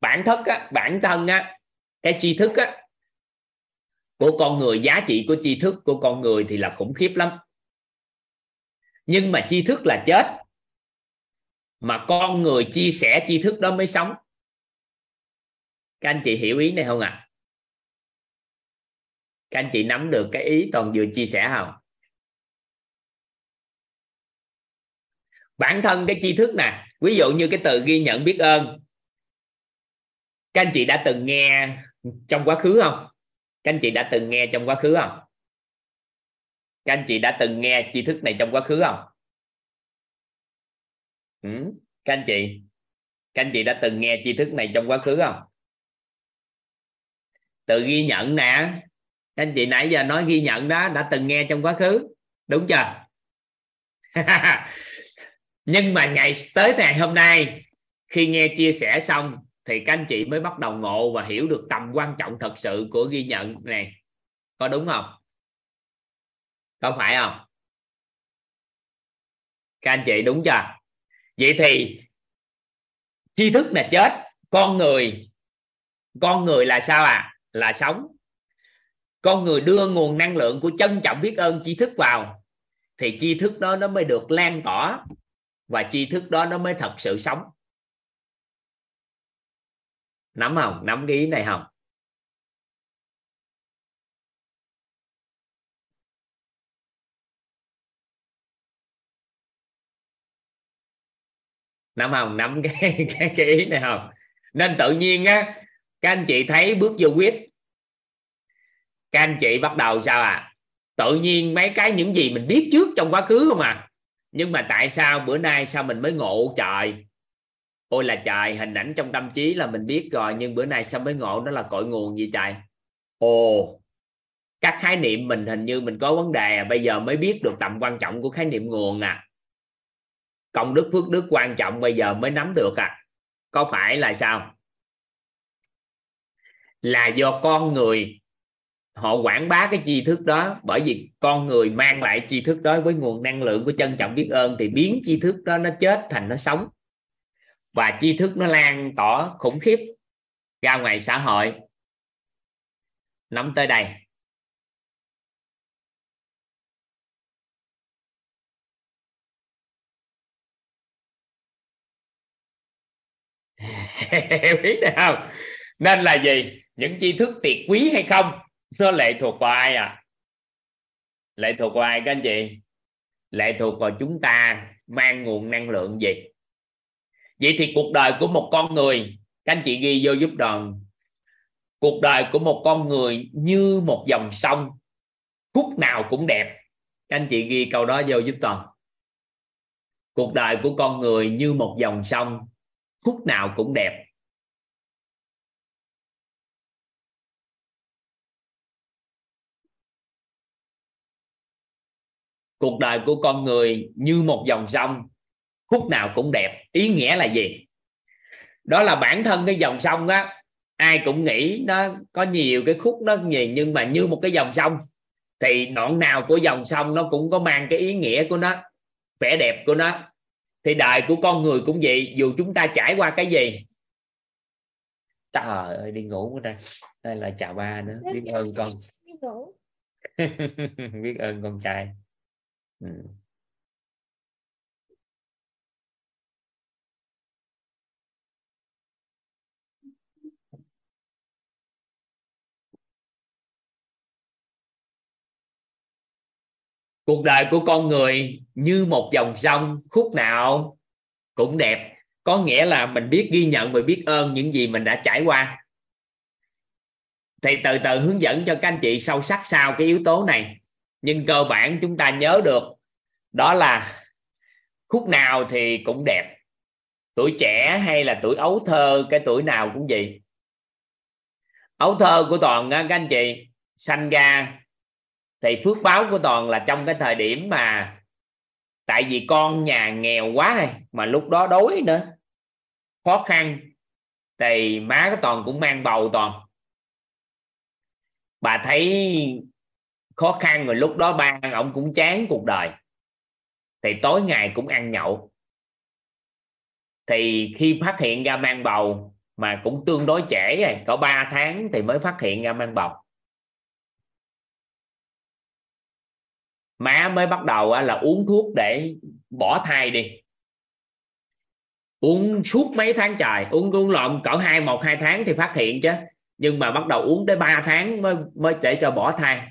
Bản thức á, bản thân á cái chi thức á của con người giá trị của tri thức của con người thì là khủng khiếp lắm nhưng mà tri thức là chết. Mà con người chia sẻ tri thức đó mới sống. Các anh chị hiểu ý này không ạ? À? các anh chị nắm được cái ý toàn vừa chia sẻ không? Bản thân cái tri thức nè, ví dụ như cái từ ghi nhận biết ơn. Các anh chị đã từng nghe trong quá khứ không? Các anh chị đã từng nghe trong quá khứ không? Các anh chị đã từng nghe tri thức này trong quá khứ không? Ừ. các anh chị. Các anh chị đã từng nghe tri thức này trong quá khứ không? Từ ghi nhận nè. Các anh chị nãy giờ nói ghi nhận đó, đã từng nghe trong quá khứ. Đúng chưa? Nhưng mà ngày tới ngày hôm nay, khi nghe chia sẻ xong, thì các anh chị mới bắt đầu ngộ và hiểu được tầm quan trọng thật sự của ghi nhận này. Có đúng không? Có phải không? Các anh chị, đúng chưa? Vậy thì, tri thức là chết, con người con người là sao à? Là sống. Con người đưa nguồn năng lượng của trân trọng biết ơn tri thức vào, thì tri thức đó nó mới được lan tỏa và tri thức đó nó mới thật sự sống. Nắm không? Nắm cái ý này không? Nắm không? Nắm cái cái, cái ý này không? Nên tự nhiên á các anh chị thấy bước vô quyết các anh chị bắt đầu sao à? Tự nhiên mấy cái những gì mình biết trước trong quá khứ không à? Nhưng mà tại sao bữa nay sao mình mới ngộ? Trời. Ôi là trời hình ảnh trong tâm trí là mình biết rồi nhưng bữa nay sao mới ngộ? Nó là cội nguồn gì trời? Ồ. Các khái niệm mình hình như mình có vấn đề à, bây giờ mới biết được tầm quan trọng của khái niệm nguồn à công đức, phước đức quan trọng bây giờ mới nắm được à. Có phải là sao? Là do con người, họ quảng bá cái tri thức đó. Bởi vì con người mang lại tri thức đó với nguồn năng lượng của trân trọng biết ơn, thì biến tri thức đó nó chết thành nó sống. Và tri thức nó lan tỏa khủng khiếp ra ngoài xã hội. Nắm tới đây. Biết được không? Nên là gì? Những tri thức tuyệt quý hay không? Nó lệ thuộc vào ai à? Lệ thuộc vào ai các anh chị? Lệ thuộc vào chúng ta mang nguồn năng lượng gì? Vậy thì cuộc đời của một con người, các anh chị ghi vô giúp đoàn cuộc đời của một con người như một dòng sông, khúc nào cũng đẹp. Các anh chị ghi câu đó vô giúp toàn cuộc đời của con người như một dòng sông phút nào cũng đẹp. Cuộc đời của con người như một dòng sông khúc nào cũng đẹp. Ý nghĩa là gì? Đó là bản thân cái dòng sông á. Ai cũng nghĩ nó có nhiều cái khúc nó nhiều nhưng mà như một cái dòng sông, thì đoạn nào của dòng sông nó cũng có mang cái ý nghĩa của nó, vẻ đẹp của nó thì đời của con người cũng vậy dù chúng ta trải qua cái gì. Trời ơi đi ngủ của đây đây là chào ba nữa. Biết ơn con. Biết ơn con trai. Ừ. cuộc đời của con người như một dòng sông, khúc nào cũng đẹp. Có nghĩa là mình biết ghi nhận và biết ơn những gì mình đã trải qua. Thì từ từ hướng dẫn cho các anh chị sâu sắc sau cái yếu tố này. Nhưng cơ bản chúng ta nhớ được, đó là khúc nào thì cũng đẹp. Tuổi trẻ hay là tuổi ấu thơ, cái tuổi nào cũng vậy. Ấu thơ của toàn các anh chị, sanh ra thì phước báo của toàn là trong cái thời điểm mà tại vì con nhà nghèo quá mà lúc đó đói nữa. Khó khăn. Thì má của toàn cũng mang bầu toàn. Bà thấy khó khăn rồi lúc đó ba ông cũng chán cuộc đời. Thì tối ngày cũng ăn nhậu. Thì khi phát hiện ra mang bầu, mà cũng tương đối trễ rồi, có 3 tháng thì mới phát hiện ra mang bầu. Má mới bắt đầu là uống thuốc để bỏ thai đi. Uống suốt mấy tháng trời, uống uống lộn cỡ hai, một, hai tháng thì phát hiện chứ. Nhưng mà bắt đầu uống tới 3 tháng mới mới để cho bỏ thai.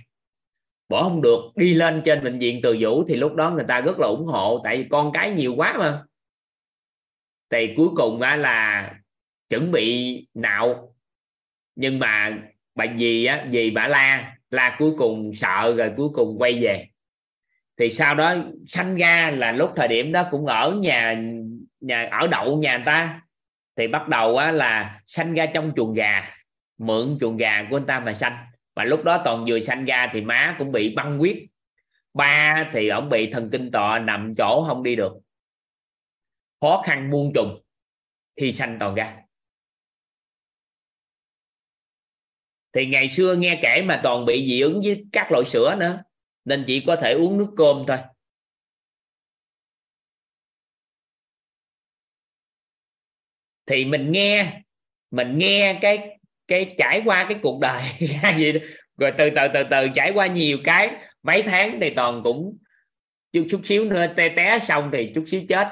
Bỏ không được, đi lên trên bệnh viện từ vũ thì lúc đó người ta rất là ủng hộ, tại vì con cái nhiều quá mà. Thì cuối cùng là chuẩn bị nạo. Nhưng mà bà gì á gì bà la la cuối cùng sợ rồi cuối cùng quay về thì sau đó sanh ra là lúc thời điểm đó cũng ở nhà nhà ở đậu nhà người ta. Thì bắt đầu á, là sanh ra trong chuồng gà mượn chuồng gà của anh ta mà sanh. Và lúc đó toàn vừa sanh ra thì má cũng bị băng huyết. Ba thì ổng bị thần kinh tọa nằm chỗ không đi được. Khó khăn muôn trùng thì sanh toàn ra. Thì ngày xưa nghe kể mà toàn bị dị ứng với các loại sữa nữa nên chỉ có thể uống nước cơm thôi. Thì mình nghe mình nghe cái cái trải qua cái cuộc đời gì rồi từ từ từ từ trải qua nhiều cái mấy tháng thì toàn cũng chút chút xíu nữa té té xong thì chút xíu chết.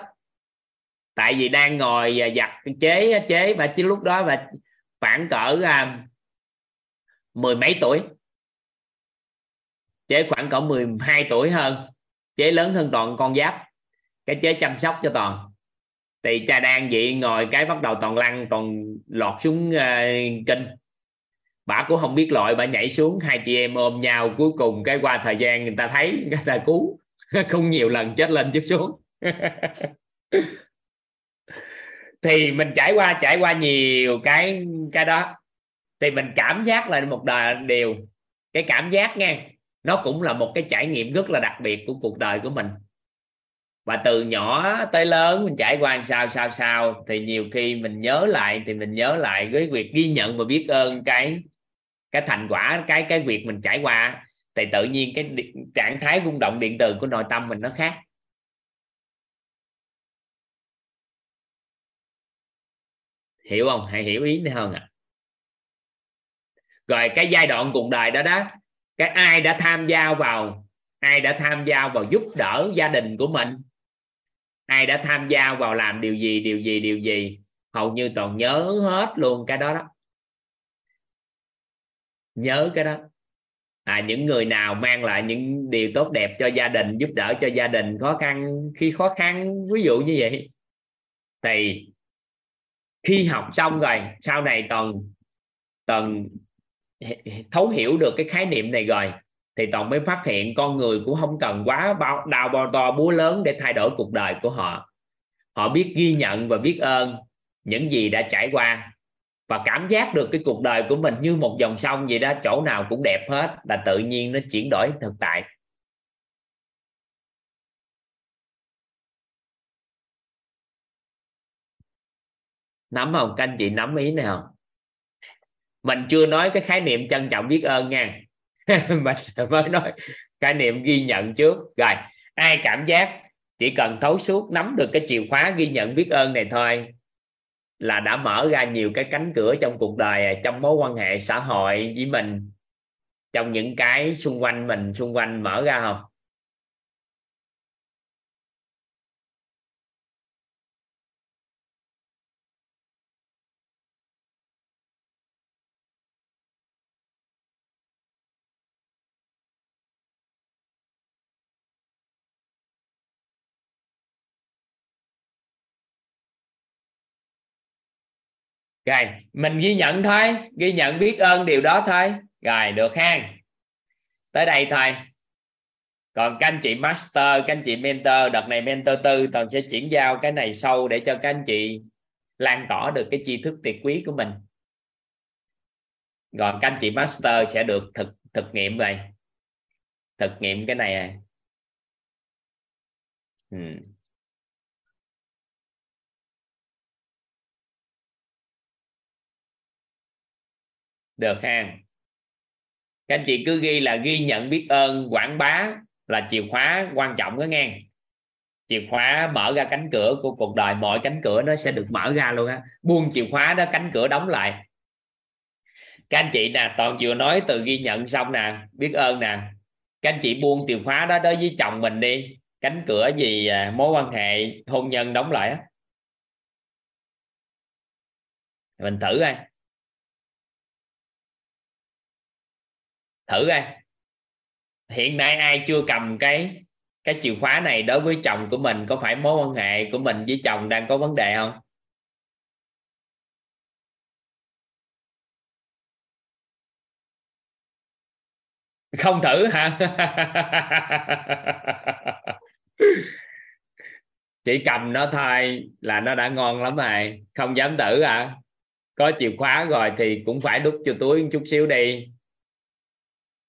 Tại vì đang ngồi và giặt chế chế và chứ lúc đó và khoảng cỡ à, mười mấy tuổi chế khoảng cỡ 12 tuổi hơn. Chế lớn hơn toàn con giáp. Cái chế chăm sóc cho toàn. Thì cha đang vậy ngồi cái bắt đầu toàn lăn toàn lọt xuống ờ, uh, kinh bà cũng không biết lội bà nhảy xuống. Hai chị em ôm nhau. Cuối cùng cái qua thời gian người ta thấy người ta cứu. Không nhiều lần chết lên chết xuống. Thì mình trải qua trải qua nhiều cái cái đó. Thì mình cảm giác là một đời điều. Cái cảm giác nghe nó cũng là một cái trải nghiệm rất là đặc biệt của cuộc đời của mình. Và từ nhỏ tới lớn mình trải qua sao sao sao, thì nhiều khi mình nhớ lại, thì mình nhớ lại với việc ghi nhận và biết ơn cái cái thành quả, cái cái việc mình trải qua, thì tự nhiên cái trạng thái rung động điện từ của nội tâm mình nó khác. Hiểu không? Hãy hiểu ý này hơn ạ. À? rồi cái giai đoạn cuộc đời đó đó cái ai đã tham gia vào ai đã tham gia vào giúp đỡ gia đình của mình? Ai đã tham gia vào làm điều gì điều gì điều gì? Hầu như toàn nhớ hết luôn cái đó đó. Nhớ cái đó. À, những người nào mang lại những điều tốt đẹp cho gia đình giúp đỡ cho gia đình khó khăn khi khó khăn ví dụ như vậy. Thì khi học xong rồi sau này toàn toàn thấu hiểu được cái khái niệm này rồi, thì toàn mới phát hiện con người cũng không cần quá bao đào bao to búa lớn để thay đổi cuộc đời của họ. Họ biết ghi nhận và biết ơn những gì đã trải qua và cảm giác được cái cuộc đời của mình như một dòng sông vậy đó, chỗ nào cũng đẹp hết là tự nhiên nó chuyển đổi thực tại. Nắm không? Các anh chị nắm ý này không? Mình chưa nói cái khái niệm trân trọng biết ơn nha. Mình mới nói khái niệm ghi nhận trước. Rồi, ai cảm giác chỉ cần thấu suốt nắm được cái chìa khóa ghi nhận biết ơn này thôi là đã mở ra nhiều cái cánh cửa trong cuộc đời, trong mối quan hệ xã hội với mình, trong những cái xung quanh mình, xung quanh mở ra không? Rồi, mình ghi nhận thôi, ghi nhận biết ơn điều đó thôi. Rồi, được ha tới đây thôi. Còn các anh chị master, các anh chị mentor, đợt này mentor tư, toàn sẽ chuyển giao cái này sâu để cho các anh chị lan tỏa được cái tri thức tuyệt quý của mình. Còn các anh chị master sẽ được thực thực nghiệm này thực nghiệm cái này à. ừ. Được ha. Các anh chị cứ ghi là ghi nhận biết ơn, quảng bá là chìa khóa quan trọng đó nghe. Chìa khóa mở ra cánh cửa của cuộc đời, mọi cánh cửa nó sẽ được mở ra luôn á. Buông chìa khóa đó, cánh cửa đóng lại. Các anh chị nè, toàn vừa nói từ ghi nhận xong nè, biết ơn nè. Các anh chị buông chìa khóa đó đối với chồng mình đi. Cánh cửa gì à, mối quan hệ, hôn nhân đóng lại á. Mình thử coi. Thử coi. Hiện nay ai chưa cầm cái cái chìa khóa này đối với chồng của mình? Có phải mối quan hệ của mình với chồng đang có vấn đề không? Không thử hả? Chỉ cầm nó thôi là nó đã ngon lắm rồi. Không dám thử à có chìa khóa rồi thì cũng phải đút cho túi một chút xíu đi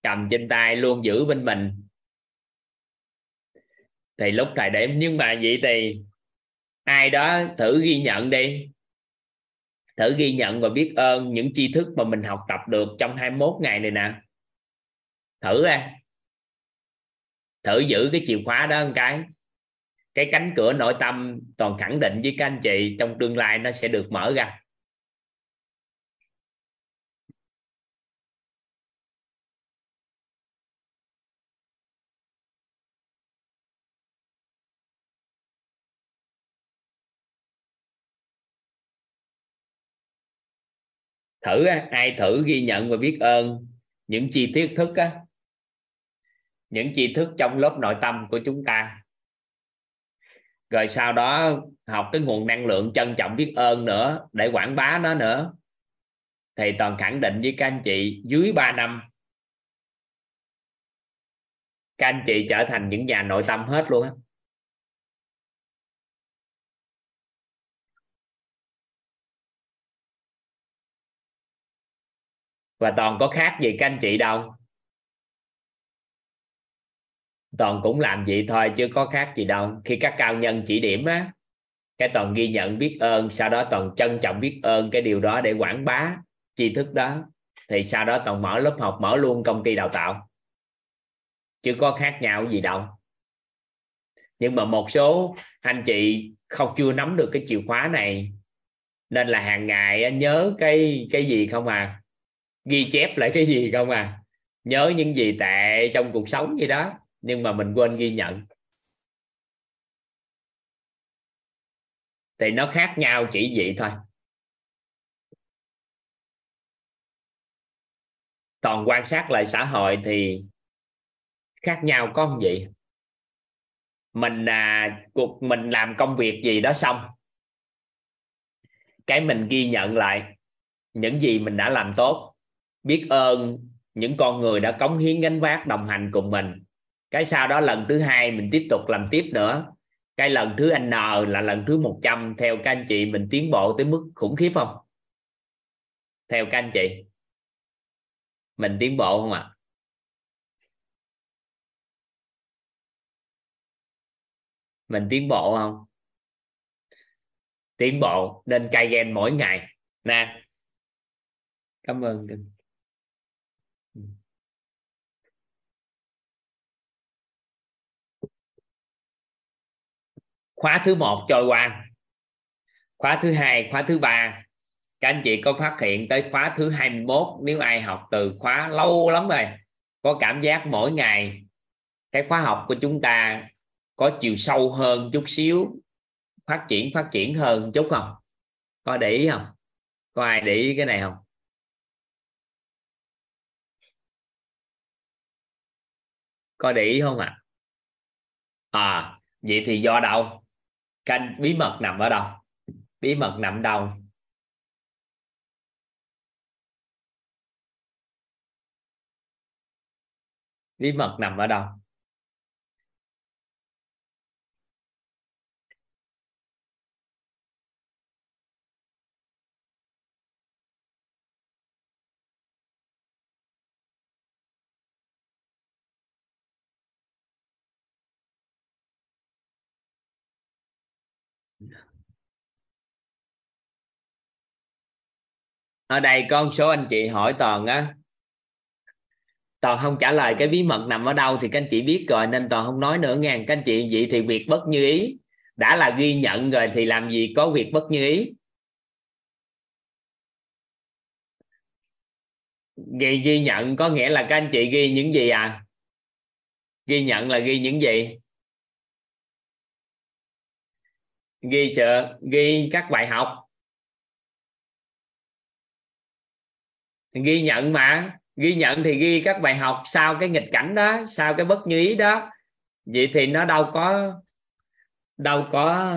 cầm trên tay luôn, giữ bên mình. Thì lúc thầy điểm, nhưng mà vậy thì ai đó thử ghi nhận đi. Thử ghi nhận và biết ơn những tri thức mà mình học tập được trong 21 ngày này nè. Thử ra. Thử giữ cái chìa khóa đó một cái. Cái cánh cửa nội tâm toàn khẳng định với các anh chị trong tương lai nó sẽ được mở ra. Thử ai thử ghi nhận và biết ơn những chi tiết thức á, những chi thức trong lớp nội tâm của chúng ta. Rồi sau đó học cái nguồn năng lượng trân trọng biết ơn nữa để quảng bá nó nữa. Thì toàn khẳng định với các anh chị, dưới 3 năm, các anh chị trở thành những nhà nội tâm hết luôn á. Và toàn có khác gì các anh chị đâu. Toàn cũng làm vậy thôi chứ có khác gì đâu. Khi các cao nhân chỉ điểm á, cái toàn ghi nhận biết ơn, sau đó toàn trân trọng biết ơn cái điều đó để quảng bá tri thức đó, thì sau đó toàn mở lớp học, mở luôn công ty đào tạo. Chứ có khác nhau gì đâu. Nhưng mà một số anh chị không, chưa nắm được cái chìa khóa này, nên là hàng ngày nhớ cái cái gì không à? Ghi chép lại cái gì không à? Nhớ những gì tệ trong cuộc sống gì đó nhưng mà mình quên ghi nhận. Thì nó khác nhau chỉ vậy thôi. Toàn quan sát lại xã hội thì khác nhau có không vậy? Mình à, cuộc mình làm công việc gì đó xong cái mình ghi nhận lại những gì mình đã làm tốt biết ơn những con người đã cống hiến gánh vác đồng hành cùng mình. Cái sau đó lần thứ hai mình tiếp tục làm tiếp nữa. Cái lần thứ n là lần thứ 100 theo các anh chị, mình tiến bộ tới mức khủng khiếp không? Theo các anh chị, mình tiến bộ không ạ? À? mình tiến bộ không? Tiến bộ nên cay ghen mỗi ngày. Nè. Cảm ơn. Khóa thứ một trôi qua khóa thứ hai, khóa thứ ba. Các anh chị có phát hiện tới khóa thứ 21 nếu ai học từ khóa lâu lắm rồi, có cảm giác mỗi ngày cái khóa học của chúng ta có chiều sâu hơn chút xíu, phát triển phát triển hơn chút không? Có để ý không? Có ai để ý cái này không? Có để ý không ạ? À? à vậy thì do đâu? Canh, bí mật nằm ở đâu? Bí mật nằm đâu? Bí mật nằm ở đâu? Ở đây có một số anh chị hỏi toàn á, toàn không trả lời cái bí mật nằm ở đâu thì các anh chị biết rồi, nên toàn không nói nữa nghe. Các anh chị vậy thì việc bất như ý. Đã là ghi nhận rồi thì làm gì có việc bất như ý? Ghi ghi nhận có nghĩa là các anh chị ghi những gì à? Ghi nhận là ghi những gì? Ghi sợ ghi các bài học. Ghi nhận mà. Ghi nhận thì ghi các bài học sau cái nghịch cảnh đó, sau cái bất như ý đó. Vậy thì nó đâu có đâu có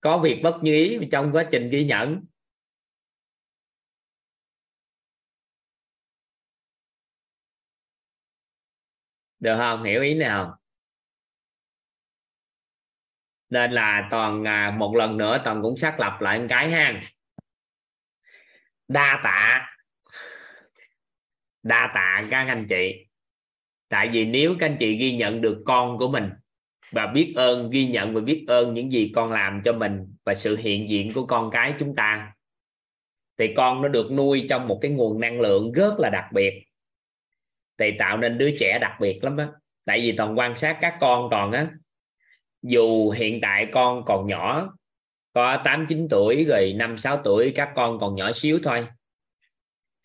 có việc bất như ý trong quá trình ghi nhận. Được không? Hiểu ý nào nên là toàn à, một lần nữa toàn cũng xác lập lại một cái ha. Đa tạ đa tạ các anh chị. Tại vì nếu các anh chị ghi nhận được con của mình và biết ơn, ghi nhận và biết ơn những gì con làm cho mình và sự hiện diện của con cái chúng ta, thì con nó được nuôi trong một cái nguồn năng lượng rất là đặc biệt. Thì tạo nên đứa trẻ đặc biệt lắm á. Tại vì toàn quan sát các con còn á, dù hiện tại con còn nhỏ, có 8 9 tuổi rồi 5 6 tuổi, các con còn nhỏ xíu thôi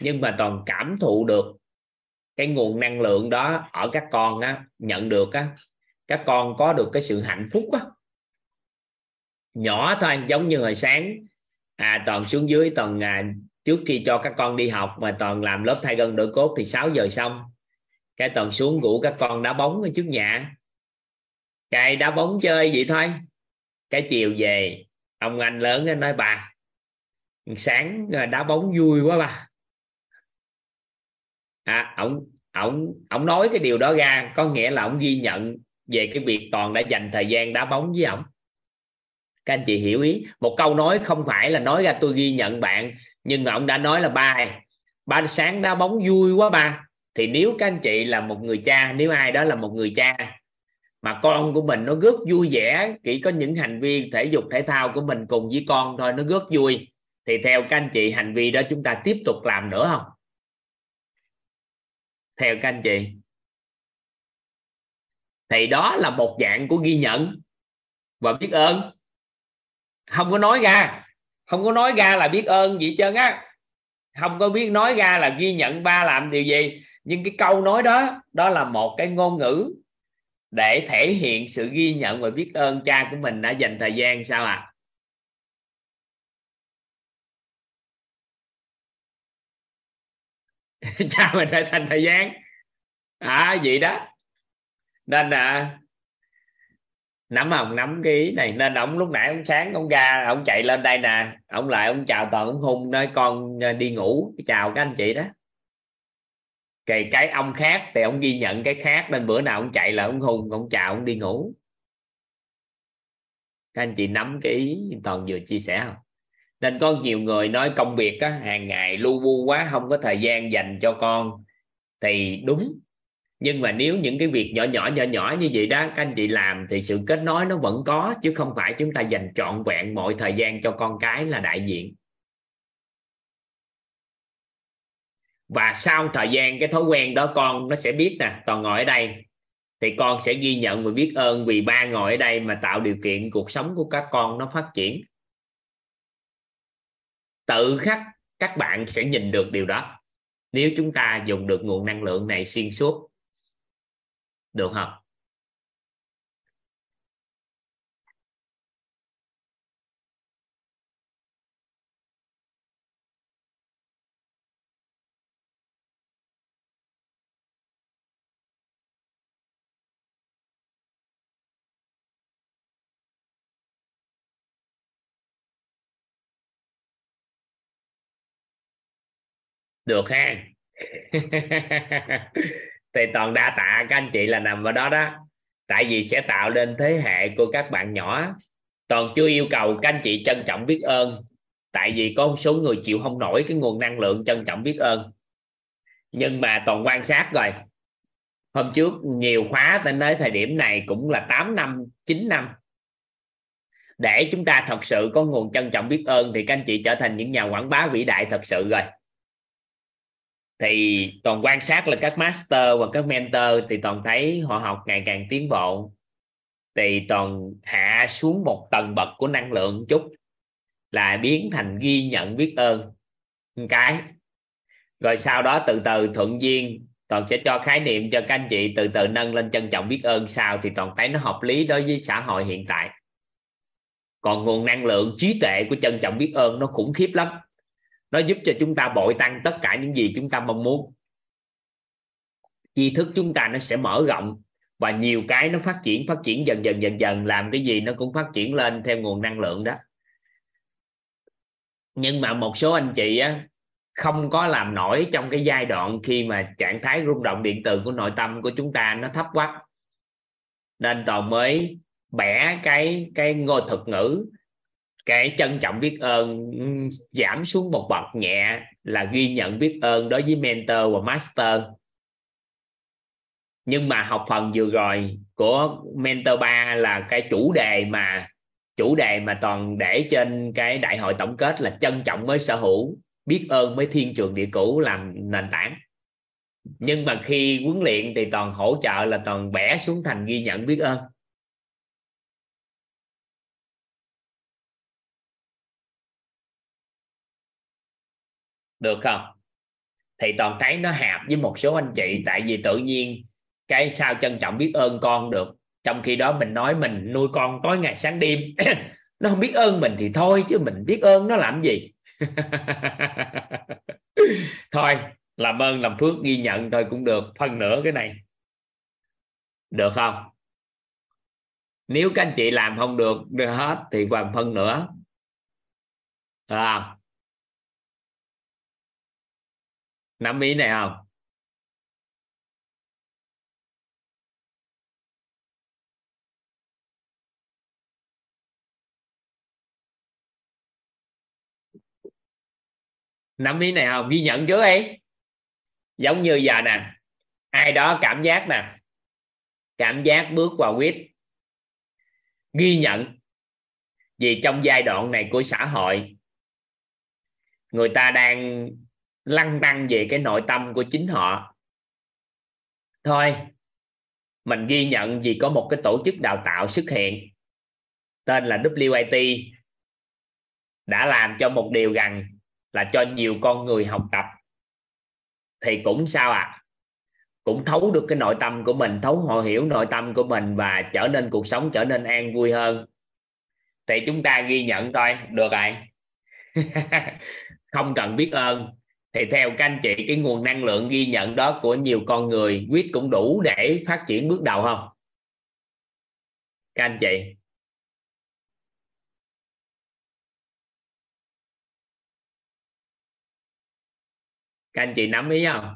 nhưng mà toàn cảm thụ được cái nguồn năng lượng đó ở các con á nhận được á các con có được cái sự hạnh phúc á. Nhỏ thôi giống như hồi sáng à toàn xuống dưới toàn à, trước khi cho các con đi học mà toàn làm lớp thay gân đổi cốt thì 6 giờ xong. Cái toàn xuống ngủ các con đá bóng ở trước nhà. Cái đá bóng chơi vậy thôi. Cái chiều về ông anh lớn nói bà sáng à, đá bóng vui quá bà à ông ông ông nói cái điều đó ra, có nghĩa là ông ghi nhận về cái việc toàn đã dành thời gian đá bóng với ông. Các anh chị hiểu ý. Một câu nói không phải là nói ra tôi ghi nhận bạn, nhưng mà ông đã nói là ba ba sáng đá bóng vui quá ba. Thì nếu các anh chị là một người cha, nếu ai đó là một người cha, mà con của mình nó rất vui vẻ, chỉ có những hành vi thể dục, thể thao của mình cùng với con thôi, nó rất vui, thì theo các anh chị hành vi đó chúng ta tiếp tục làm nữa không? Theo các anh chị. Thì đó là một dạng của ghi nhận. Và biết ơn. Không có nói ra. Không có nói ra là biết ơn gì trơn á. Không có biết nói ra là ghi nhận ba làm điều gì. Nhưng cái câu nói đó đó là một cái ngôn ngữ để thể hiện sự ghi nhận và biết ơn cha của mình đã dành thời gian sao ạ? à? cha mình phải thành thời gian. À vậy đó. Nên là nắm hồng nắm cái ý này. Nên ông lúc nãy ông sáng, ông ra, ông chạy lên đây nè. Ông lại ông chào toàn ông hung nói con ờ, đi ngủ. Chào các anh chị đó. Cái cái ông khác thì ông ghi nhận cái khác. Nên bữa nào ông chạy là ông hung, ông chào ông đi ngủ. Các anh chị nắm cái ý toàn vừa chia sẻ không? Nên có nhiều người nói công việc á, hàng ngày lu bu quá không có thời gian dành cho con. Thì đúng. Nhưng mà nếu những cái việc nhỏ nhỏ nhỏ nhỏ như vậy đó các anh chị làm thì sự kết nối nó vẫn có chứ không phải chúng ta dành trọn vẹn mọi thời gian cho con cái là đại diện. Và sau thời gian cái thói quen đó con nó sẽ biết nè toàn ngồi ở đây. Thì con sẽ ghi nhận và biết ơn vì ba ngồi ở đây mà tạo điều kiện cuộc sống của các con nó phát triển tự khắc các bạn sẽ nhìn được điều đó. Nếu chúng ta dùng được nguồn năng lượng này xuyên suốt, được không? Được ha. Thì toàn đa tạ các anh chị là nằm vào đó đó. Tại vì sẽ tạo nên thế hệ của các bạn nhỏ. Toàn chưa yêu cầu các anh chị trân trọng biết ơn. Tại vì có một số người chịu không nổi cái nguồn năng lượng trân trọng biết ơn. Nhưng mà toàn quan sát rồi hôm trước nhiều khóa tới tới thời điểm này cũng là 8 năm 9 năm. Để chúng ta thật sự có nguồn trân trọng biết ơn thì các anh chị trở thành những nhà quảng bá vĩ đại thật sự rồi thì toàn quan sát là các master và các mentor thì toàn thấy họ học ngày càng tiến bộ. Thì toàn hạ xuống một tầng bậc của năng lượng chút là biến thành ghi nhận biết ơn. Một cái. Rồi sau đó từ từ thuận duyên, toàn sẽ cho khái niệm cho các anh chị từ từ nâng lên trân trọng biết ơn sao thì toàn thấy nó hợp lý đối với xã hội hiện tại. Còn nguồn năng lượng trí tuệ của trân trọng biết ơn nó khủng khiếp lắm nó giúp cho chúng ta bội tăng tất cả những gì chúng ta mong muốn. Tri thức chúng ta nó sẽ mở rộng và nhiều cái nó phát triển phát triển dần dần dần dần. Làm cái gì nó cũng phát triển lên theo nguồn năng lượng đó. Nhưng mà một số anh chị á, không có làm nổi trong cái giai đoạn khi mà trạng thái rung động điện từ của nội tâm của chúng ta nó thấp quá. Nên toàn mới bẻ cái cái ngôi thuật ngữ cái trân trọng biết ơn, giảm xuống một bậc nhẹ là ghi nhận biết ơn đối với mentor và master. Nhưng mà học phần vừa rồi của mentor 3 là cái chủ đề mà, chủ đề mà toàn để trên cái đại hội tổng kết là trân trọng mới sở hữu, biết ơn mới thiên trường địa cũ làm nền tảng. Nhưng mà khi huấn luyện thì toàn hỗ trợ là toàn bẻ xuống thành ghi nhận biết ơn. Được không? Thì toàn thấy nó hạp với một số anh chị tại vì tự nhiên cái sao trân trọng biết ơn con được. Trong khi đó mình nói mình nuôi con tối ngày sáng đêm nó không biết ơn mình thì thôi chứ mình biết ơn nó làm gì? Thôi làm ơn làm phước ghi nhận thôi cũng được phần nữa cái này. Được không? Nếu các anh chị làm không được, được hết thì còn phân nữa được nắm ý này không? Nắm ý này không? Ghi nhận chứ ấy giống như giờ nè, ai đó cảm giác nè, cảm giác bước vào quýt. Ghi nhận vì trong giai đoạn này của xã hội, người ta đang lăn tăng về cái nội tâm của chính họ. Thôi, mình ghi nhận vì có một cái tổ chức đào tạo xuất hiện, tên là WIT đã làm cho một điều rằng là cho nhiều con người học tập thì cũng sao à cũng thấu được cái nội tâm của mình, thấu, họ hiểu nội tâm của mình và trở nên, cuộc sống trở nên an vui hơn. Thì chúng ta ghi nhận thôi được rồi. Không cần biết ơn thì theo các anh chị cái nguồn năng lượng ghi nhận đó của nhiều con người quyết cũng đủ để phát triển bước đầu không? Các anh chị. Các anh chị nắm ý không?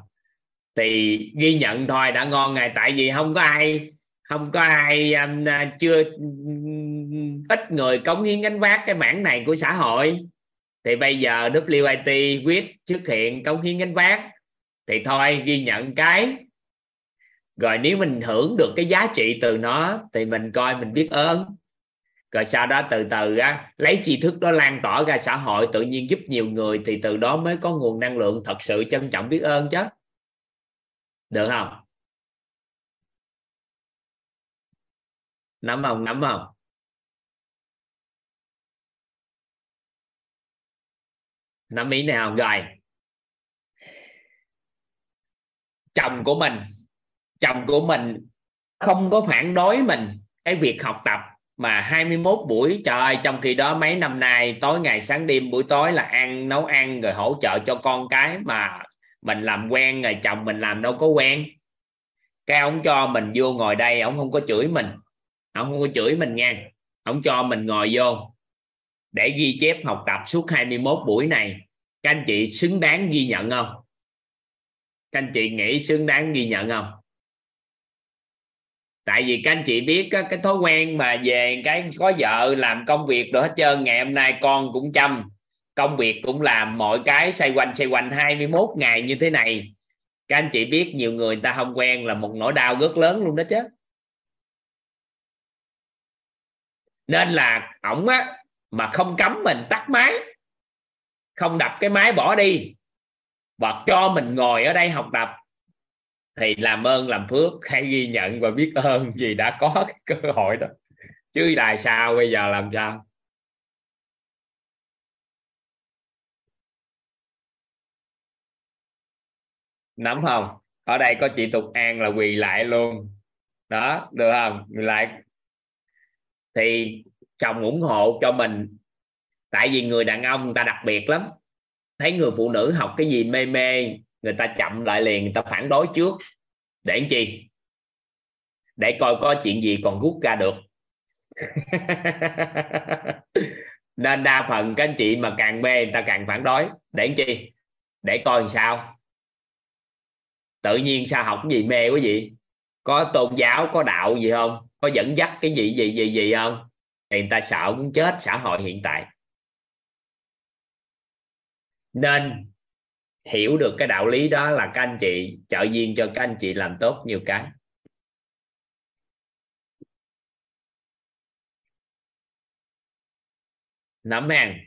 Thì ghi nhận thôi đã ngon ngày. Tại vì không có ai không có ai um, à, chưa ít người cống hiến gánh vác cái mảng này của xã hội thì bây giờ WIT quyết xuất hiện cống hiến gánh vác. Thì thôi ghi nhận cái. Rồi nếu mình hưởng được cái giá trị từ nó thì mình coi mình biết ơn. Rồi sau đó từ từ á, lấy tri thức đó lan tỏa ra xã hội tự nhiên giúp nhiều người thì từ đó mới có nguồn năng lượng thật sự trân trọng biết ơn chứ. Được không? Nắm không? Nắm không? Nắm ý nào? Rồi. Chồng của mình. Chồng của mình không có phản đối mình cái việc học tập mà 21 buổi trời ơi, trong khi đó mấy năm nay tối ngày sáng đêm buổi tối là ăn nấu ăn rồi hỗ trợ cho con cái mà mình làm quen rồi chồng mình làm đâu có quen. Cái ông cho mình vô ngồi đây ông không có chửi mình. Ông không có chửi mình nha. Ông cho mình ngồi vô để ghi chép học tập suốt 21 buổi này. Các anh chị xứng đáng ghi nhận không? Các anh chị nghĩ xứng đáng ghi nhận không? Tại vì các anh chị biết cái thói quen mà về cái có vợ làm công việc rồi hết trơn ngày hôm nay con cũng chăm công việc cũng làm mọi cái xoay quanh xoay quanh 21 ngày như thế này. Các anh chị biết nhiều người, người ta không quen là một nỗi đau rất lớn luôn đó chứ. Nên là ổng á mà không cấm mình tắt máy. Không đập cái máy bỏ đi. Và cho mình ngồi ở đây học tập. Thì làm ơn, làm phước hãy ghi nhận và biết ơn vì đã có cái cơ hội đó. Chứ đài sao, bây giờ làm sao? Nắm không? Ở đây có chị tục an là quỳ lại luôn. Đó, được không? Quỳ lại. Thì chồng ủng hộ cho mình. Tại vì người đàn ông, người ta đặc biệt lắm. Thấy người phụ nữ học cái gì mê mê, người ta chậm lại liền, người ta phản đối trước. Để làm chi? Để coi có chuyện gì còn rút ra được. Nên đa phần các anh chị mà càng mê, người ta càng phản đối. Để làm chi? Để coi làm sao? Tự nhiên sao học cái gì mê quá gì có tôn giáo, có đạo gì không? Có dẫn dắt cái gì gì gì gì không? Người ta sợ muốn chết xã hội hiện tại. Nên hiểu được cái đạo lý đó là các anh chị, trợ duyên cho các anh chị làm tốt nhiều cái. Nắm hàng.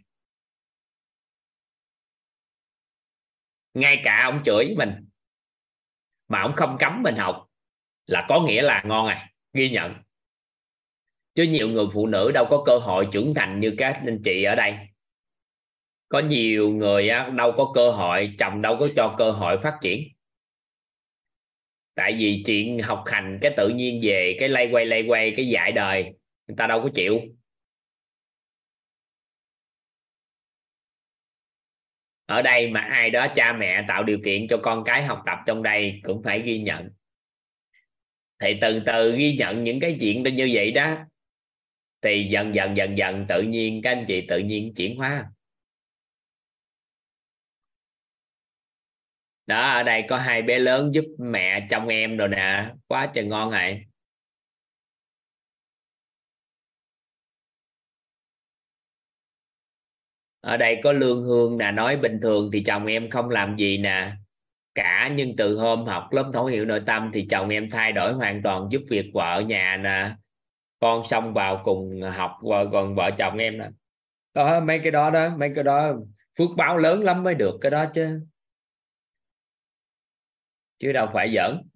Ngay cả ông chửi mình, mà ông không cấm mình học, là có nghĩa là ngon à ghi nhận chứ nhiều người phụ nữ đâu có cơ hội trưởng thành như các anh chị ở đây. Có nhiều người đâu có cơ hội, chồng đâu có cho cơ hội phát triển. Tại vì chuyện học hành cái tự nhiên về, cái lay quay lay quay, cái dạy đời, người ta đâu có chịu. Ở đây mà ai đó cha mẹ tạo điều kiện cho con cái học tập trong đây cũng phải ghi nhận. Thì từ từ ghi nhận những cái chuyện như vậy đó thì dần dần dần dần tự nhiên các anh chị tự nhiên chuyển hóa. Đó, ở đây có hai bé lớn giúp mẹ chồng em rồi nè. Quá trời ngon này. Ở đây có lương hương nè, nói bình thường thì chồng em không làm gì nè. Cả nhưng từ hôm học lớp thấu hiểu nội tâm thì chồng em thay đổi hoàn toàn giúp việc vợ nhà nè con xong vào cùng học còn vợ chồng em nè đó, mấy cái đó đó, mấy cái đó phước báo lớn lắm mới được cái đó chứ. Chứ đâu phải giỡn.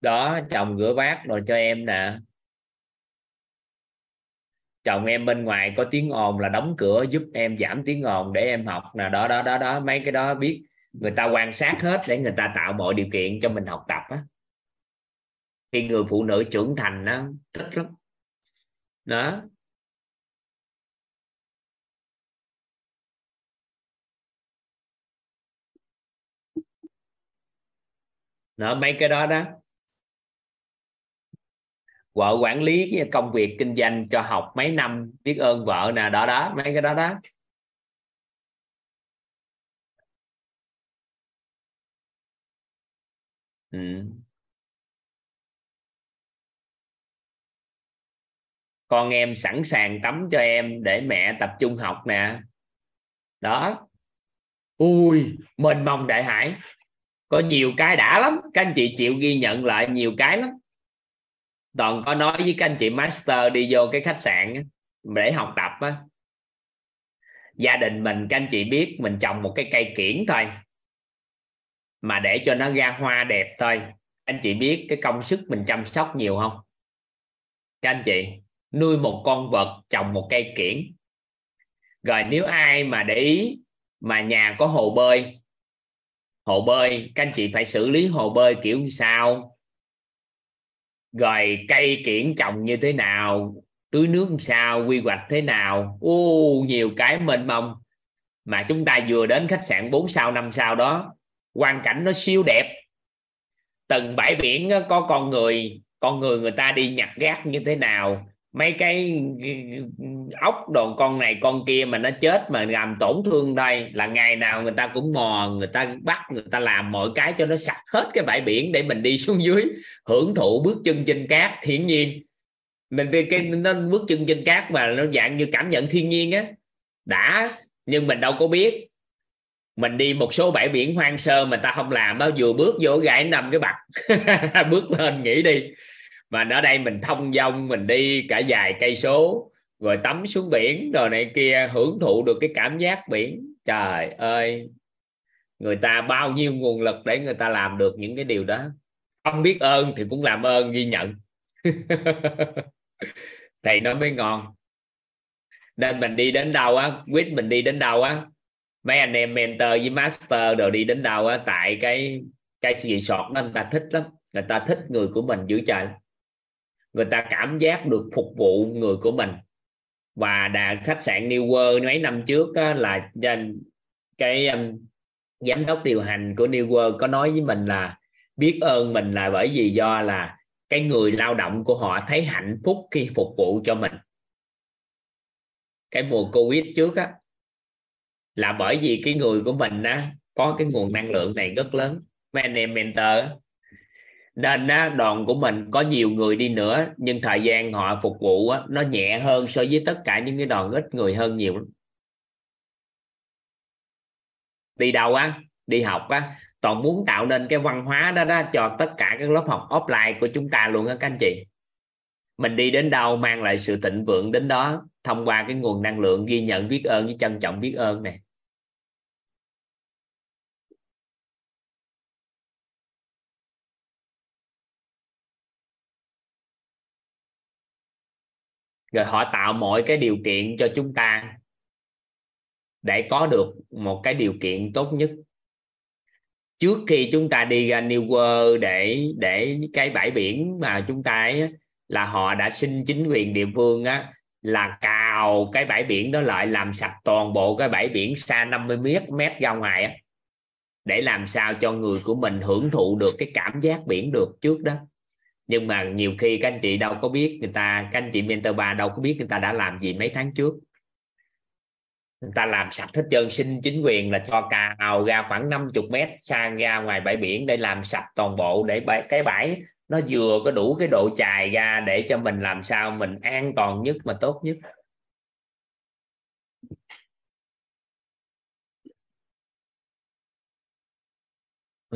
Đó, chồng rửa bát rồi cho em nè. Chồng em bên ngoài có tiếng ồn là đóng cửa giúp em giảm tiếng ồn để em học nè. Đó đó đó đó, mấy cái đó biết. Người ta quan sát hết để người ta tạo mọi điều kiện cho mình học tập á khi người phụ nữ trưởng thành nó thích lắm. Đó. Đó, mấy cái đó đó. Vợ quản lý công việc kinh doanh cho học mấy năm, biết ơn vợ nè, đó đó, mấy cái đó đó. Ừ. con em sẵn sàng tắm cho em để mẹ tập trung học nè. Đó. Ui, mênh mông đại hải. Có nhiều cái đã lắm. Các anh chị chịu ghi nhận lại nhiều cái lắm. Toàn có nói với các anh chị master đi vô cái khách sạn để học tập á. Gia đình mình, các anh chị biết, mình trồng một cái cây kiển thôi. Mà để cho nó ra hoa đẹp thôi. Anh chị biết cái công sức mình chăm sóc nhiều không? Các anh chị? Nuôi một con vật trồng một cây kiển. Rồi nếu ai mà để ý mà nhà có hồ bơi hồ bơi, các anh chị phải xử lý hồ bơi kiểu sao rồi cây kiển trồng như thế nào, tưới nước làm sao, quy hoạch thế nào. Ô, nhiều cái mênh mông. Mà chúng ta vừa đến khách sạn 4 sao, năm sao đó quan cảnh nó siêu đẹp. Từng bãi biển có con người con người người ta đi nhặt rác như thế nào mấy cái ốc đồ con này con kia mà nó chết mà làm tổn thương đây là ngày nào người ta cũng mò, người ta bắt, người ta làm mọi cái cho nó sạch hết cái bãi biển để mình đi xuống dưới, hưởng thụ bước chân trên cát. Thiên nhiên, mình cái nó bước chân trên cát mà nó dạng như cảm nhận thiên nhiên á. Đã, nhưng mình đâu có biết. Mình đi một số bãi biển hoang sơ mà ta không làm, bao vừa bước vô gãi nằm cái bạc bước lên nghỉ đi mà ở đây mình thông dong, mình đi cả vài cây số, rồi tắm xuống biển rồi này kia, hưởng thụ được cái cảm giác biển. Trời ơi, người ta bao nhiêu nguồn lực để người ta làm được những cái điều đó. Không biết ơn thì cũng làm ơn, ghi nhận. Thì nó mới ngon. Nên mình đi đến đâu á, quyết mình đi đến đâu á, mấy anh em mentor với master rồi đi đến đâu á, tại cái cái resort đó người ta thích lắm. Người ta thích người của mình giữ trời người ta cảm giác được phục vụ người của mình. Và đà khách sạn New World mấy năm trước á, là cái um, giám đốc điều hành của New World có nói với mình là biết ơn mình là bởi vì do là cái người lao động của họ thấy hạnh phúc khi phục vụ cho mình. Cái mùa Covid trước á là bởi vì cái người của mình á có cái nguồn năng lượng này rất lớn. Mấy anh em mentor nên á, đoàn của mình có nhiều người đi nữa nhưng thời gian họ phục vụ á, nó nhẹ hơn so với tất cả những cái đoàn ít người hơn nhiều. Lắm. đi đâu á? Đi học á. Toàn muốn tạo nên cái văn hóa đó đó cho tất cả các lớp học offline của chúng ta luôn á các anh chị. Mình đi đến đâu mang lại sự thịnh vượng đến đó thông qua cái nguồn năng lượng ghi nhận biết ơn với trân trọng biết ơn này. Rồi họ tạo mọi cái điều kiện cho chúng ta để có được một cái điều kiện tốt nhất. Trước khi chúng ta đi ra New World để để cái bãi biển mà chúng ta ấy, là họ đã xin chính quyền địa phương á là cào cái bãi biển đó lại làm sạch toàn bộ cái bãi biển xa 50 mét mét ra ngoài á để làm sao cho người của mình hưởng thụ được cái cảm giác biển được trước đó nhưng mà nhiều khi các anh chị đâu có biết người ta các anh chị mentor ba đâu có biết người ta đã làm gì mấy tháng trước. Người ta làm sạch hết trơn xin chính quyền là cho cào ra khoảng 50 mét sang ra ngoài bãi biển để làm sạch toàn bộ để bãi, cái bãi nó vừa có đủ cái độ chài ra để cho mình làm sao mình an toàn nhất mà tốt nhất.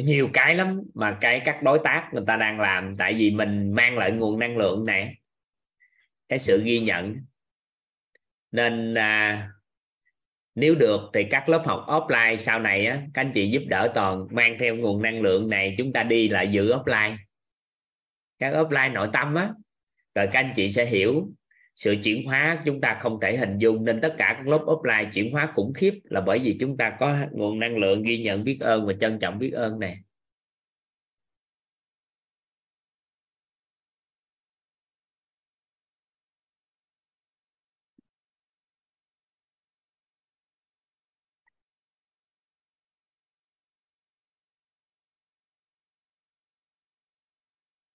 Nhiều cái lắm mà cái các đối tác người ta đang làm tại vì mình mang lại nguồn năng lượng này cái sự ghi nhận. Nên à, nếu được thì các lớp học offline sau này á, các anh chị giúp đỡ toàn mang theo nguồn năng lượng này chúng ta đi lại giữ offline. Các offline nội tâm á rồi các anh chị sẽ hiểu sự chuyển hóa chúng ta không thể hình dung, nên tất cả các lớp offline chuyển hóa khủng khiếp là bởi vì chúng ta có nguồn năng lượng ghi nhận biết ơn và trân trọng biết ơn này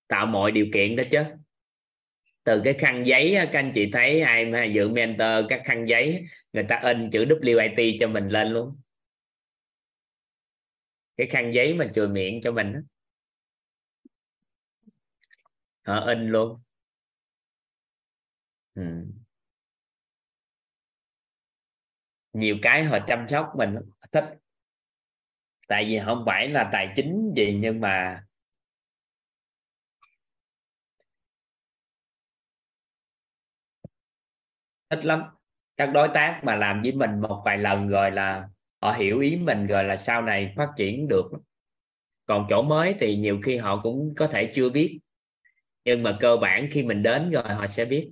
tạo mọi điều kiện đó chứ từ cái khăn giấy các anh chị thấy ai mà dự mentor các khăn giấy, người ta in chữ WIT cho mình lên luôn. Cái khăn giấy mà chùi miệng cho mình họ in luôn. Ừ. nhiều cái họ chăm sóc mình thích. Tại vì không phải là tài chính gì nhưng mà ít lắm. Các đối tác mà làm với mình một vài lần rồi là họ hiểu ý mình rồi là sau này phát triển được. Còn chỗ mới thì nhiều khi họ cũng có thể chưa biết. Nhưng mà cơ bản khi mình đến rồi họ sẽ biết.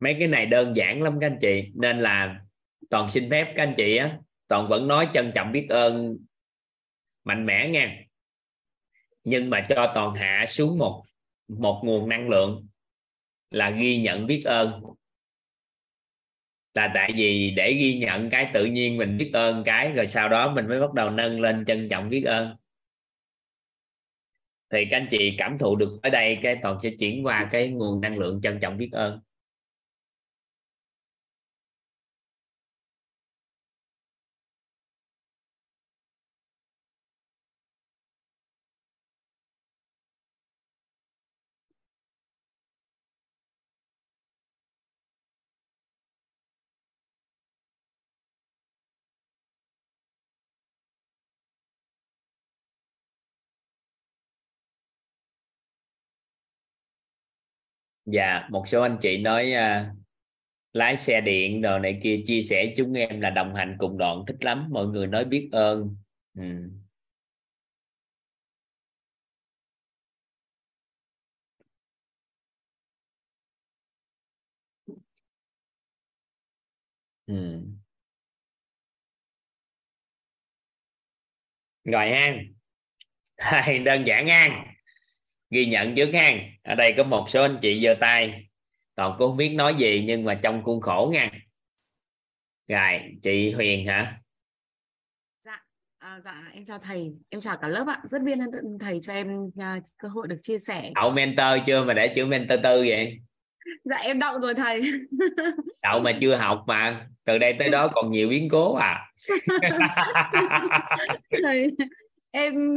Mấy cái này đơn giản lắm các anh chị. Nên là toàn xin phép các anh chị á, toàn vẫn nói trân trọng biết ơn mạnh mẽ nha. Nhưng mà cho toàn hạ xuống một một nguồn năng lượng là ghi nhận biết ơn. Là tại vì để ghi nhận cái tự nhiên mình biết ơn cái, rồi sau đó mình mới bắt đầu nâng lên trân trọng biết ơn. Thì các anh chị cảm thụ được ở đây, cái toàn sẽ chuyển qua cái nguồn năng lượng trân trọng biết ơn. Dạ một số anh chị nói uh, lái xe điện đồ này kia chia sẻ chúng em là đồng hành cùng đoạn thích lắm mọi người nói biết ơn ừ. Ừ. rồi ha đơn giản ngang ghi nhận trước ha ở đây có một số anh chị giơ tay. Còn cô không biết nói gì nhưng mà trong khuôn khổ nha. Rồi chị Huyền hả? Dạ à, dạ em chào thầy. Em chào cả lớp ạ. Rất biết ơn thầy cho em uh, cơ hội được chia sẻ. Đậu mentor chưa mà để chữ mentor tư vậy? Dạ em đậu rồi thầy. Đậu mà chưa học mà. Từ đây tới đó còn nhiều biến cố à. Thầy em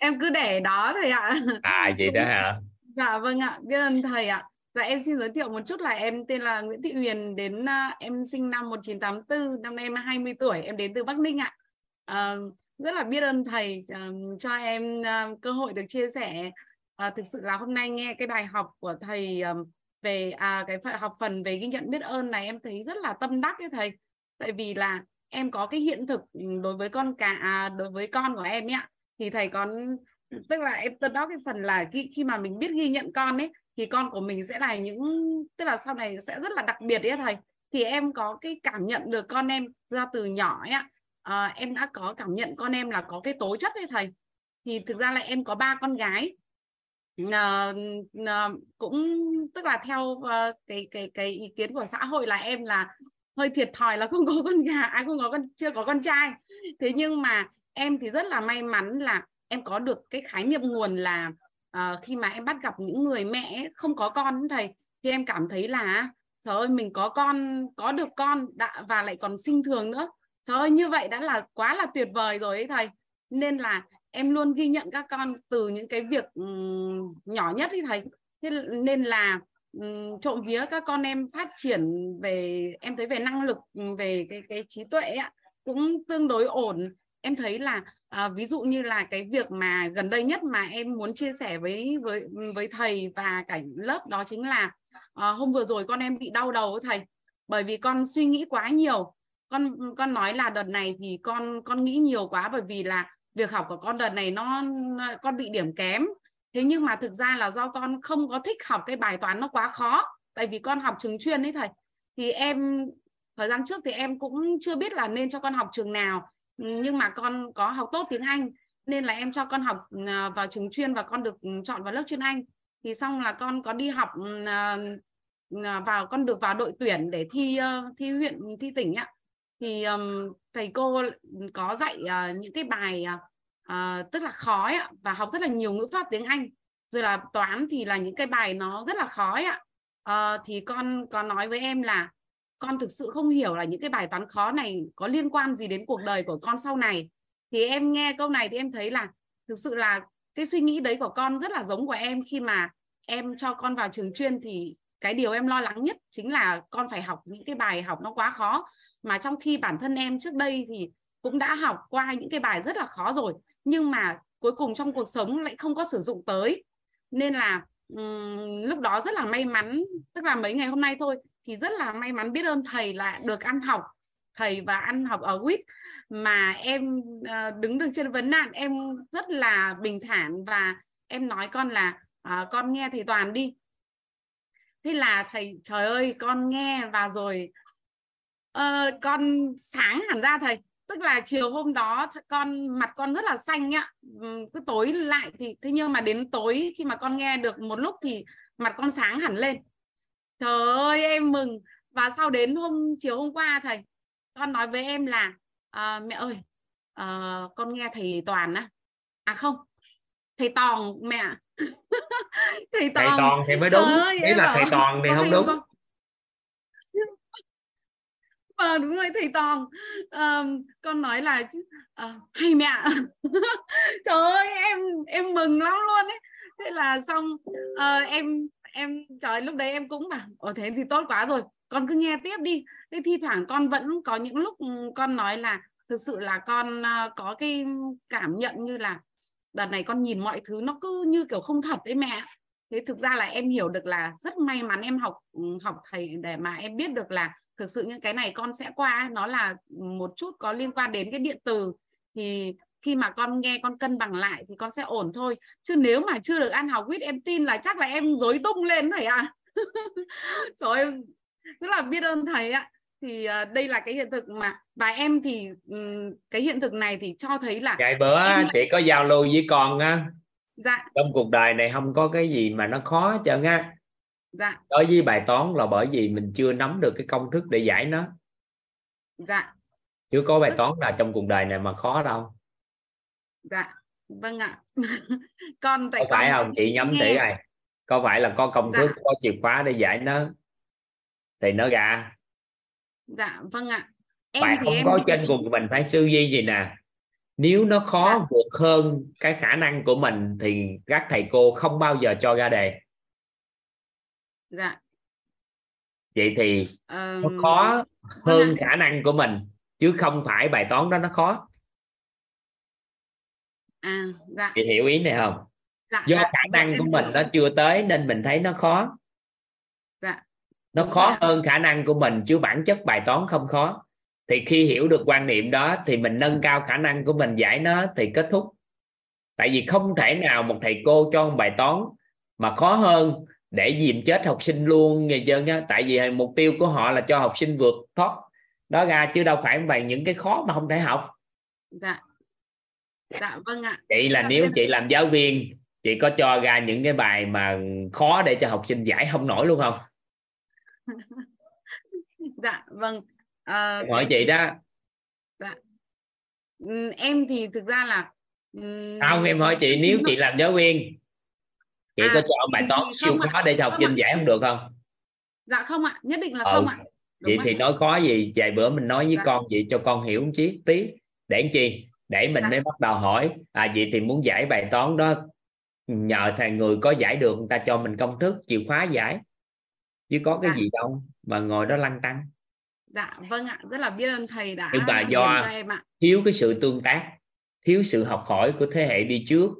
em cứ để đó thầy ạ. À chị đó hả? Dạ vâng ạ. Biết ơn thầy ạ. Dạ em xin giới thiệu một chút là em tên là Nguyễn Thị Huyền đến uh, em sinh năm 1984 năm nay em 20 tuổi em đến từ Bắc Ninh ạ. Uh, rất là biết ơn thầy uh, cho em uh, cơ hội được chia sẻ uh, thực sự là hôm nay nghe cái bài học của thầy uh, về à, cái học phần về ghi nhận biết ơn này em thấy rất là tâm đắc ấy thầy. Tại vì là em có cái hiện thực đối với con cả à, đối với con của em ấy thì thầy còn tức là em tâm đó cái phần là khi, khi mà mình biết ghi nhận con ấy thì con của mình sẽ là những tức là sau này sẽ rất là đặc biệt ấy thầy. Thì em có cái cảm nhận được con em ra từ nhỏ ấy à, em đã có cảm nhận con em là có cái tố chất ấy thầy. Thì thực ra là em có ba con gái. À, à, cũng tức là theo uh, cái cái cái ý kiến của xã hội là em là hơi thiệt thòi là không có con gà ai à, không có con chưa có con trai. Thế nhưng mà em thì rất là may mắn là em có được cái khái niệm nguồn là uh, khi mà em bắt gặp những người mẹ không có con thầy thì em cảm thấy là trời ơi mình có con có được con đã, và lại còn sinh thường nữa. Trời ơi như vậy đã là quá là tuyệt vời rồi ấy thầy. Nên là em luôn ghi nhận các con từ những cái việc um, nhỏ nhất ấy thầy. Thế nên là um, trộm vía các con em phát triển về em thấy về năng lực về cái cái trí tuệ ấy, cũng tương đối ổn em thấy là à, ví dụ như là cái việc mà gần đây nhất mà em muốn chia sẻ với với với thầy và cả lớp đó chính là à, hôm vừa rồi con em bị đau đầu với thầy. Bởi vì con suy nghĩ quá nhiều. Con con nói là đợt này thì con con nghĩ nhiều quá bởi vì là việc học của con đợt này nó con bị điểm kém. Thế nhưng mà thực ra là do con không có thích học cái bài toán nó quá khó tại vì con học trường chuyên ấy thầy. Thì em thời gian trước thì em cũng chưa biết là nên cho con học trường nào nhưng mà con có học tốt tiếng Anh nên là em cho con học à, vào trường chuyên và con được chọn vào lớp chuyên Anh. Thì xong là con có đi học à, à, vào con được vào đội tuyển để thi thi huyện thi tỉnh ạ. Thì thầy cô có dạy những cái bài tức là khó ấy, và học rất là nhiều ngữ pháp tiếng Anh. Rồi là toán thì là những cái bài nó rất là khó ấy, ạ. Ờ, thì con có nói với em là con thực sự không hiểu là những cái bài toán khó này có liên quan gì đến cuộc đời của con sau này. Thì em nghe câu này thì em thấy là thực sự là cái suy nghĩ đấy của con rất là giống của em. Khi mà em cho con vào trường chuyên thì cái điều em lo lắng nhất chính là con phải học những cái bài học nó quá khó. Mà trong khi bản thân em trước đây thì cũng đã học qua những cái bài rất là khó rồi nhưng mà cuối cùng trong cuộc sống lại không có sử dụng tới. Nên là um, lúc đó rất là may mắn tức là mấy ngày hôm nay thôi thì rất là may mắn biết ơn thầy là được ăn học thầy và ăn học ở WIT mà em ờ, đứng được trên vấn nạn em rất là bình thản và em nói con là à, con nghe thầy Toàn đi. Thế là thầy trời ơi con nghe và rồi uh, con sáng hẳn ra thầy. Tức là chiều hôm đó con mặt con rất là xanh nhá. Ừ, cứ tối lại thì thế nhưng mà đến tối khi mà con nghe được một lúc thì mặt con sáng hẳn lên trời ơi em mừng. Và sau đến hôm chiều hôm qua thầy con nói với em là à, mẹ ơi à, con nghe thầy toàn á. À không thầy tòng mẹ. Thầy tòng. Thầy toàn thì mới đúng. ơi, ý là thầy toàn thì không đúng. con... à, đúng rồi thầy toàn à, con nói là à, hay mẹ. Trời ơi em em mừng lắm luôn ấy. Thế là xong à, em em, trời, lúc đấy em cũng bảo ở thế thì tốt quá rồi, con cứ nghe tiếp đi. Thế thi thoảng con vẫn có những lúc ừ, con nói là, thực sự là con ờ, có cái cảm nhận như là đợt này con nhìn mọi thứ nó cứ như kiểu không thật đấy mẹ. Thế thực ra là em hiểu được là rất may mắn em học ừ, học thầy để mà em biết được là thực sự những cái này con sẽ qua, nó là một chút có liên quan đến cái điện từ. Thì khi mà con nghe con cân bằng lại thì con sẽ ổn thôi. Chứ nếu mà chưa được ăn học quýt em tin là chắc là em dối tung lên thầy ạ. À. trời ơi rất là biết ơn thầy ạ. Thì uh, đây là cái hiện thực mà và em thì cái hiện thực này thì cho thấy là ngày bữa em... chị có giao lưu với con á. Dạ. Trong cuộc đời này không có cái gì mà nó khó hết trơn á. Dạ. Đối với bài toán là bởi vì mình chưa nắm được cái công thức để giải nó. Dạ. Chưa có bài toán nào trong cuộc đời này mà khó đâu dạ vâng ạ. Con tại có phải không? Chị nhắm nghe... tỷ này có phải là có công thức dạ. có chìa khóa để giải nó thì nó ra. Dạ vâng ạ. Em bạn thì không em có trên cùng mình phải sư duy gì nè. Nếu nó khó dạ. vượt hơn cái khả năng của mình thì các thầy cô không bao giờ cho ra đề. Dạ. Vậy thì um... nó khó vâng hơn khả năng của mình chứ không phải bài toán đó nó khó à dạ. Chị hiểu ý này không? Dạ, do dạ, khả năng dạ, của mình nó chưa tới nên mình thấy nó khó. Nó khó hơn khả năng của mình chứ bản chất bài toán không khó. Thì khi hiểu được quan niệm đó thì mình nâng cao khả năng của mình giải nó thì kết thúc. Tại vì không thể nào một thầy cô cho một bài toán mà khó hơn để dìm chết học sinh luôn người dân á. Tại vì mục tiêu của họ là cho học sinh vượt thoát. Đó ra chứ đâu phải bài những cái khó mà không thể học. Dạ dạ vâng ạ. Chị là nếu chị làm giáo viên chị có cho ra những cái bài mà khó để cho học sinh giải không nổi luôn không? Dạ vâng. À, em hỏi chị đó. Dạ. em thì thực ra là không em hỏi chị nếu chị làm giáo viên chị à, có chọn bài toán siêu khó để cho học sinh giải không được không? Dạ không ạ. Nhất định là ừ. không ạ. Đúng vậy thì nói khó gì vài bữa mình nói với dạ. con vậy cho con hiểu một chí tí. Để chi để mình mới bắt đầu hỏi. À vậy thì muốn giải bài toán đó nhờ thầy người có giải được người ta cho mình công thức chìa khóa giải. Chứ có cái dạ. gì đâu mà ngồi đó lăn tăng. Dạ vâng ạ. Rất là biết ơn thầy đã nhưng mà do cho em ạ. thiếu cái sự tương tác thiếu sự học hỏi của thế hệ đi trước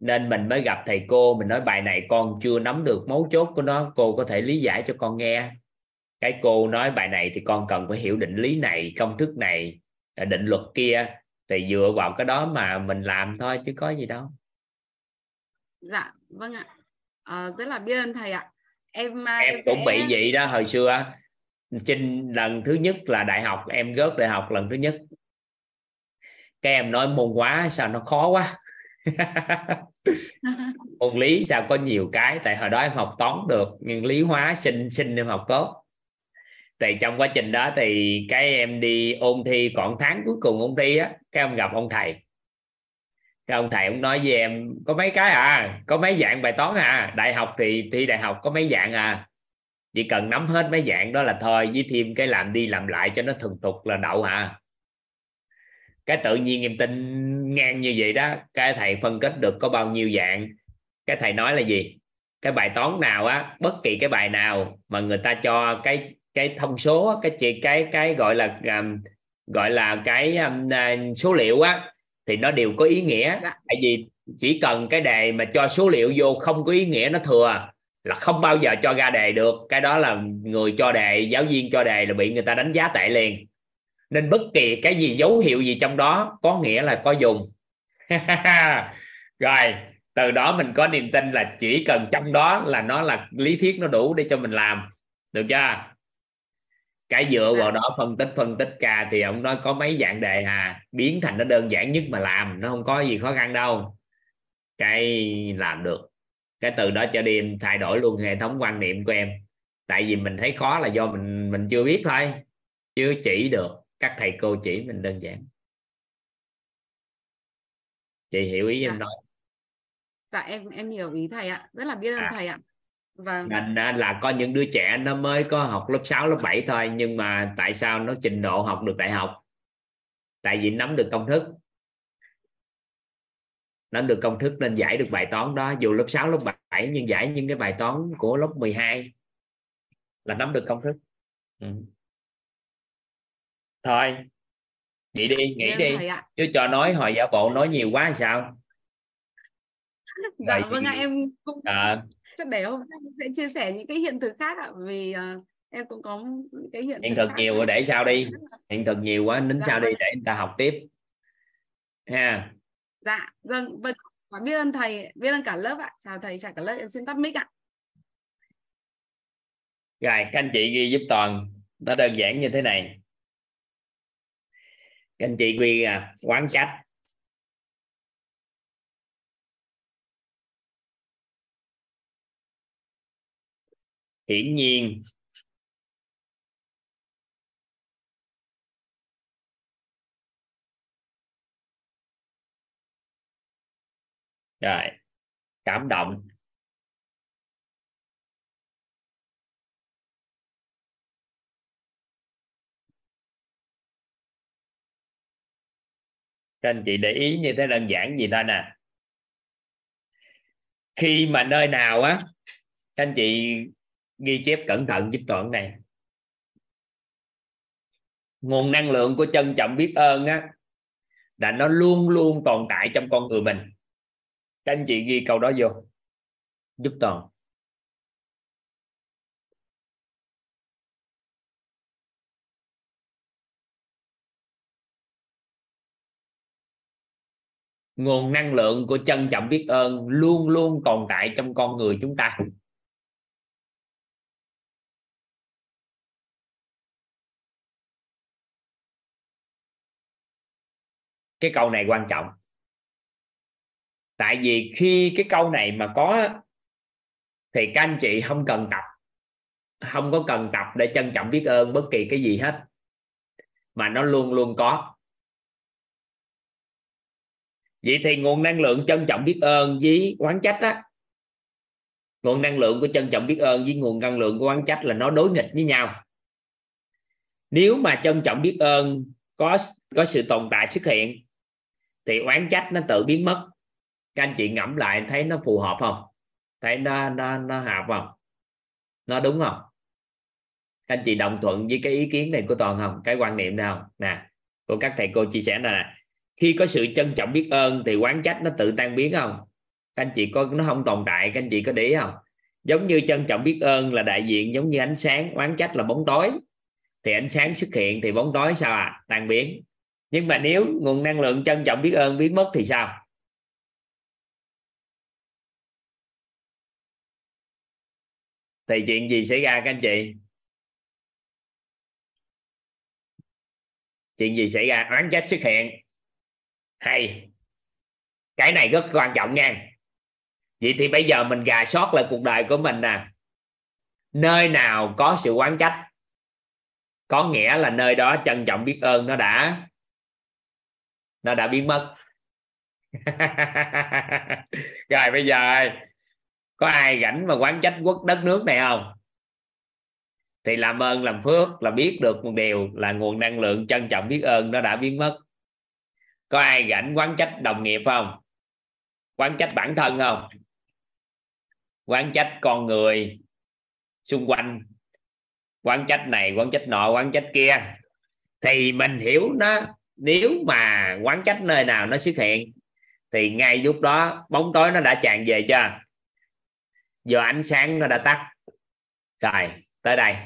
nên mình mới gặp thầy cô mình nói bài này con chưa nắm được mấu chốt của nó cô có thể lý giải cho con nghe. Cái cô nói bài này thì con cần phải hiểu định lý này công thức này định luật kia thì dựa vào cái đó mà mình làm thôi chứ có gì đâu. Dạ vâng ạ. À, rất là biết ơn thầy ạ. Em à, em, em cũng sẽ... bị vậy đó hồi xưa trên lần thứ nhất là đại học em rớt đại học lần thứ nhất. Cái em nói môn hóa sao nó khó quá. Môn lý sao có nhiều cái tại hồi đó em học toán được nhưng lý hóa sinh sinh em học tốt thì trong quá trình đó thì cái em đi ôn thi còn tháng cuối cùng ôn thi á, cái ông gặp ông thầy. Cái ông thầy ông nói với em, có mấy cái à? Có mấy dạng bài toán à? Đại học thì thi đại học có mấy dạng à? Chỉ cần nắm hết mấy dạng đó là thôi, với thêm cái làm đi làm lại cho nó thuần tục là đậu à. Cái tự nhiên em tin ngang như vậy đó, cái thầy phân tích được có bao nhiêu dạng. Cái thầy nói là gì? Cái bài toán nào á, bất kỳ cái bài nào mà người ta cho cái cái thông số cái cái cái cái gọi là um, gọi là cái um, số liệu á thì nó đều có ý nghĩa. Dạ. tại vì chỉ cần cái đề mà cho số liệu vô không có ý nghĩa nó thừa là không bao giờ cho ra đề được. Cái đó là người cho đề giáo viên cho đề là bị người ta đánh giá tệ liền. Nên bất kỳ cái gì dấu hiệu gì trong đó có nghĩa là có dùng. Rồi từ đó mình có niềm tin là chỉ cần trong đó là nó là lý thuyết nó đủ để cho mình làm. Được chưa cái dựa vào đó phân tích phân tích ca thì ông nói có mấy dạng đề à biến thành nó đơn giản nhất mà làm nó không có gì khó khăn đâu. Cái làm được. Cái từ đó cho đi em thay đổi luôn hệ thống quan niệm của em. Tại vì mình thấy khó là do mình mình chưa biết thôi chưa chỉ được. Các thầy cô chỉ mình đơn giản. Chị hiểu ý dạ. em nói. Dạ em em hiểu ý thầy ạ. Rất là biết ơn à. thầy ạ vâng. nên là có những đứa trẻ nó mới có học lớp 6, lớp 7 thôi nhưng mà tại sao nó trình độ học được đại học? Tại vì nắm được công thức. Nắm được công thức nên giải được bài toán đó. Dù lớp 6, lớp 7 nhưng giải những cái bài toán của lớp 12 là nắm được công thức. Ừ. thôi nghĩ đi nghĩ đi. chứ cho nói hồi giả bộ nói nhiều quá sao? Dạ Rồi, vâng ạ em cũng à, chắc để hôm nay sẽ chia sẻ những cái hiện thực khác ạ vì uh, em cũng có những cái hiện, hiện thực nhiều rồi để sao đi. Hiện thực nhiều quá nín dạ, sao đi vâng. để người ta học tiếp. Ha. Dạ vâng vâng. Biết ơn thầy biết ơn cả lớp ạ. Chào thầy chào cả lớp em xin tắt mic ạ. Rồi các anh chị ghi giúp toàn. Nó đơn giản như thế này. Các anh chị ghi à, quán trách hiển nhiên. Rồi, cảm động. Các anh chị để ý như thế đơn giản gì ta nè. Khi mà nơi nào á, các anh chị ghi chép cẩn thận giúp toàn này. Nguồn năng lượng của trân trọng biết ơn á, là nó luôn luôn tồn tại trong con người mình. Các anh chị ghi câu đó vô. Giúp toàn. Nguồn năng lượng của trân trọng biết ơn luôn luôn tồn tại trong con người chúng ta. Cái câu này quan trọng. Tại vì khi cái câu này mà có, thì các anh chị không cần tập không có cần tập để trân trọng biết ơn bất kỳ cái gì hết. Mà nó luôn luôn có. Vậy thì nguồn năng lượng trân trọng biết ơn với quán trách á, nguồn năng lượng của trân trọng biết ơn với nguồn năng lượng của quán trách là nó đối nghịch với nhau. Nếu mà trân trọng biết ơn có có sự tồn tại xuất hiện thì oán trách nó tự biến mất. Các anh chị ngẫm lại thấy nó phù hợp không? Thấy nó nó nó hợp không? Nó đúng không? Các anh chị đồng thuận với cái ý kiến này của toàn không? Cái quan niệm nào nè, của các thầy cô chia sẻ này nè. Khi có sự trân trọng biết ơn thì quán trách nó tự tan biến không? Các anh chị có, nó không tồn tại, các anh chị có để ý không? Giống như trân trọng biết ơn là đại diện, giống như ánh sáng quán trách là bóng tối. Thì ánh sáng xuất hiện thì bóng tối sao à? Tan biến nhưng mà nếu nguồn năng lượng trân trọng biết ơn biến mất thì sao? Thì chuyện gì xảy ra các anh chị? Chuyện gì xảy ra? Oán trách xuất hiện. Hay. Cái này rất quan trọng nha. Vậy thì bây giờ mình gà sót lại cuộc đời của mình nè. Nơi nào có sự quán trách? Có nghĩa là nơi đó trân trọng biết ơn nó đã nó đã biến mất. Rồi, bây giờ, có ai rảnh mà quán trách quốc, đất nước này không? Thì làm ơn, làm phước, là biết được một điều là nguồn năng lượng trân trọng biết ơn nó đã biến mất. Có ai rảnh quán trách đồng nghiệp không? Quán trách bản thân không? Quán trách con người xung quanh. Quán trách này, quán trách nọ, quán trách kia. Thì mình hiểu nó nếu mà quán trách nơi nào nó xuất hiện, thì ngay lúc đó bóng tối nó đã tràn về chưa? Giờ ánh sáng nó đã tắt. Rồi, tới đây.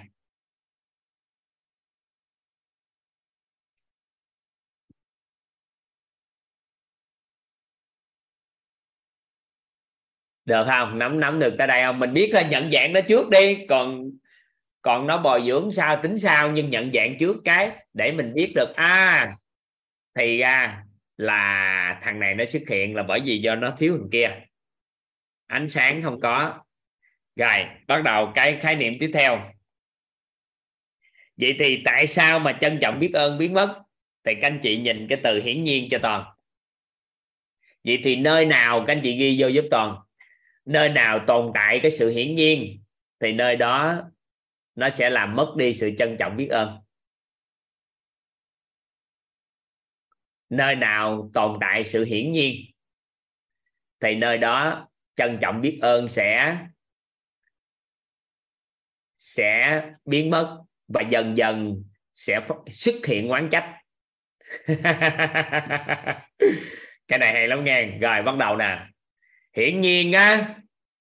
Được không? Nắm nắm được tới đây không? Mình biết là nhận dạng nó trước đi. Còn còn nó bồi dưỡng sao, tính sao, nhưng nhận dạng trước cái để mình biết được. À thì ra là thằng này nó xuất hiện là bởi vì do nó thiếu thằng kia. Ánh sáng không có. Rồi, bắt đầu cái khái niệm tiếp theo. Vậy thì tại sao mà trân trọng biết ơn biến mất? Thì các anh chị nhìn cái từ hiển nhiên cho toàn. Vậy thì nơi nào các anh chị ghi vô giúp toàn? Nơi nào tồn tại cái sự hiển nhiên, thì nơi đó nó sẽ làm mất đi sự trân trọng biết ơn. Nơi nào tồn tại sự hiển nhiên, thì nơi đó trân trọng biết ơn sẽ sẽ biến mất và dần dần sẽ xuất hiện oán trách. Cái này hay lắm nghe. Rồi, bắt đầu nè. Hiển nhiên á,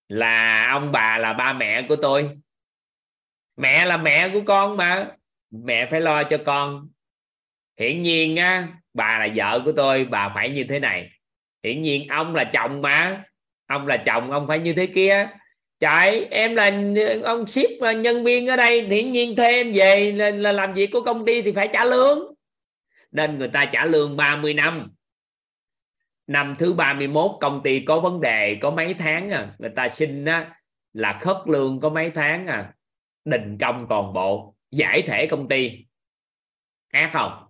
là ông bà là ba mẹ của tôi. Mẹ là mẹ của con mà. Mẹ phải lo cho con. Hiển nhiên á bà là vợ của tôi bà phải như thế này. Hiển nhiên ông là chồng mà. Ông là chồng ông phải như thế kia. Trời em là ông ship nhân viên ở đây. Hiển nhiên thuê em về là, là làm việc của công ty thì phải trả lương. Nên người ta trả lương 30 năm. Năm thứ 31 công ty có vấn đề có mấy tháng à. Người ta xin á, là khất lương có mấy tháng à. Đình công toàn bộ giải thể công ty. Ác không?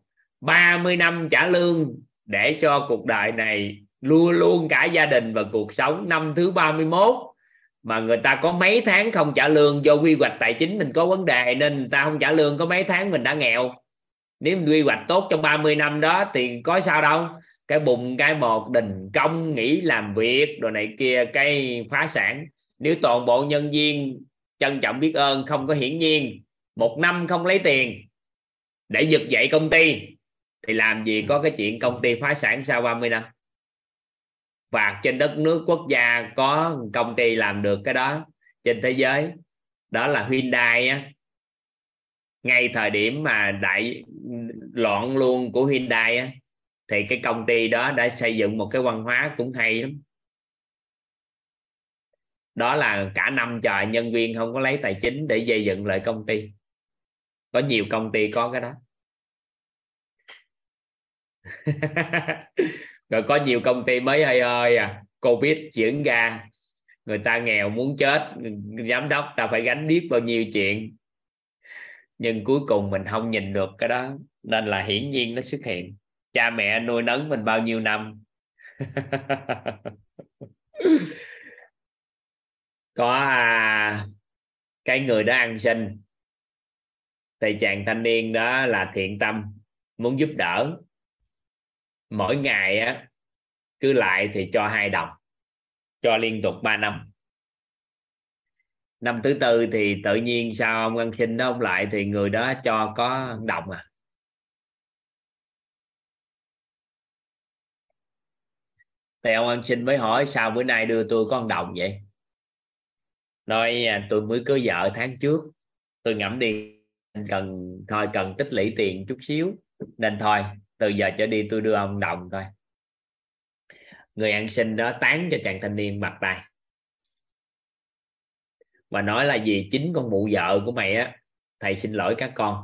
30 năm trả lương để cho cuộc đời này luôn luôn cả gia đình và cuộc sống. Năm thứ 31 mà người ta có mấy tháng không trả lương do quy hoạch tài chính mình có vấn đề nên người ta không trả lương, có mấy tháng mình đã nghèo. Nếu mình quy hoạch tốt trong 30 năm đó thì có sao đâu. Cái bùng cái một đình công, nghỉ làm việc rồi này kia, cái phá sản. Nếu toàn bộ nhân viên trân trọng biết ơn, không có hiển nhiên, một năm không lấy tiền để giật dậy công ty thì làm gì có cái chuyện công ty phá sản sau 30 năm? Và trên đất nước quốc gia có công ty làm được cái đó trên thế giới. Đó là Hyundai á. Ngay thời điểm mà đại loạn luôn của Hyundai á, thì cái công ty đó đã xây dựng một cái văn hóa cũng hay lắm. Đó là cả năm trời nhân viên không có lấy tài chính để xây dựng lại công ty. Có nhiều công ty có cái đó. rồi có nhiều công ty mới hay ơi à. Covid chuyển ra. Người ta nghèo muốn chết. Giám đốc ta phải gánh biết bao nhiêu chuyện. Nhưng cuối cùng mình không nhìn được cái đó. Nên là hiển nhiên nó xuất hiện. Cha mẹ nuôi nấng mình bao nhiêu năm. Có à, cái người đó ăn xin. Thì chàng thanh niên đó là thiện tâm muốn giúp đỡ mỗi ngày á, cứ lại thì cho hai đồng, cho liên tục 3 năm. Năm thứ tư thì tự nhiên sao ông ăn xin đó ông lại thì người đó cho có đồng à? Thì ông ăn xin mới hỏi, sao bữa nay đưa tôi con đồng vậy? Nói à, tôi mới cưới vợ tháng trước, tôi ngẫm đi cần, thôi cần tích lũy tiền chút xíu, nên thôi từ giờ trở đi tôi đưa ông đồng thôi. Người ăn xin đó tán cho chàng thanh niên mặt tay và nói là gì chính con mụ vợ của mày á, thầy xin lỗi các con.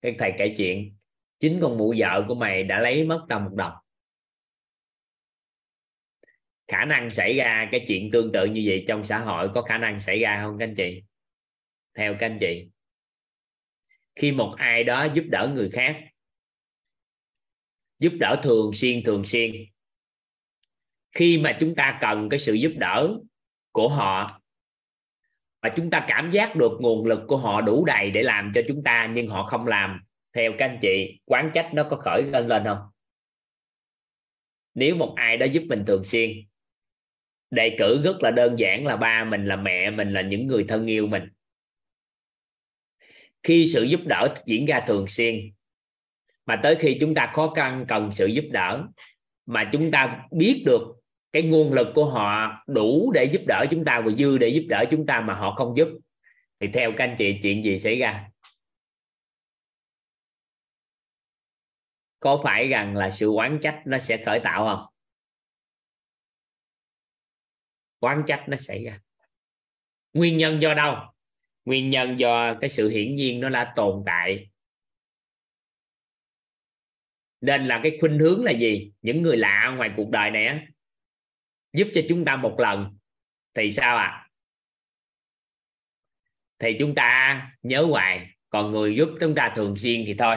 Cái thầy kể chuyện, chính con mụ vợ của mày đã lấy mất tao một đồng. Khả năng xảy ra cái chuyện tương tự như vậy trong xã hội có khả năng xảy ra không các anh chị? Theo các anh chị, khi một ai đó giúp đỡ người khác giúp đỡ thường xuyên thường xuyên. Khi mà chúng ta cần cái sự giúp đỡ của họ và chúng ta cảm giác được nguồn lực của họ đủ đầy để làm cho chúng ta, nhưng họ không làm, theo các anh chị, quán trách nó có khởi lên lên không? Nếu một ai đó giúp mình thường xuyên, đề cử rất là đơn giản là ba mình, là mẹ mình, là những người thân yêu mình. Khi sự giúp đỡ diễn ra thường xuyên mà tới khi chúng ta khó khăn cần sự giúp đỡ, mà chúng ta biết được cái nguồn lực của họ đủ để giúp đỡ chúng ta và dư để giúp đỡ chúng ta mà họ không giúp. Thì theo các anh chị, chuyện gì xảy ra? Có phải rằng là sự quán trách nó sẽ khởi tạo không? Quán trách nó xảy ra. Nguyên nhân do đâu? Nguyên nhân do cái sự hiển nhiên nó đã tồn tại nên là cái khuynh hướng là gì? Những người lạ ngoài cuộc đời này giúp cho chúng ta một lần thì sao ạ? À? thì chúng ta nhớ hoài còn người giúp chúng ta thường xuyên thì thôi.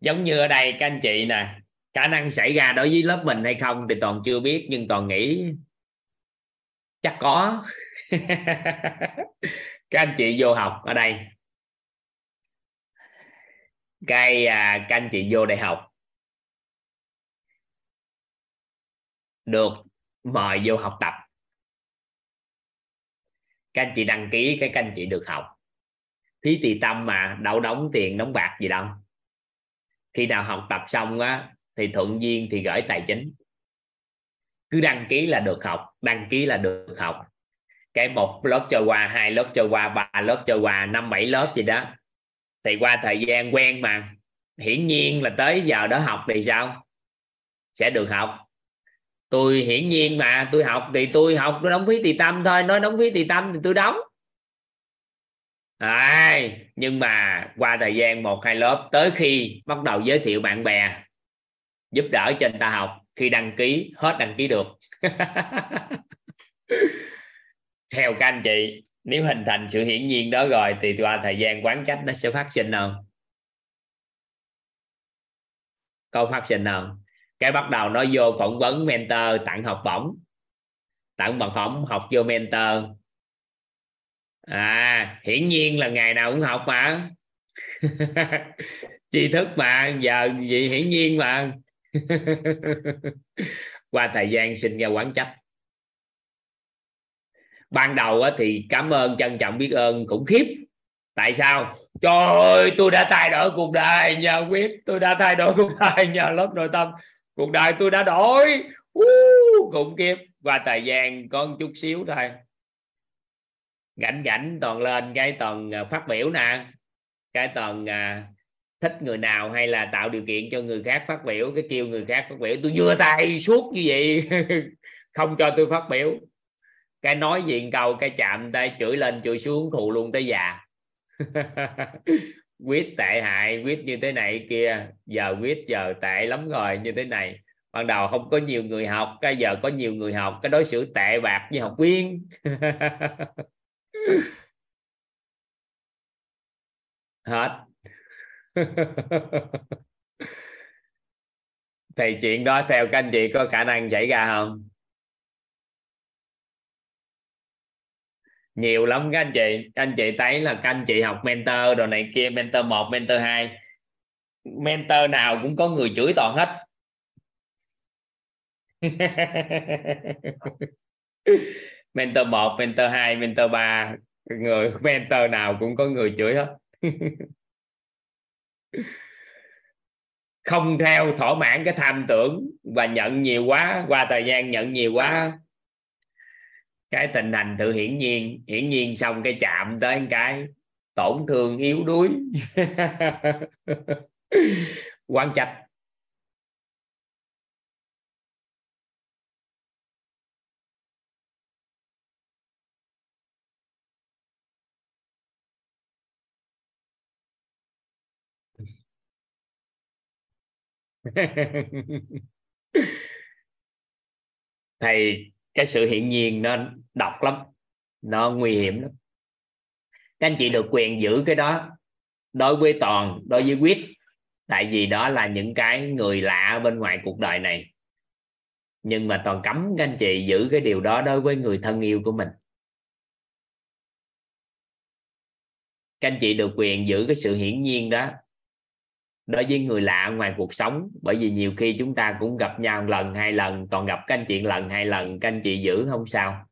Giống như ở đây các anh chị nè khả năng xảy ra đối với lớp mình hay không thì toàn chưa biết nhưng toàn nghĩ chắc có. Các anh chị vô học ở đây. Cái à, các anh chị vô đại học. Được, mời vô học tập. Các anh chị đăng ký cái các anh chị được học. Phí tùy tâm mà, đâu đóng tiền, đóng bạc gì đâu. Khi nào học tập xong á, thì thuận duyên thì gửi tài chính. Cứ đăng ký là được học, đăng ký là được học. Cái một lớp trôi qua, hai lớp trôi qua, ba lớp trôi qua, năm, bảy lớp gì đó. Thì qua thời gian quen mà, hiển nhiên là tới giờ đó học thì sao? Sẽ được học tôi hiển nhiên mà tôi học thì tôi học tôi đóng phí tùy tâm thôi nói đóng phí tùy tâm thì tôi đóng. À, nhưng mà qua thời gian một hai lớp tới khi bắt đầu giới thiệu bạn bè giúp đỡ cho người ta học khi đăng ký hết đăng ký được. Theo các anh chị nếu hình thành sự hiển nhiên đó rồi thì qua thời gian quán trách nó sẽ phát sinh không câu phát sinh không cái bắt đầu nó vô phỏng vấn mentor, tặng học bổng. Tặng bằng phỏng học vô mentor. À hiển nhiên là ngày nào cũng học mà. Tri thức mà, giờ gì hiển nhiên mà. Qua thời gian sinh ra quán trách. Ban đầu thì cảm ơn, trân trọng, biết ơn, khủng khiếp. Tại sao? Trời ơi, tôi đã thay đổi cuộc đời nhờ quyết, tôi đã thay đổi cuộc đời nhờ lớp nội tâm cuộc đời tôi đã đổi. Uh, khủng khiếp. Qua thời gian có một chút xíu thôi. Gảnh gảnh toàn lên cái toàn à, phát biểu nè. Cái toàn à, thích người nào hay là tạo điều kiện cho người khác phát biểu cái kêu người khác phát biểu. Tôi vừa tay suốt như vậy không cho tôi phát biểu. Cái nói diện cầu cái chạm tay chửi lên chửi xuống thù luôn tới già. quyết tệ hại quyết như thế này kia, giờ quyết giờ tệ lắm rồi, như thế này. Ban đầu không có nhiều người học, cái giờ có nhiều người học, cái đối xử tệ bạc với học viên. Hết. Thì chuyện đó theo các anh chị có khả năng xảy ra không? Nhiều lắm. Các anh chị, các anh chị thấy là các anh chị học mentor đồ này kia, mentor 1 mentor 2 mentor nào cũng có người chửi toàn hết. Mentor 1 mentor 2 mentor 3 người, mentor nào cũng có người chửi hết. Không theo thỏa mãn cái tham tưởng và nhận nhiều quá, qua thời gian nhận nhiều quá cái tình hình tự hiển nhiên hiển nhiên xong cái chạm tới cái, tổn thương yếu đuối. Quan trạch thầy cái sự hiện nhiên nó độc lắm, nó nguy hiểm lắm. Các anh chị được quyền giữ cái đó đối với toàn, đối với quyết tại vì đó là những cái người lạ bên ngoài cuộc đời này. Nhưng mà toàn cấm các anh chị giữ cái điều đó đối với người thân yêu của mình. Các anh chị được quyền giữ cái sự hiển nhiên đó đối với người lạ ngoài cuộc sống, bởi vì nhiều khi chúng ta cũng gặp nhau lần, hai lần, còn gặp các anh chị lần, hai lần, các anh chị giữ không sao.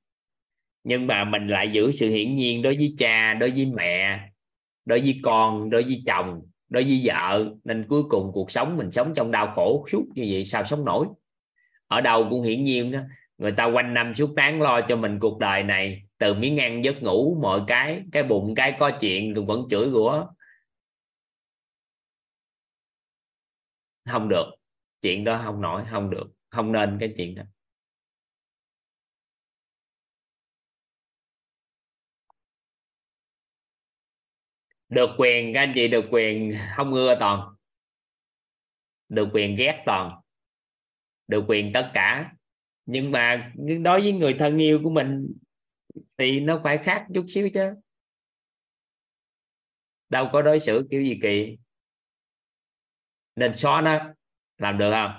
Nhưng mà mình lại giữ sự hiển nhiên đối với cha, đối với mẹ, đối với con, đối với chồng, đối với vợ. Nên cuối cùng cuộc sống mình sống trong đau khổ suốt như vậy sao sống nổi. Ở đâu cũng hiển nhiên đó người ta quanh năm suốt tháng lo cho mình cuộc đời này. Từ miếng ăn giấc ngủ, mọi cái cái bụng, cái có chuyện vẫn chửi rủa. Không được. Chuyện đó không nổi, không được. Không nên cái chuyện đó. Được quyền, các anh chị, được quyền không ưa toàn. Được quyền ghét toàn. Được quyền tất cả. Nhưng mà đối với người thân yêu của mình thì nó phải khác chút xíu chứ. Đâu có đối xử kiểu gì kỳ nên xóa nó. Làm được không?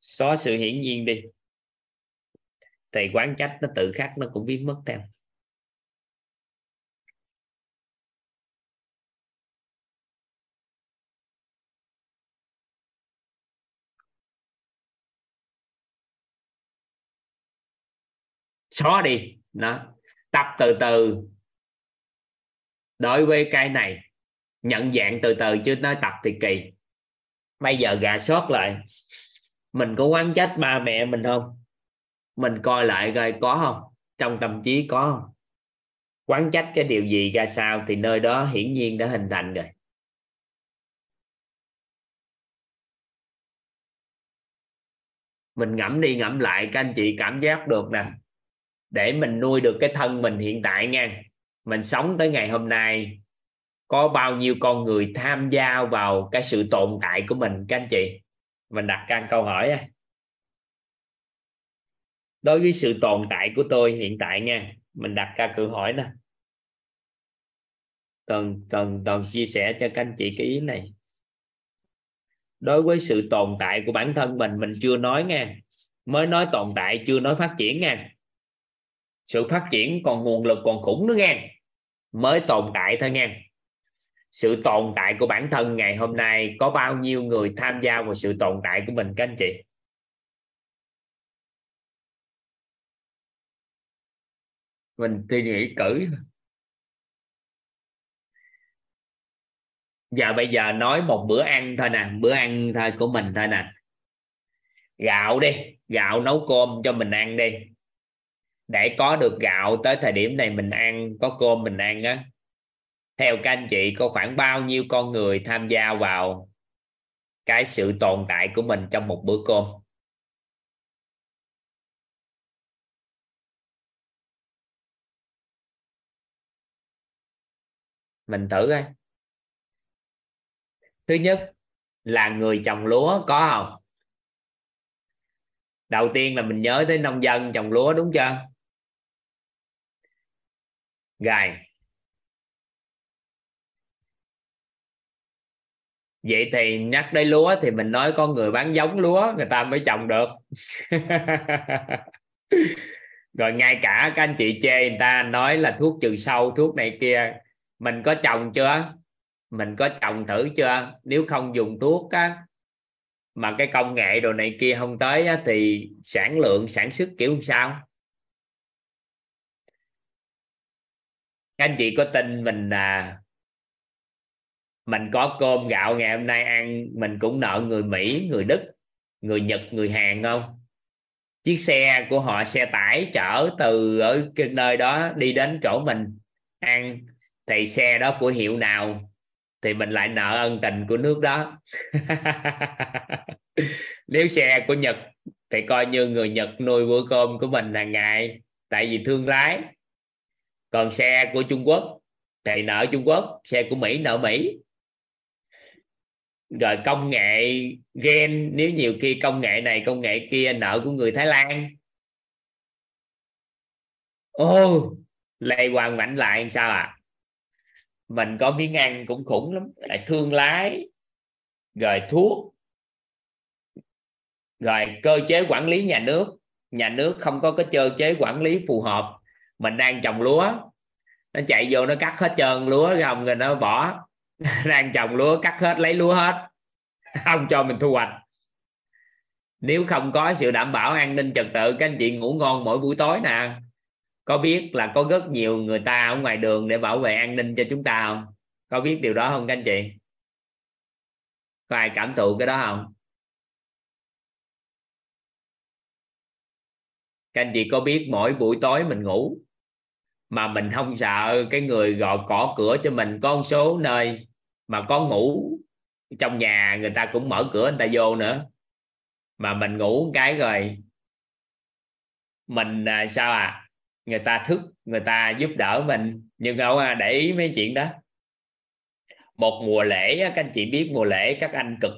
Xóa sự hiển nhiên đi. Thì quán trách nó tự khắc nó cũng biến mất theo. Xóa đi. Nó tập từ từ. Đối với cái này nhận dạng từ từ chứ nói tập thì kỳ. Bây giờ gà sót lại. Mình có quán trách ba mẹ mình không? Mình coi lại coi có không? Trong tâm trí có không? Quán trách cái điều gì ra sao thì nơi đó hiển nhiên đã hình thành rồi. Mình ngẫm đi ngẫm lại, các anh chị cảm giác được nè. Để mình nuôi được cái thân mình hiện tại nha. Mình sống tới ngày hôm nay có bao nhiêu con người tham gia vào cái sự tồn tại của mình, các anh chị? Mình đặt ra câu hỏi á. Đối với sự tồn tại của tôi hiện tại nha, mình đặt ra câu hỏi nè cần cần cần chia sẻ cho các anh chị cái ý này. Đối với sự tồn tại của bản thân mình mình chưa nói nha. Mới nói tồn tại, chưa nói phát triển nha. Sự phát triển còn nguồn lực, còn khủng nữa nha. Mới tồn tại thôi nha sự tồn tại của bản thân ngày hôm nay có bao nhiêu người tham gia vào sự tồn tại của mình, các anh chị? Mình suy nghĩ cử giờ dạ, bây giờ nói một bữa ăn thôi nè, bữa ăn thôi của mình thôi nè. Gạo đi, gạo nấu cơm cho mình ăn đi. Để có được gạo tới thời điểm này mình ăn, có cơm mình ăn á theo các anh chị, có khoảng bao nhiêu con người tham gia vào cái sự tồn tại của mình trong một bữa cơm? Mình thử coi. Thứ nhất, là người trồng lúa có không? Đầu tiên là mình nhớ tới nông dân trồng lúa đúng chưa? Rồi vậy thì nhắc đến lúa thì mình nói có người bán giống lúa người ta mới trồng được. Rồi ngay cả các anh chị chê người ta nói là thuốc trừ sâu thuốc này kia mình có trồng chưa? Mình có trồng thử chưa? Nếu không dùng thuốc á mà cái công nghệ đồ này kia không tới á, thì sản lượng sản xuất kiểu sao? Các anh chị có tin mình là mình có cơm gạo ngày hôm nay ăn, mình cũng nợ người Mỹ, người Đức, người Nhật, người Hàn không? Chiếc xe của họ xe tải chở từ ở cái nơi đó đi đến chỗ mình ăn. Thì xe đó của hiệu nào? Thì mình lại nợ ân tình của nước đó. Nếu xe của Nhật thì coi như người Nhật nuôi bữa cơm của mình hàng ngày tại vì thương lái. Còn xe của Trung Quốc thì nợ Trung Quốc, xe của Mỹ nợ Mỹ rồi công nghệ gen, nếu nhiều khi công nghệ này, công nghệ kia, nợ của người Thái Lan. Ô, lây hoàng mạnh lại sao à mình có miếng ăn cũng khủng lắm, lại thương lái, rồi thuốc. Rồi cơ chế quản lý nhà nước. Nhà nước không có cái cơ chế quản lý phù hợp. Mình đang trồng lúa. Nó chạy vô nó cắt hết trơn lúa không rồi nó bỏ. đang trồng lúa, cắt hết, lấy lúa hết. Không cho mình thu hoạch. Nếu không có sự đảm bảo an ninh trật tự, các anh chị ngủ ngon mỗi buổi tối nè. Có biết là có rất nhiều người ta ở ngoài đường để bảo vệ an ninh cho chúng ta không? Có biết điều đó không các anh chị? Có ai cảm thụ cái đó không? Các anh chị có biết mỗi buổi tối mình ngủ mà mình không sợ cái người gọt cỏ cửa cho mình có một số nơi mà có ngủ trong nhà người ta cũng mở cửa người ta vô nữa. Mà mình ngủ cái rồi mình à, sao à người ta thức người ta giúp đỡ mình. Nhưng không à, để ý mấy chuyện đó. Một mùa lễ các anh chị biết mùa lễ các anh cực.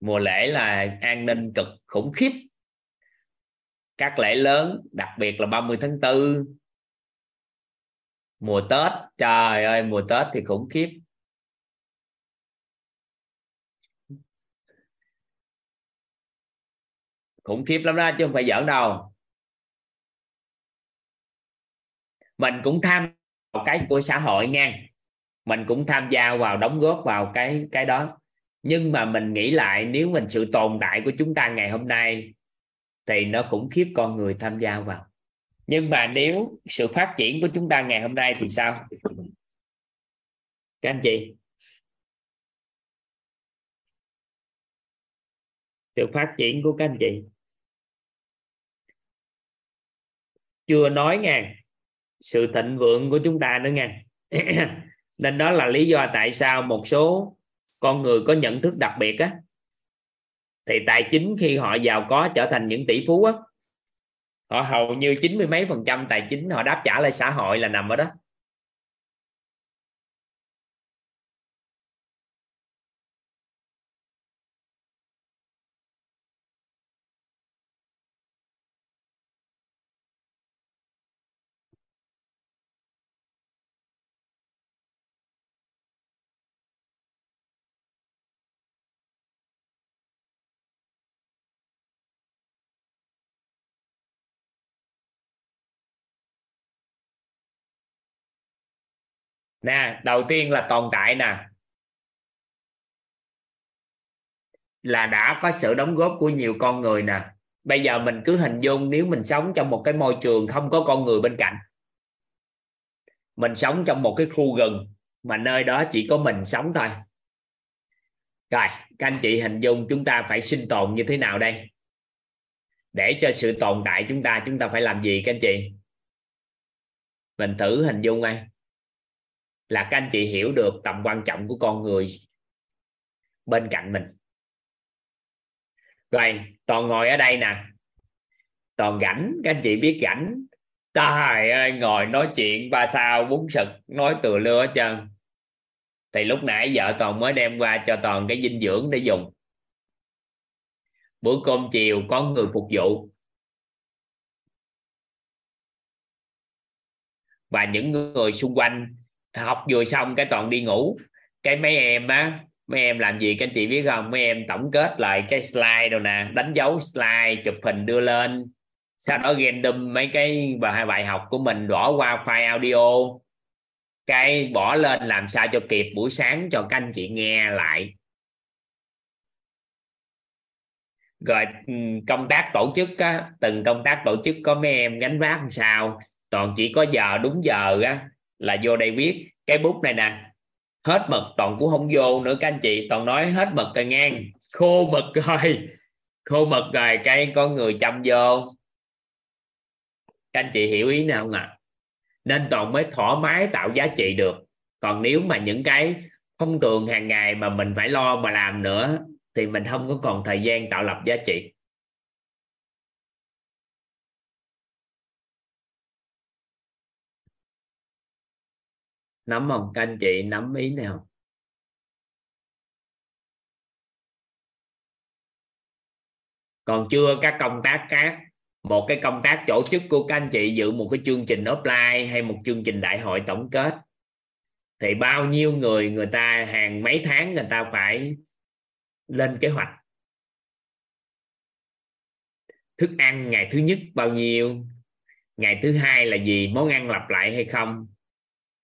Mùa lễ là an ninh cực khủng khiếp. Các lễ lớn đặc biệt là 30 tháng 4 mùa Tết, trời ơi, mùa Tết thì khủng khiếp. Khủng khiếp lắm đó, chứ không phải giỡn đâu. Mình cũng tham vào cái của xã hội nha. Mình cũng tham gia vào, đóng góp vào cái cái đó. Nhưng mà mình nghĩ lại, nếu mình sự tồn tại của chúng ta ngày hôm nay, thì nó khủng khiếp con người tham gia vào nhưng mà nếu sự phát triển của chúng ta ngày hôm nay thì sao? Các anh chị. Sự phát triển của các anh chị. Chưa nói nha sự thịnh vượng của chúng ta nữa nha nên đó là lý do tại sao một số con người có nhận thức đặc biệt á, thì tài chính khi họ giàu có trở thành những tỷ phú á họ hầu như chín mươi mấy phần trăm tài chính họ đáp trả lại xã hội là nằm ở đó. Nè, đầu tiên là tồn tại nè. Là đã có sự đóng góp của nhiều con người nè. Bây giờ mình cứ hình dung nếu mình sống trong một cái môi trường không có con người bên cạnh. Mình sống trong một cái khu rừng, mà nơi đó chỉ có mình sống thôi. Rồi, các anh chị hình dung chúng ta phải sinh tồn như thế nào đây? Để cho sự tồn tại chúng ta chúng ta phải làm gì các anh chị? Mình thử hình dung ngay là các anh chị hiểu được tầm quan trọng của con người bên cạnh mình. Rồi, toàn ngồi ở đây nè. Toàn rảnh, các anh chị biết rảnh. Trời ơi, ngồi nói chuyện ba sao, bún sực, nói từ lưa hết trơn. Thì lúc nãy vợ toàn mới đem qua cho toàn cái dinh dưỡng để dùng. Bữa cơm chiều có người phục vụ. Và những người xung quanh học vừa xong cái toàn đi ngủ. Cái mấy em á mấy em làm gì các anh chị biết không? Mấy em tổng kết lại cái slide đâu nè đánh dấu slide chụp hình đưa lên. Sau đó random mấy cái bài bài học của mình bỏ qua file audio. Cái bỏ lên làm sao cho kịp buổi sáng cho các anh chị nghe lại. Rồi ừ, công tác tổ chức á, từng công tác tổ chức có mấy em gánh vác làm sao? Toàn chỉ có giờ đúng giờ á là vô đây viết. Cái bút này nè, hết mực, toàn cũng không vô nữa các anh chị. Toàn nói hết mực rồi ngang. Khô mực rồi. Khô mực rồi, cái có người chăm vô. Các anh chị hiểu ý nào không ạ? À? nên toàn mới thoải mái tạo giá trị được. Còn nếu mà những cái thông thường hàng ngày mà mình phải lo mà làm nữa, thì mình không có còn thời gian tạo lập giá trị. Nắm không các anh chị, nắm ý nào? Còn chưa các công tác khác. Một cái công tác tổ chức của các anh chị, dự một cái chương trình offline hay một chương trình đại hội tổng kết. Thì bao nhiêu người người ta hàng mấy tháng người ta phải lên kế hoạch. Thức ăn ngày thứ nhất bao nhiêu? Ngày thứ hai là gì? Món ăn lặp lại hay không?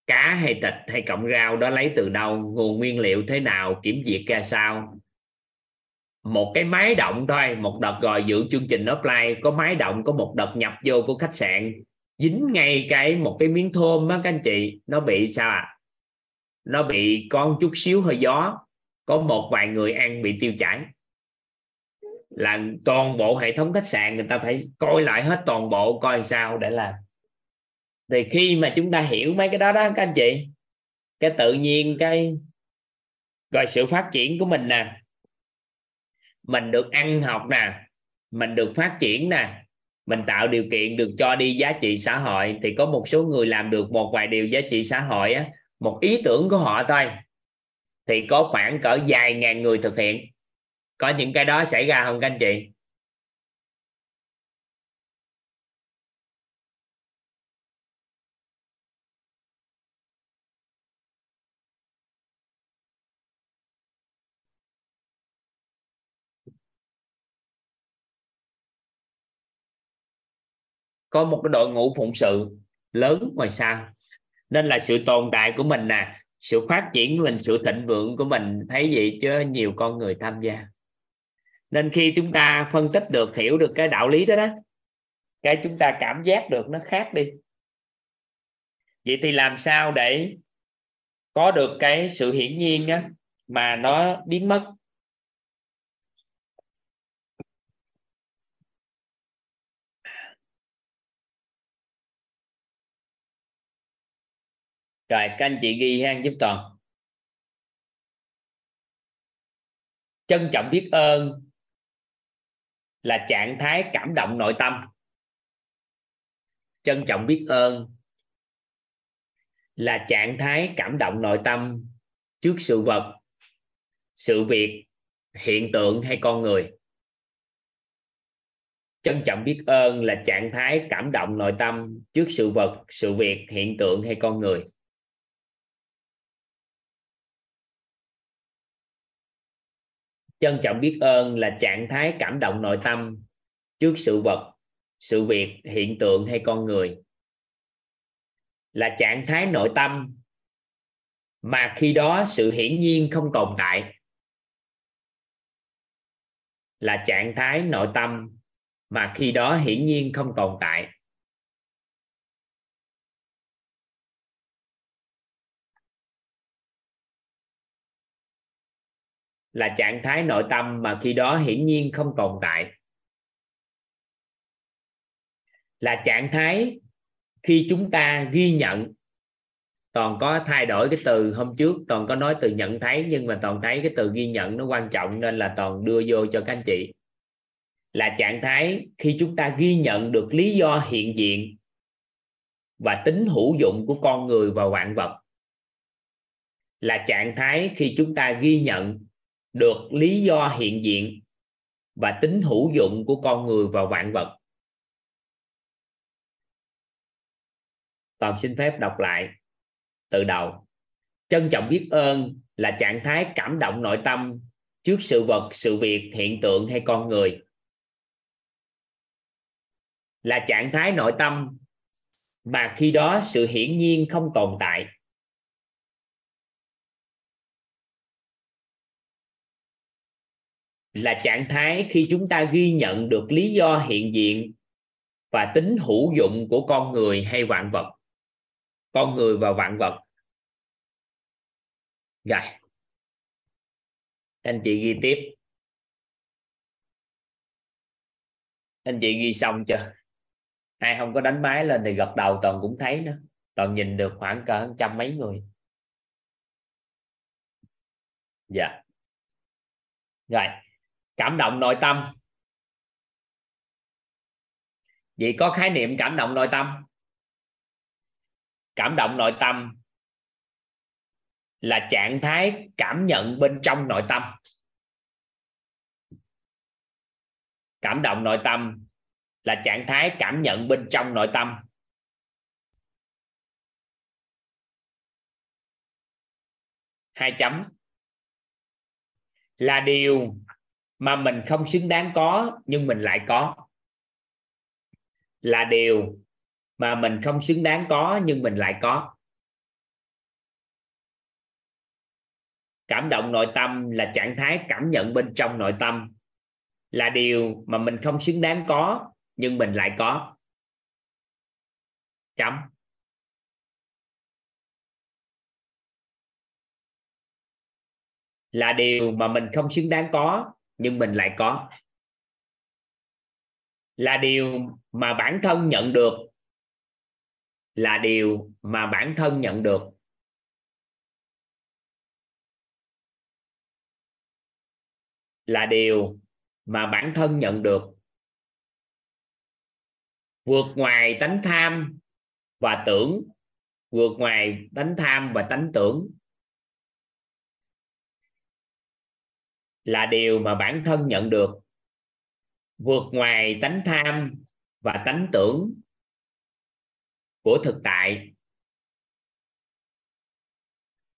Cá hay thịt hay cộng rau đó lấy từ đâu, nguồn nguyên liệu thế nào, kiểm duyệt ra sao? Một cái máy động thôi, một đợt gọi dự chương trình offline, có máy động, có một đợt nhập vô của khách sạn. Dính ngay cái một cái miếng thơm á các anh chị, nó bị sao à nó bị con chút xíu hơi gió, có một vài người ăn bị tiêu chảy. Là toàn bộ hệ thống khách sạn, người ta phải coi lại hết toàn bộ, coi sao để làm thì khi mà chúng ta hiểu mấy cái đó đó, các anh chị, cái tự nhiên cái rồi sự phát triển của mình nè. Mình được ăn học nè, mình được phát triển nè, mình tạo điều kiện được cho đi giá trị xã hội, thì có một số người làm được một vài điều giá trị xã hội á, một ý tưởng của họ thôi. Thì có khoảng cỡ vài ngàn người thực hiện. Có những cái đó xảy ra không các anh chị? Có một cái đội ngũ phụng sự lớn ngoài xa. Nên là sự tồn tại của mình nè, sự phát triển của mình, sự thịnh vượng của mình thấy vậy chứ nhiều con người tham gia. Nên khi chúng ta phân tích được, hiểu được cái đạo lý đó đó, cái chúng ta cảm giác được nó khác đi. Vậy thì làm sao để có được cái sự hiển nhiên á mà nó biến mất? Rồi, các anh chị ghi ha giúp toàn. Trân trọng biết ơn là trạng thái cảm động nội tâm. Trân trọng biết ơn là trạng thái cảm động nội tâm trước sự vật, sự việc, hiện tượng hay con người. Trân trọng biết ơn là trạng thái cảm động nội tâm trước sự vật, sự việc, hiện tượng hay con người. Trân trọng biết ơn là trạng thái cảm động nội tâm trước sự vật, sự việc, hiện tượng hay con người. Là trạng thái nội tâm mà khi đó sự hiển nhiên không tồn tại. Là trạng thái nội tâm mà khi đó hiển nhiên không tồn tại. Là trạng thái nội tâm mà khi đó hiển nhiên không tồn tại. Là trạng thái khi chúng ta ghi nhận. Toàn có thay đổi cái từ hôm trước, toàn có nói từ nhận thấy, nhưng mà toàn thấy cái từ ghi nhận nó quan trọng nên là toàn đưa vô cho các anh chị. Là trạng thái khi chúng ta ghi nhận được lý do hiện diện và tính hữu dụng của con người và vạn vật. Là trạng thái khi chúng ta ghi nhận được lý do hiện diện và tính hữu dụng của con người và vạn vật. Toàn xin phép đọc lại từ đầu. Trân trọng biết ơn là trạng thái cảm động nội tâm trước sự vật, sự việc, hiện tượng hay con người. Là trạng thái nội tâm mà khi đó sự hiển nhiên không tồn tại. Là trạng thái khi chúng ta ghi nhận được lý do hiện diện và tính hữu dụng của con người hay vạn vật. Con người và vạn vật. Rồi. Anh chị ghi tiếp. Anh chị ghi xong chưa? Ai không có đánh máy lên thì gật đầu, toàn cũng thấy nữa. Toàn nhìn được khoảng cỡ trăm mấy người. Dạ. Rồi cảm động nội tâm. Vậy có khái niệm cảm động nội tâm? Cảm động nội tâm là trạng thái cảm nhận bên trong nội tâm. Cảm động nội tâm là trạng thái cảm nhận bên trong nội tâm. Hai chấm. Là điều mà mình không xứng đáng có, nhưng mình lại có. Là điều mà mình không xứng đáng có, nhưng mình lại có. Cảm động nội tâm là trạng thái cảm nhận bên trong nội tâm. Là điều mà mình không xứng đáng có, nhưng mình lại có. Chấm. Là điều mà mình không xứng đáng có nhưng mình lại có. Là điều mà bản thân nhận được. Là điều mà bản thân nhận được. Là điều mà bản thân nhận được. Vượt ngoài tánh tham và tưởng. Vượt ngoài tánh tham và tánh tưởng. Là điều mà bản thân nhận được. Vượt ngoài tánh tham và tánh tưởng của thực tại.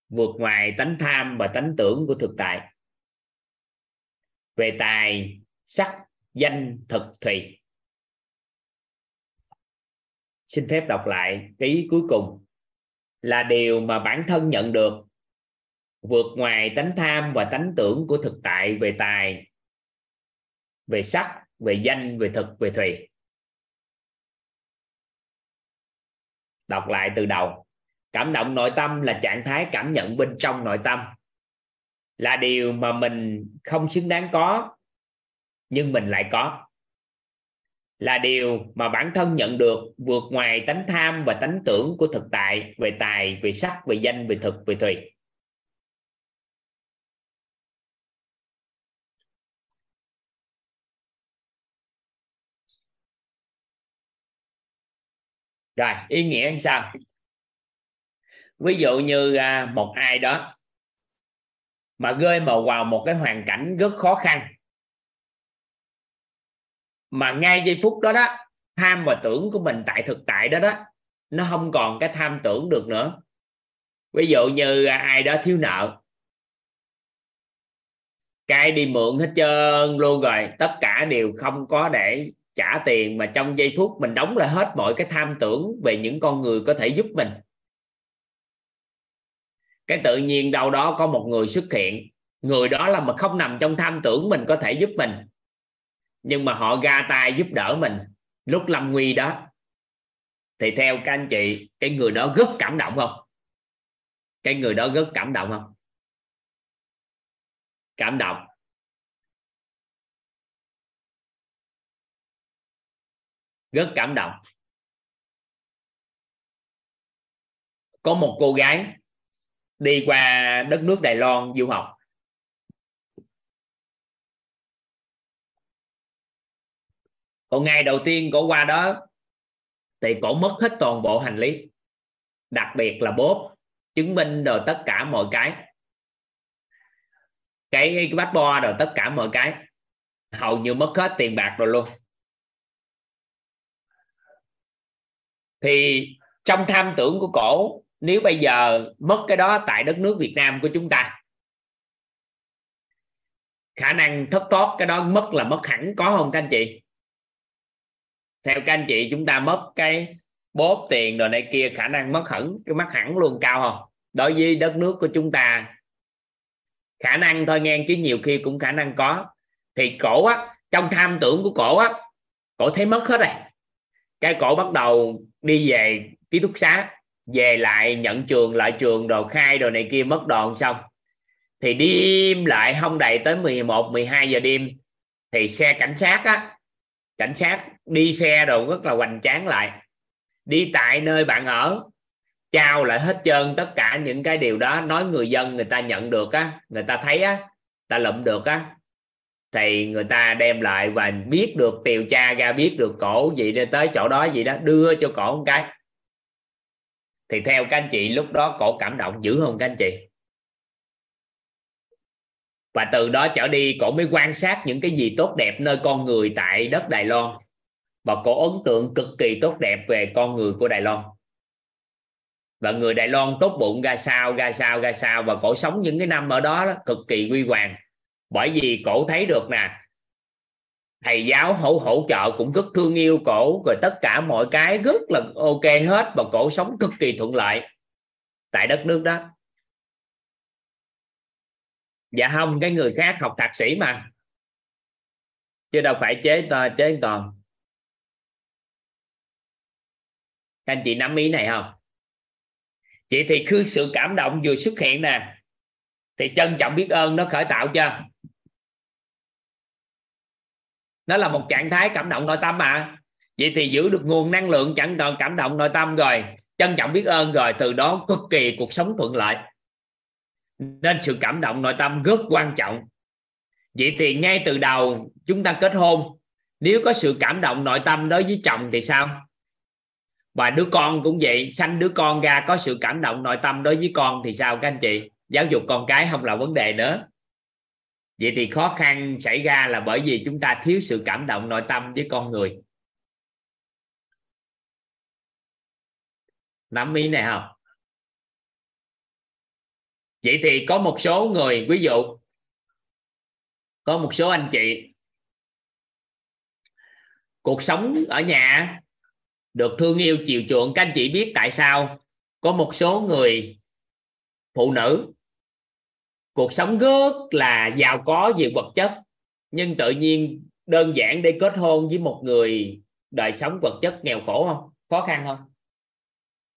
Vượt ngoài tánh tham và tánh tưởng của thực tại. Về tài, sắc, danh, thực thùy xin phép đọc lại cái ý cuối cùng. Là điều mà bản thân nhận được vượt ngoài tánh tham và tánh tưởng của thực tại về tài, về sắc, về danh, về thực, về thùy. Đọc lại từ đầu. Cảm động nội tâm là trạng thái cảm nhận bên trong nội tâm. Là điều mà mình không xứng đáng có, nhưng mình lại có. Là điều mà bản thân nhận được vượt ngoài tánh tham và tánh tưởng của thực tại, về tài, về sắc, về danh, về thực, về thùy. Rồi, ý nghĩa như sao? Ví dụ như à, một ai đó mà rơi vào vào một cái hoàn cảnh rất khó khăn, mà ngay giây phút đó đó, tham và tưởng của mình tại thực tại đó đó, nó không còn cái tham tưởng được nữa. Ví dụ như à, ai đó thiếu nợ, cái đi mượn hết trơn luôn rồi, tất cả đều không có để trả tiền mà trong giây phút mình đóng lại hết mọi cái tham tưởng về những con người có thể giúp mình. Cái tự nhiên đâu đó có một người xuất hiện, người đó là mà không nằm trong tham tưởng mình có thể giúp mình, nhưng mà họ ra tay giúp đỡ mình lúc lâm nguy đó. Thì theo các anh chị, cái người đó rất cảm động không? Cái người đó rất cảm động không? Cảm động. Rất cảm động. Có một cô gái đi qua đất nước Đài Loan du học. Còn ngày đầu tiên cổ qua đó thì cổ mất hết toàn bộ hành lý. Đặc biệt là bốp chứng minh rồi tất cả mọi cái. Cái, cái bát bo rồi tất cả mọi cái. Hầu như mất hết tiền bạc rồi luôn. Thì trong tham tưởng của cổ, nếu bây giờ mất cái đó tại đất nước Việt Nam của chúng ta, khả năng thất thoát cái đó mất là mất hẳn, có không các anh chị? Theo các anh chị, chúng ta mất cái bóp tiền rồi này kia, khả năng mất hẳn, cái mất hẳn luôn, cao không? Đối với đất nước của chúng ta, khả năng thôi nghe, chứ nhiều khi cũng khả năng có. Thì cổ á, trong tham tưởng của cổ á, cổ thấy mất hết rồi cái cổ bắt đầu đi về ký túc xá, về lại nhận trường, lại trường đồ khai đồ này kia, mất đòn xong. Thì đêm lại không đầy tới 11 12 giờ đêm, thì xe cảnh sát á, cảnh sát đi xe đồ rất là hoành tráng lại. Đi tại nơi bạn ở, trao lại hết trơn tất cả những cái điều đó, nói người dân người ta nhận được á, người ta thấy á ta lụm được á thì người ta đem lại và biết được điều tra ra biết được cổ gì ra tới chỗ đó gì đó đưa cho cổ một cái. Thì theo các anh chị lúc đó cổ cảm động dữ không các anh chị? Và từ đó trở đi cổ mới quan sát những cái gì tốt đẹp nơi con người tại đất Đài Loan. Và cổ ấn tượng cực kỳ tốt đẹp về con người của Đài Loan. Và người Đài Loan tốt bụng ra sao ra sao ra sao. Và cổ sống những cái năm ở đó, đó cực kỳ quy hoàng bởi vì cổ thấy được nè, thầy giáo hỗ hỗ trợ cũng rất thương yêu cổ, rồi tất cả mọi cái rất là ok hết và cổ sống cực kỳ thuận lợi tại đất nước đó. Dạ không, cái người khác học thạc sĩ mà, chứ đâu phải chế chế toàn. Các anh chị nắm ý này không? Chị thì khi sự cảm động vừa xuất hiện nè, thì trân trọng biết ơn nó khởi tạo cho nó là một trạng thái cảm động nội tâm mà. Vậy thì giữ được nguồn năng lượng chẳng còn cảm động nội tâm rồi, trân trọng biết ơn rồi, từ đó cực kỳ cuộc sống thuận lợi. Nên sự cảm động nội tâm rất quan trọng. Vậy thì ngay từ đầu chúng ta kết hôn, nếu có sự cảm động nội tâm đối với chồng thì sao? Và đứa con cũng vậy, sanh đứa con ra có sự cảm động nội tâm đối với con thì sao các anh chị? Giáo dục con cái không là vấn đề nữa vậy thì khó khăn xảy ra là bởi vì chúng ta thiếu sự cảm động nội tâm với con người. Nắm ý này không? Vậy thì có một số người, ví dụ, có một số anh chị, cuộc sống ở nhà được thương yêu chiều chuộng. Các anh chị biết tại sao có một số người phụ nữ cuộc sống rất là giàu có về vật chất. Nhưng tự nhiên đơn giản để kết hôn với một người, đời sống vật chất nghèo khổ không? Khó khăn không?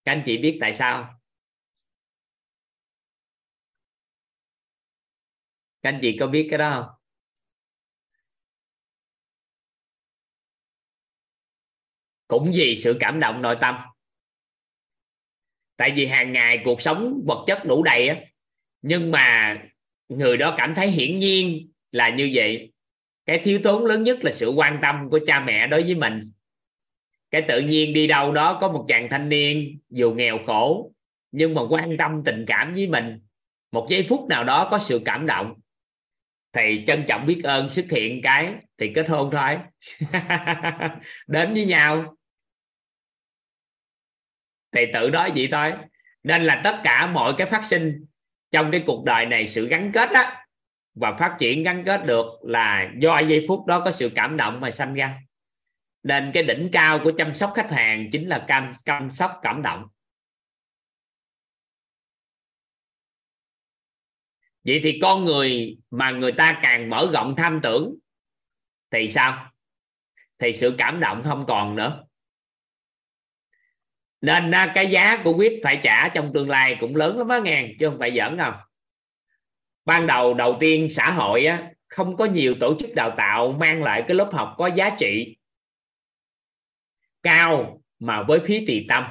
Các anh chị biết tại sao các anh chị có biết cái đó không? Cũng vì sự cảm động nội tâm. Tại vì hàng ngày cuộc sống vật chất đủ đầy á. Nhưng mà người đó cảm thấy hiển nhiên là như vậy. Cái thiếu thốn lớn nhất là sự quan tâm của cha mẹ đối với mình. Cái tự nhiên đi đâu đó có một chàng thanh niên dù nghèo khổ, nhưng mà quan tâm tình cảm với mình. Một giây phút nào đó có sự cảm động. Thì trân trọng biết ơn xuất hiện cái thì kết hôn thôi. Đến với nhau. Thì tự đó vậy thôi. Nên là tất cả mọi cái phát sinh trong cái cuộc đời này sự gắn kết á và phát triển gắn kết được là do giây phút đó có sự cảm động mà sanh ra. Nên cái đỉnh cao của chăm sóc khách hàng chính là chăm, chăm sóc cảm động. Vậy thì con người mà người ta càng mở rộng tham tưởng thì sao? Thì sự cảm động không còn nữa nên cái giá của quýt phải trả trong tương lai cũng lớn lắm á ngàn chứ không phải giỡn không ban đầu đầu tiên xã hội á, không có nhiều tổ chức đào tạo mang lại cái lớp học có giá trị cao mà với phí tỳ tâm.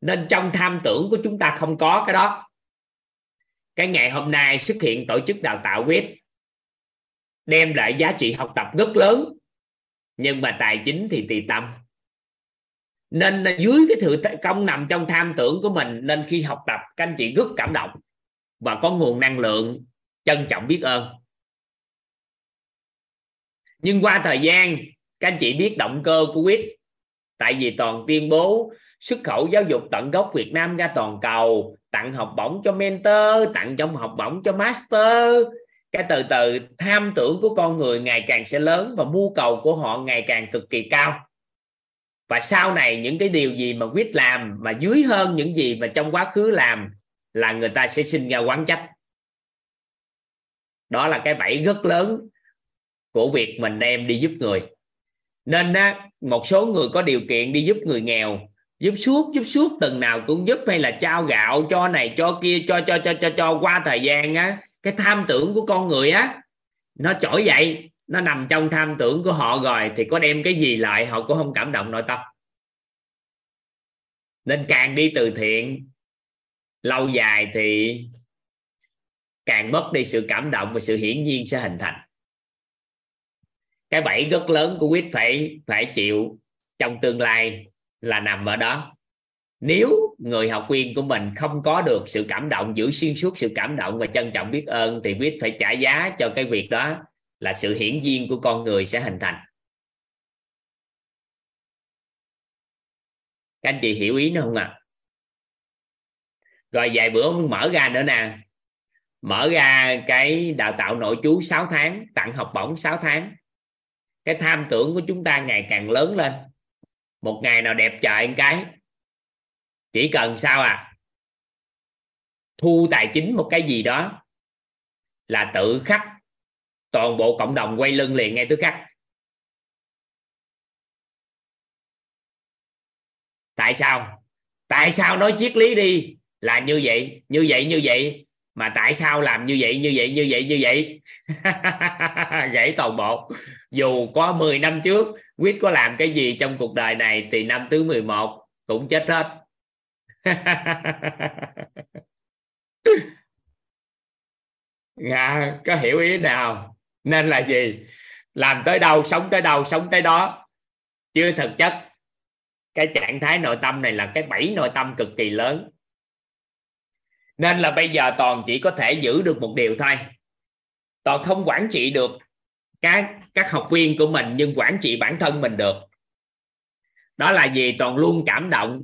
Nên trong tham tưởng của chúng ta không có cái đó. Cái ngày hôm nay xuất hiện tổ chức đào tạo quýt đem lại giá trị học tập rất lớn nhưng mà tài chính thì tùy tâm nên dưới cái sự công nằm trong tham tưởng của mình, nên khi học tập, các anh chị rất cảm động và có nguồn năng lượng trân trọng biết ơn. Nhưng qua thời gian, các anh chị biết động cơ của quyết tại vì toàn tuyên bố xuất khẩu giáo dục tận gốc Việt Nam ra toàn cầu, tặng học bổng cho mentor, tặng trong học bổng cho master. Cái từ từ tham tưởng của con người ngày càng sẽ lớn và mưu cầu của họ ngày càng cực kỳ cao và sau này những cái điều gì mà quyết làm mà dưới hơn những gì mà trong quá khứ làm là người ta sẽ sinh ra quán trách. Đó là cái bẫy rất lớn của việc mình đem đi giúp người. Nên á, một số người có điều kiện đi giúp người nghèo giúp suốt giúp suốt từng nào cũng giúp hay là trao gạo cho này cho kia cho cho cho cho cho qua thời gian á cái tham tưởng của con người á nó trỗi dậy nó nằm trong tham tưởng của họ rồi, thì có đem cái gì lại họ cũng không cảm động nội tâm. Nên càng đi từ thiện, lâu dài thì càng mất đi sự cảm động và sự hiển nhiên sẽ hình thành. Cái bẫy rất lớn của quyết phải phải chịu trong tương lai là nằm ở đó. Nếu người học viên của mình không có được sự cảm động, giữ xuyên suốt sự cảm động và trân trọng biết ơn, thì quyết phải trả giá cho cái việc đó là sự hiển nhiên của con người sẽ hình thành. Các anh chị hiểu ý nó không ạ? À? rồi vài bữa mở ra nữa nè. Mở ra cái đào tạo nội chú 6 tháng, tặng học bổng 6 tháng. Cái tham tưởng của chúng ta ngày càng lớn lên. Một ngày nào đẹp trời một cái. Chỉ cần sao à? Thu tài chính một cái gì đó là tự khắc toàn bộ cộng đồng quay lưng liền ngay tức khắc. Tại sao? Tại sao nói triết lý đi là như vậy như vậy như vậy mà tại sao làm như vậy như vậy như vậy như vậy? Gãy toàn bộ. Dù có 10 năm trước quyết có làm cái gì trong cuộc đời này thì năm thứ 11 cũng chết hết. À, có hiểu ý nào? Nên là gì? Làm tới đâu, sống tới đâu, sống tới đó. Chưa thực chất, cái trạng thái nội tâm này là cái bẫy nội tâm cực kỳ lớn. Nên là bây giờ toàn chỉ có thể giữ được một điều thôi. Toàn không quản trị được các các học viên của mình, nhưng quản trị bản thân mình được. Đó là gì? Toàn luôn cảm động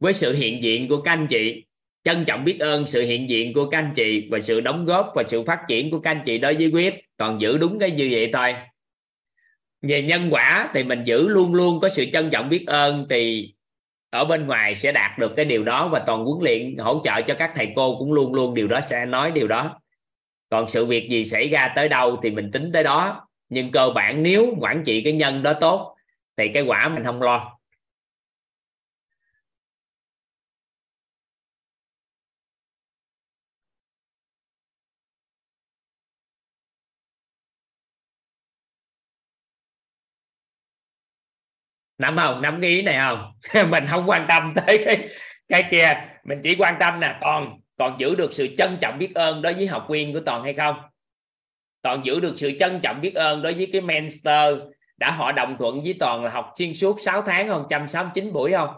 với sự hiện diện của các anh chị trân trọng biết ơn sự hiện diện của các anh chị và sự đóng góp và sự phát triển của các anh chị đối với quyết. Toàn giữ đúng cái như vậy thôi. Về nhân quả thì mình giữ luôn luôn có sự trân trọng biết ơn thì ở bên ngoài sẽ đạt được cái điều đó và toàn huấn luyện, hỗ trợ cho các thầy cô cũng luôn luôn điều đó sẽ nói điều đó. Còn sự việc gì xảy ra tới đâu thì mình tính tới đó. Nhưng cơ bản nếu quản trị cái nhân đó tốt thì cái quả mình không lo. Nắm không? Nắm cái ý này không? Mình không quan tâm tới cái cái kia. Mình chỉ quan tâm nè toàn còn giữ được sự trân trọng biết ơn đối với học viên của toàn hay không? Toàn giữ được sự trân trọng biết ơn đối với cái mentor đã họ đồng thuận với toàn là học xuyên suốt 6 tháng không? 169 buổi không?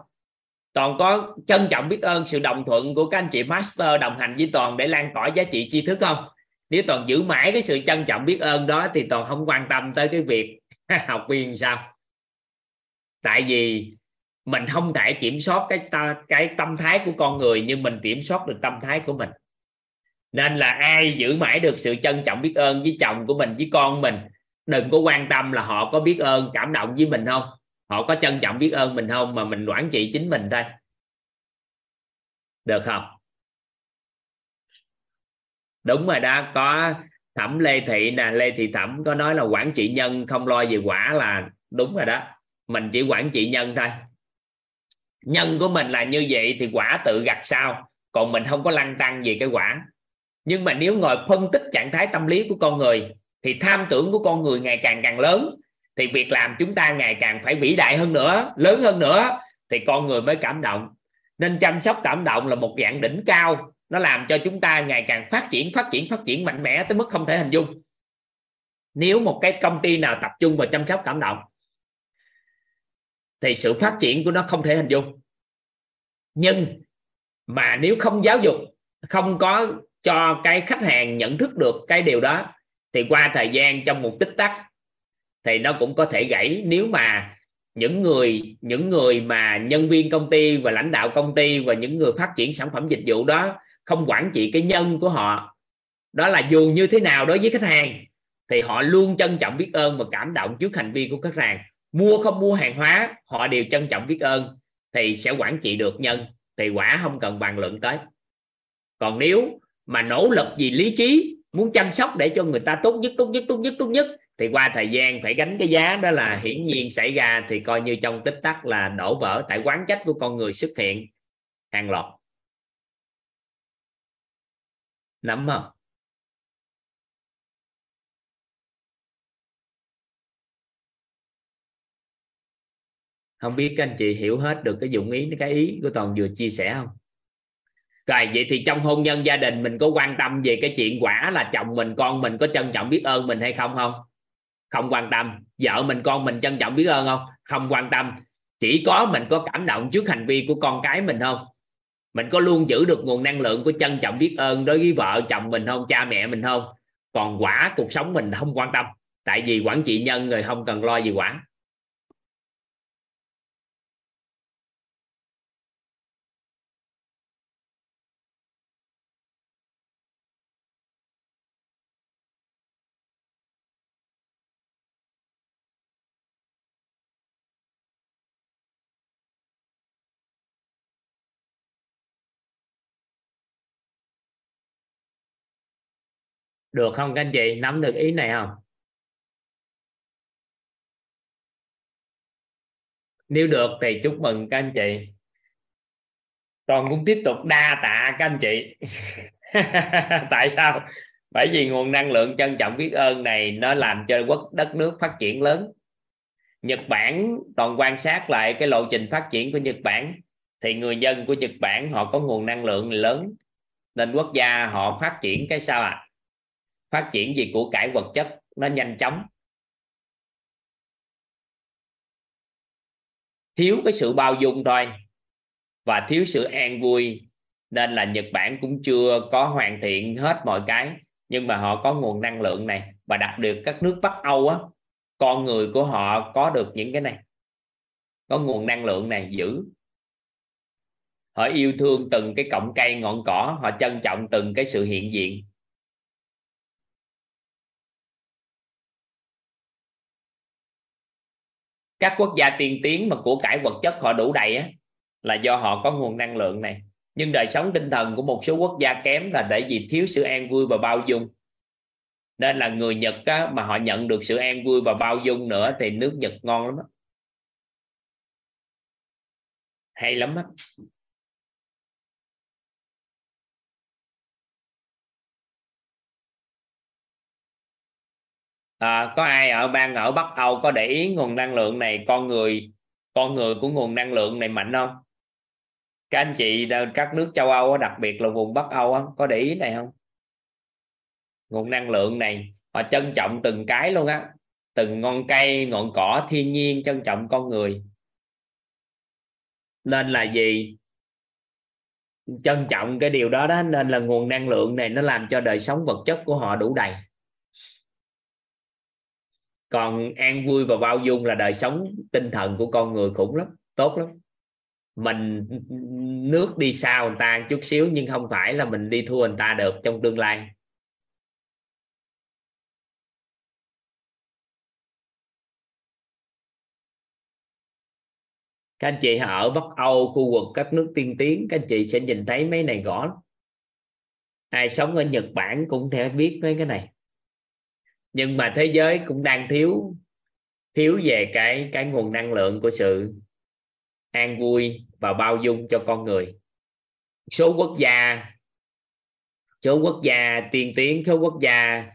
Toàn có trân trọng biết ơn sự đồng thuận của các anh chị master đồng hành với toàn để lan tỏa giá trị tri thức không? Nếu toàn giữ mãi cái sự trân trọng biết ơn đó thì toàn không quan tâm tới cái việc học viên sao? Tại vì mình không thể kiểm soát cái ta, cái tâm thái của con người nhưng mình kiểm soát được tâm thái của mình. Nên là ai giữ mãi được sự trân trọng biết ơn với chồng của mình với con mình đừng có quan tâm là họ có biết ơn cảm động với mình không. Họ có trân trọng biết ơn mình không mà mình quản trị chính mình thôi. Được không? Đúng rồi đó có thẩm lê thị nè lê thị thẩm có nói là quản trị nhân không lo về quả là đúng rồi đó mình chỉ quản trị nhân thôi. Nhân của mình là như vậy thì quả tự gặt sao? Còn mình không có lăn tăng về cái quả. Nhưng mà nếu ngồi phân tích trạng thái tâm lý của con người, thì tham tưởng của con người ngày càng càng lớn, thì việc làm chúng ta ngày càng phải vĩ đại hơn nữa, lớn hơn nữa, thì con người mới cảm động. Nên chăm sóc cảm động là một dạng đỉnh cao. Nó làm cho chúng ta ngày càng phát triển phát triển phát triển mạnh mẽ tới mức không thể hình dung. Nếu một cái công ty nào tập trung vào chăm sóc cảm động thì sự phát triển của nó không thể hình dung. Nhưng mà nếu không giáo dục, không có cho cái khách hàng nhận thức được cái điều đó, thì qua thời gian trong một tích tắc, thì nó cũng có thể gãy. Nếu mà những người những người mà nhân viên công ty và lãnh đạo công ty và những người phát triển sản phẩm dịch vụ đó không quản trị cái nhân của họ, đó là dù như thế nào đối với khách hàng, thì họ luôn trân trọng biết ơn và cảm động trước hành vi của khách hàng mua không mua hàng hóa, họ đều trân trọng biết ơn, thì sẽ quản trị được nhân, thì quả không cần bàn luận tới. Còn nếu mà nỗ lực vì lý trí, muốn chăm sóc để cho người ta tốt nhất tốt nhất tốt nhất tốt nhất, thì qua thời gian phải gánh cái giá đó là hiển nhiên xảy ra, thì coi như trong tích tắc là đổ vỡ tại quán trách của con người xuất hiện hàng loạt. Nắm không? Không biết các anh chị hiểu hết được cái dụng ý, cái ý của toàn vừa chia sẻ không? Rồi, vậy thì trong hôn nhân gia đình mình có quan tâm về cái chuyện quả là chồng mình, con mình có trân trọng biết ơn mình hay không không? Không quan tâm. Vợ mình, con mình trân trọng biết ơn không? Không quan tâm. Chỉ có mình có cảm động trước hành vi của con cái mình không? Mình có luôn giữ được nguồn năng lượng của trân trọng biết ơn đối với vợ chồng mình không, cha mẹ mình không? Còn quả, cuộc sống mình không quan tâm. Tại vì quản trị nhân, người không cần lo gì quả. Được không các anh chị? Nắm được ý này không? Nếu được thì chúc mừng các anh chị. Toàn cũng tiếp tục đa tạ các anh chị. Tại sao? Bởi vì nguồn năng lượng trân trọng biết ơn này nó làm cho quốc, đất nước phát triển lớn. Nhật Bản, toàn quan sát lại cái lộ trình phát triển của Nhật Bản, thì người dân của Nhật Bản họ có nguồn năng lượng lớn. Nên quốc gia họ phát triển cái sao ạ? à? Phát triển gì của cải vật chất, nó nhanh chóng. Thiếu cái sự bao dung thôi. Và thiếu sự an vui, nên là Nhật Bản cũng chưa có hoàn thiện hết mọi cái. Nhưng mà họ có nguồn năng lượng này, và đặc biệt các nước Bắc Âu á, con người của họ có được những cái này. Có nguồn năng lượng này giữ. Họ yêu thương từng cái cọng cây ngọn cỏ, họ trân trọng từng cái sự hiện diện. Các quốc gia tiên tiến mà của cải vật chất họ đủ đầy á là do họ có nguồn năng lượng này. Nhưng đời sống tinh thần của một số quốc gia kém là để vì thiếu sự an vui và bao dung. Nên là người Nhật á, mà họ nhận được sự an vui và bao dung nữa thì nước Nhật ngon lắm đó. hay lắm á. À, có ai ở bang ở Bắc Âu có để ý nguồn năng lượng này? Con người con người của nguồn năng lượng này mạnh không? Các anh chị các nước châu Âu đặc biệt là vùng Bắc Âu có để ý này không? Nguồn năng lượng này họ trân trọng từng cái luôn á. Từng ngọn cây ngọn cỏ thiên nhiên trân trọng con người. Nên là gì? Trân trọng cái điều đó đó nên là nguồn năng lượng này nó làm cho đời sống vật chất của họ đủ đầy còn an vui và bao dung là đời sống tinh thần của con người khủng lắm, tốt lắm. Mình nước đi sau người ta chút xíu, nhưng không phải là mình đi thua người ta được trong tương lai. Các anh chị ở Bắc Âu, khu vực các nước tiên tiến, các anh chị sẽ nhìn thấy mấy này rõ ai sống ở Nhật Bản cũng thể biết mấy cái này nhưng mà thế giới cũng đang thiếu thiếu về cái cái nguồn năng lượng của sự an vui và bao dung cho con người. Số quốc gia, số quốc gia tiên tiến, số quốc gia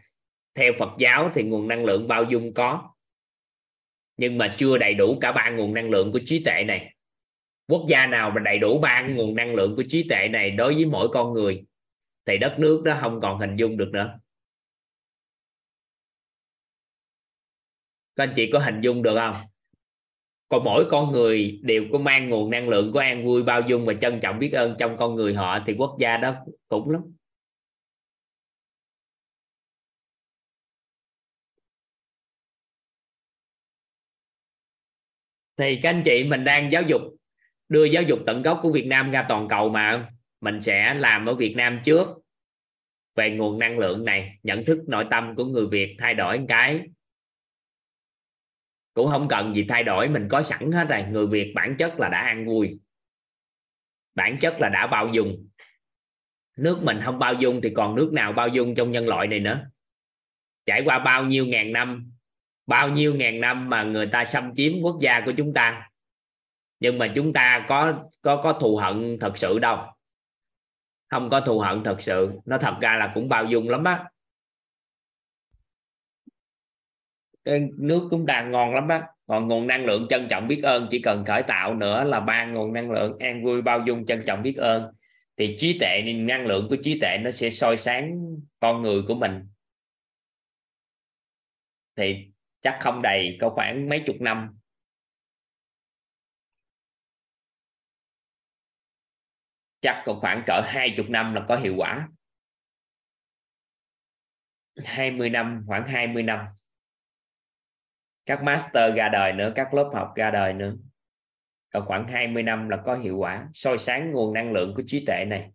theo Phật giáo thì nguồn năng lượng bao dung có. Nhưng mà chưa đầy đủ cả ba nguồn năng lượng của trí tuệ này. Quốc gia nào mà đầy đủ ba nguồn năng lượng của trí tuệ này đối với mỗi con người thì đất nước đó không còn hình dung được nữa. Các anh chị có hình dung được không? Còn mỗi con người đều có mang nguồn năng lượng của an vui, bao dung và trân trọng biết ơn trong con người họ thì quốc gia đó cũng lắm. Thì các anh chị, mình đang giáo dục, đưa giáo dục tận gốc của Việt Nam ra toàn cầu mà. Mình sẽ làm ở Việt Nam trước về nguồn năng lượng này, nhận thức nội tâm của người Việt, thay đổi cái cũng không cần gì thay đổi, mình có sẵn hết rồi. Người Việt bản chất là đã ăn vui. Bản chất là đã bao dung. Nước mình không bao dung thì còn nước nào bao dung trong nhân loại này nữa? Trải qua bao nhiêu ngàn năm, bao nhiêu ngàn năm mà người ta xâm chiếm quốc gia của chúng ta, nhưng mà chúng ta có có có thù hận thật sự đâu. Không có thù hận thật sự. Nó thật ra là cũng bao dung lắm á cái nước chúng ta ngon lắm á. Còn nguồn năng lượng trân trọng biết ơn, chỉ cần khởi tạo nữa là ba nguồn năng lượng an vui bao dung trân trọng biết ơn. Thì trí tuệ, năng lượng của trí tuệ nó sẽ soi sáng con người của mình. Thì chắc không đầy có khoảng mấy chục năm. Chắc còn khoảng cỡ hai chục năm là có hiệu quả. 20 năm, khoảng 20 năm các master ra đời nữa, các lớp học ra đời nữa. Còn khoảng 20 năm là có hiệu quả. Soi sáng nguồn năng lượng của trí tuệ này.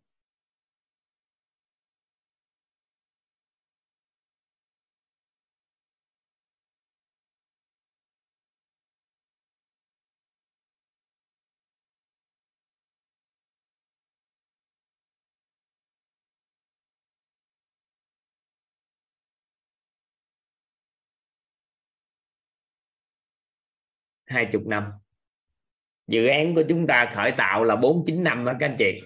20 năm. Dự án của chúng ta khởi tạo là 49 năm đó các anh chị.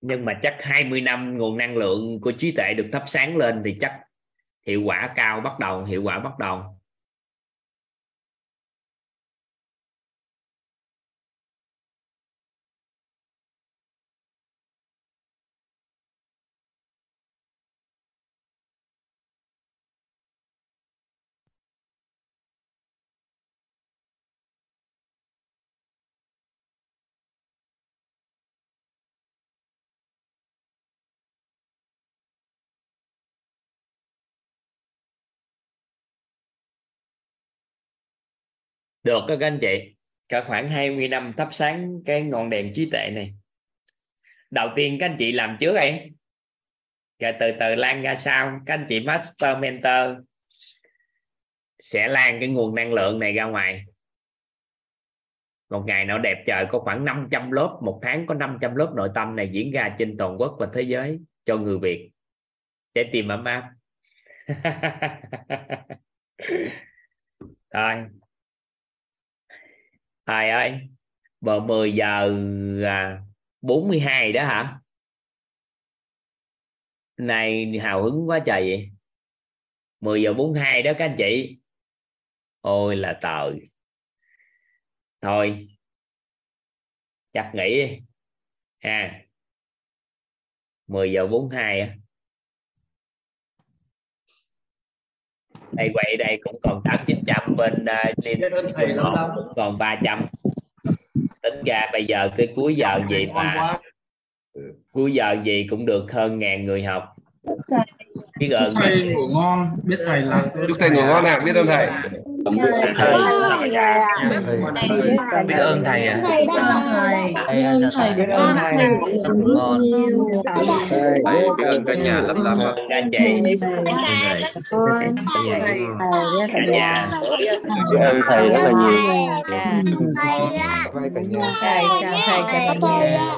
Nhưng mà chắc 20 năm nguồn năng lượng của trí tuệ được thắp sáng lên thì chắc hiệu quả cao bắt đầu, hiệu quả bắt đầu. Được, các anh chị. Cả khoảng 20 năm thắp sáng cái ngọn đèn trí tuệ này. Đầu tiên các anh chị làm trước ấy. Rồi từ từ lan ra sau. Các anh chị master, mentor sẽ lan cái nguồn năng lượng này ra ngoài. Một ngày nào đẹp trời, có khoảng 500 lớp, một tháng có 500 lớp nội tâm này diễn ra trên toàn quốc và thế giới cho người Việt. Trái tim ấm áp. Thôi thầy ơi vào 10 giờ à, 42 đó hả? Này hào hứng quá trời vậy. 10 giờ 42 đó các anh chị. Ôi là tời thôi, chắc nghỉ đi. Ha. 10 giờ 42 á. Đây quay đây cũng còn tám chín trăm bên uh, liên cũng còn 300 tính ra bây giờ cái cuối giờ gì mà cuối giờ gì cũng được hơn ngàn người học biết ơn thầy ngủ ngon biết thầy là chúc thầy ngủ ngon ạ biết ơn thầy biết ơn thầy ạ biết ơn thầy biết ơn thầy biết ơn cả nhà lắm lắm anh chị biết ơn thầy rất là nhiều thầy chào thầy chào cả nhà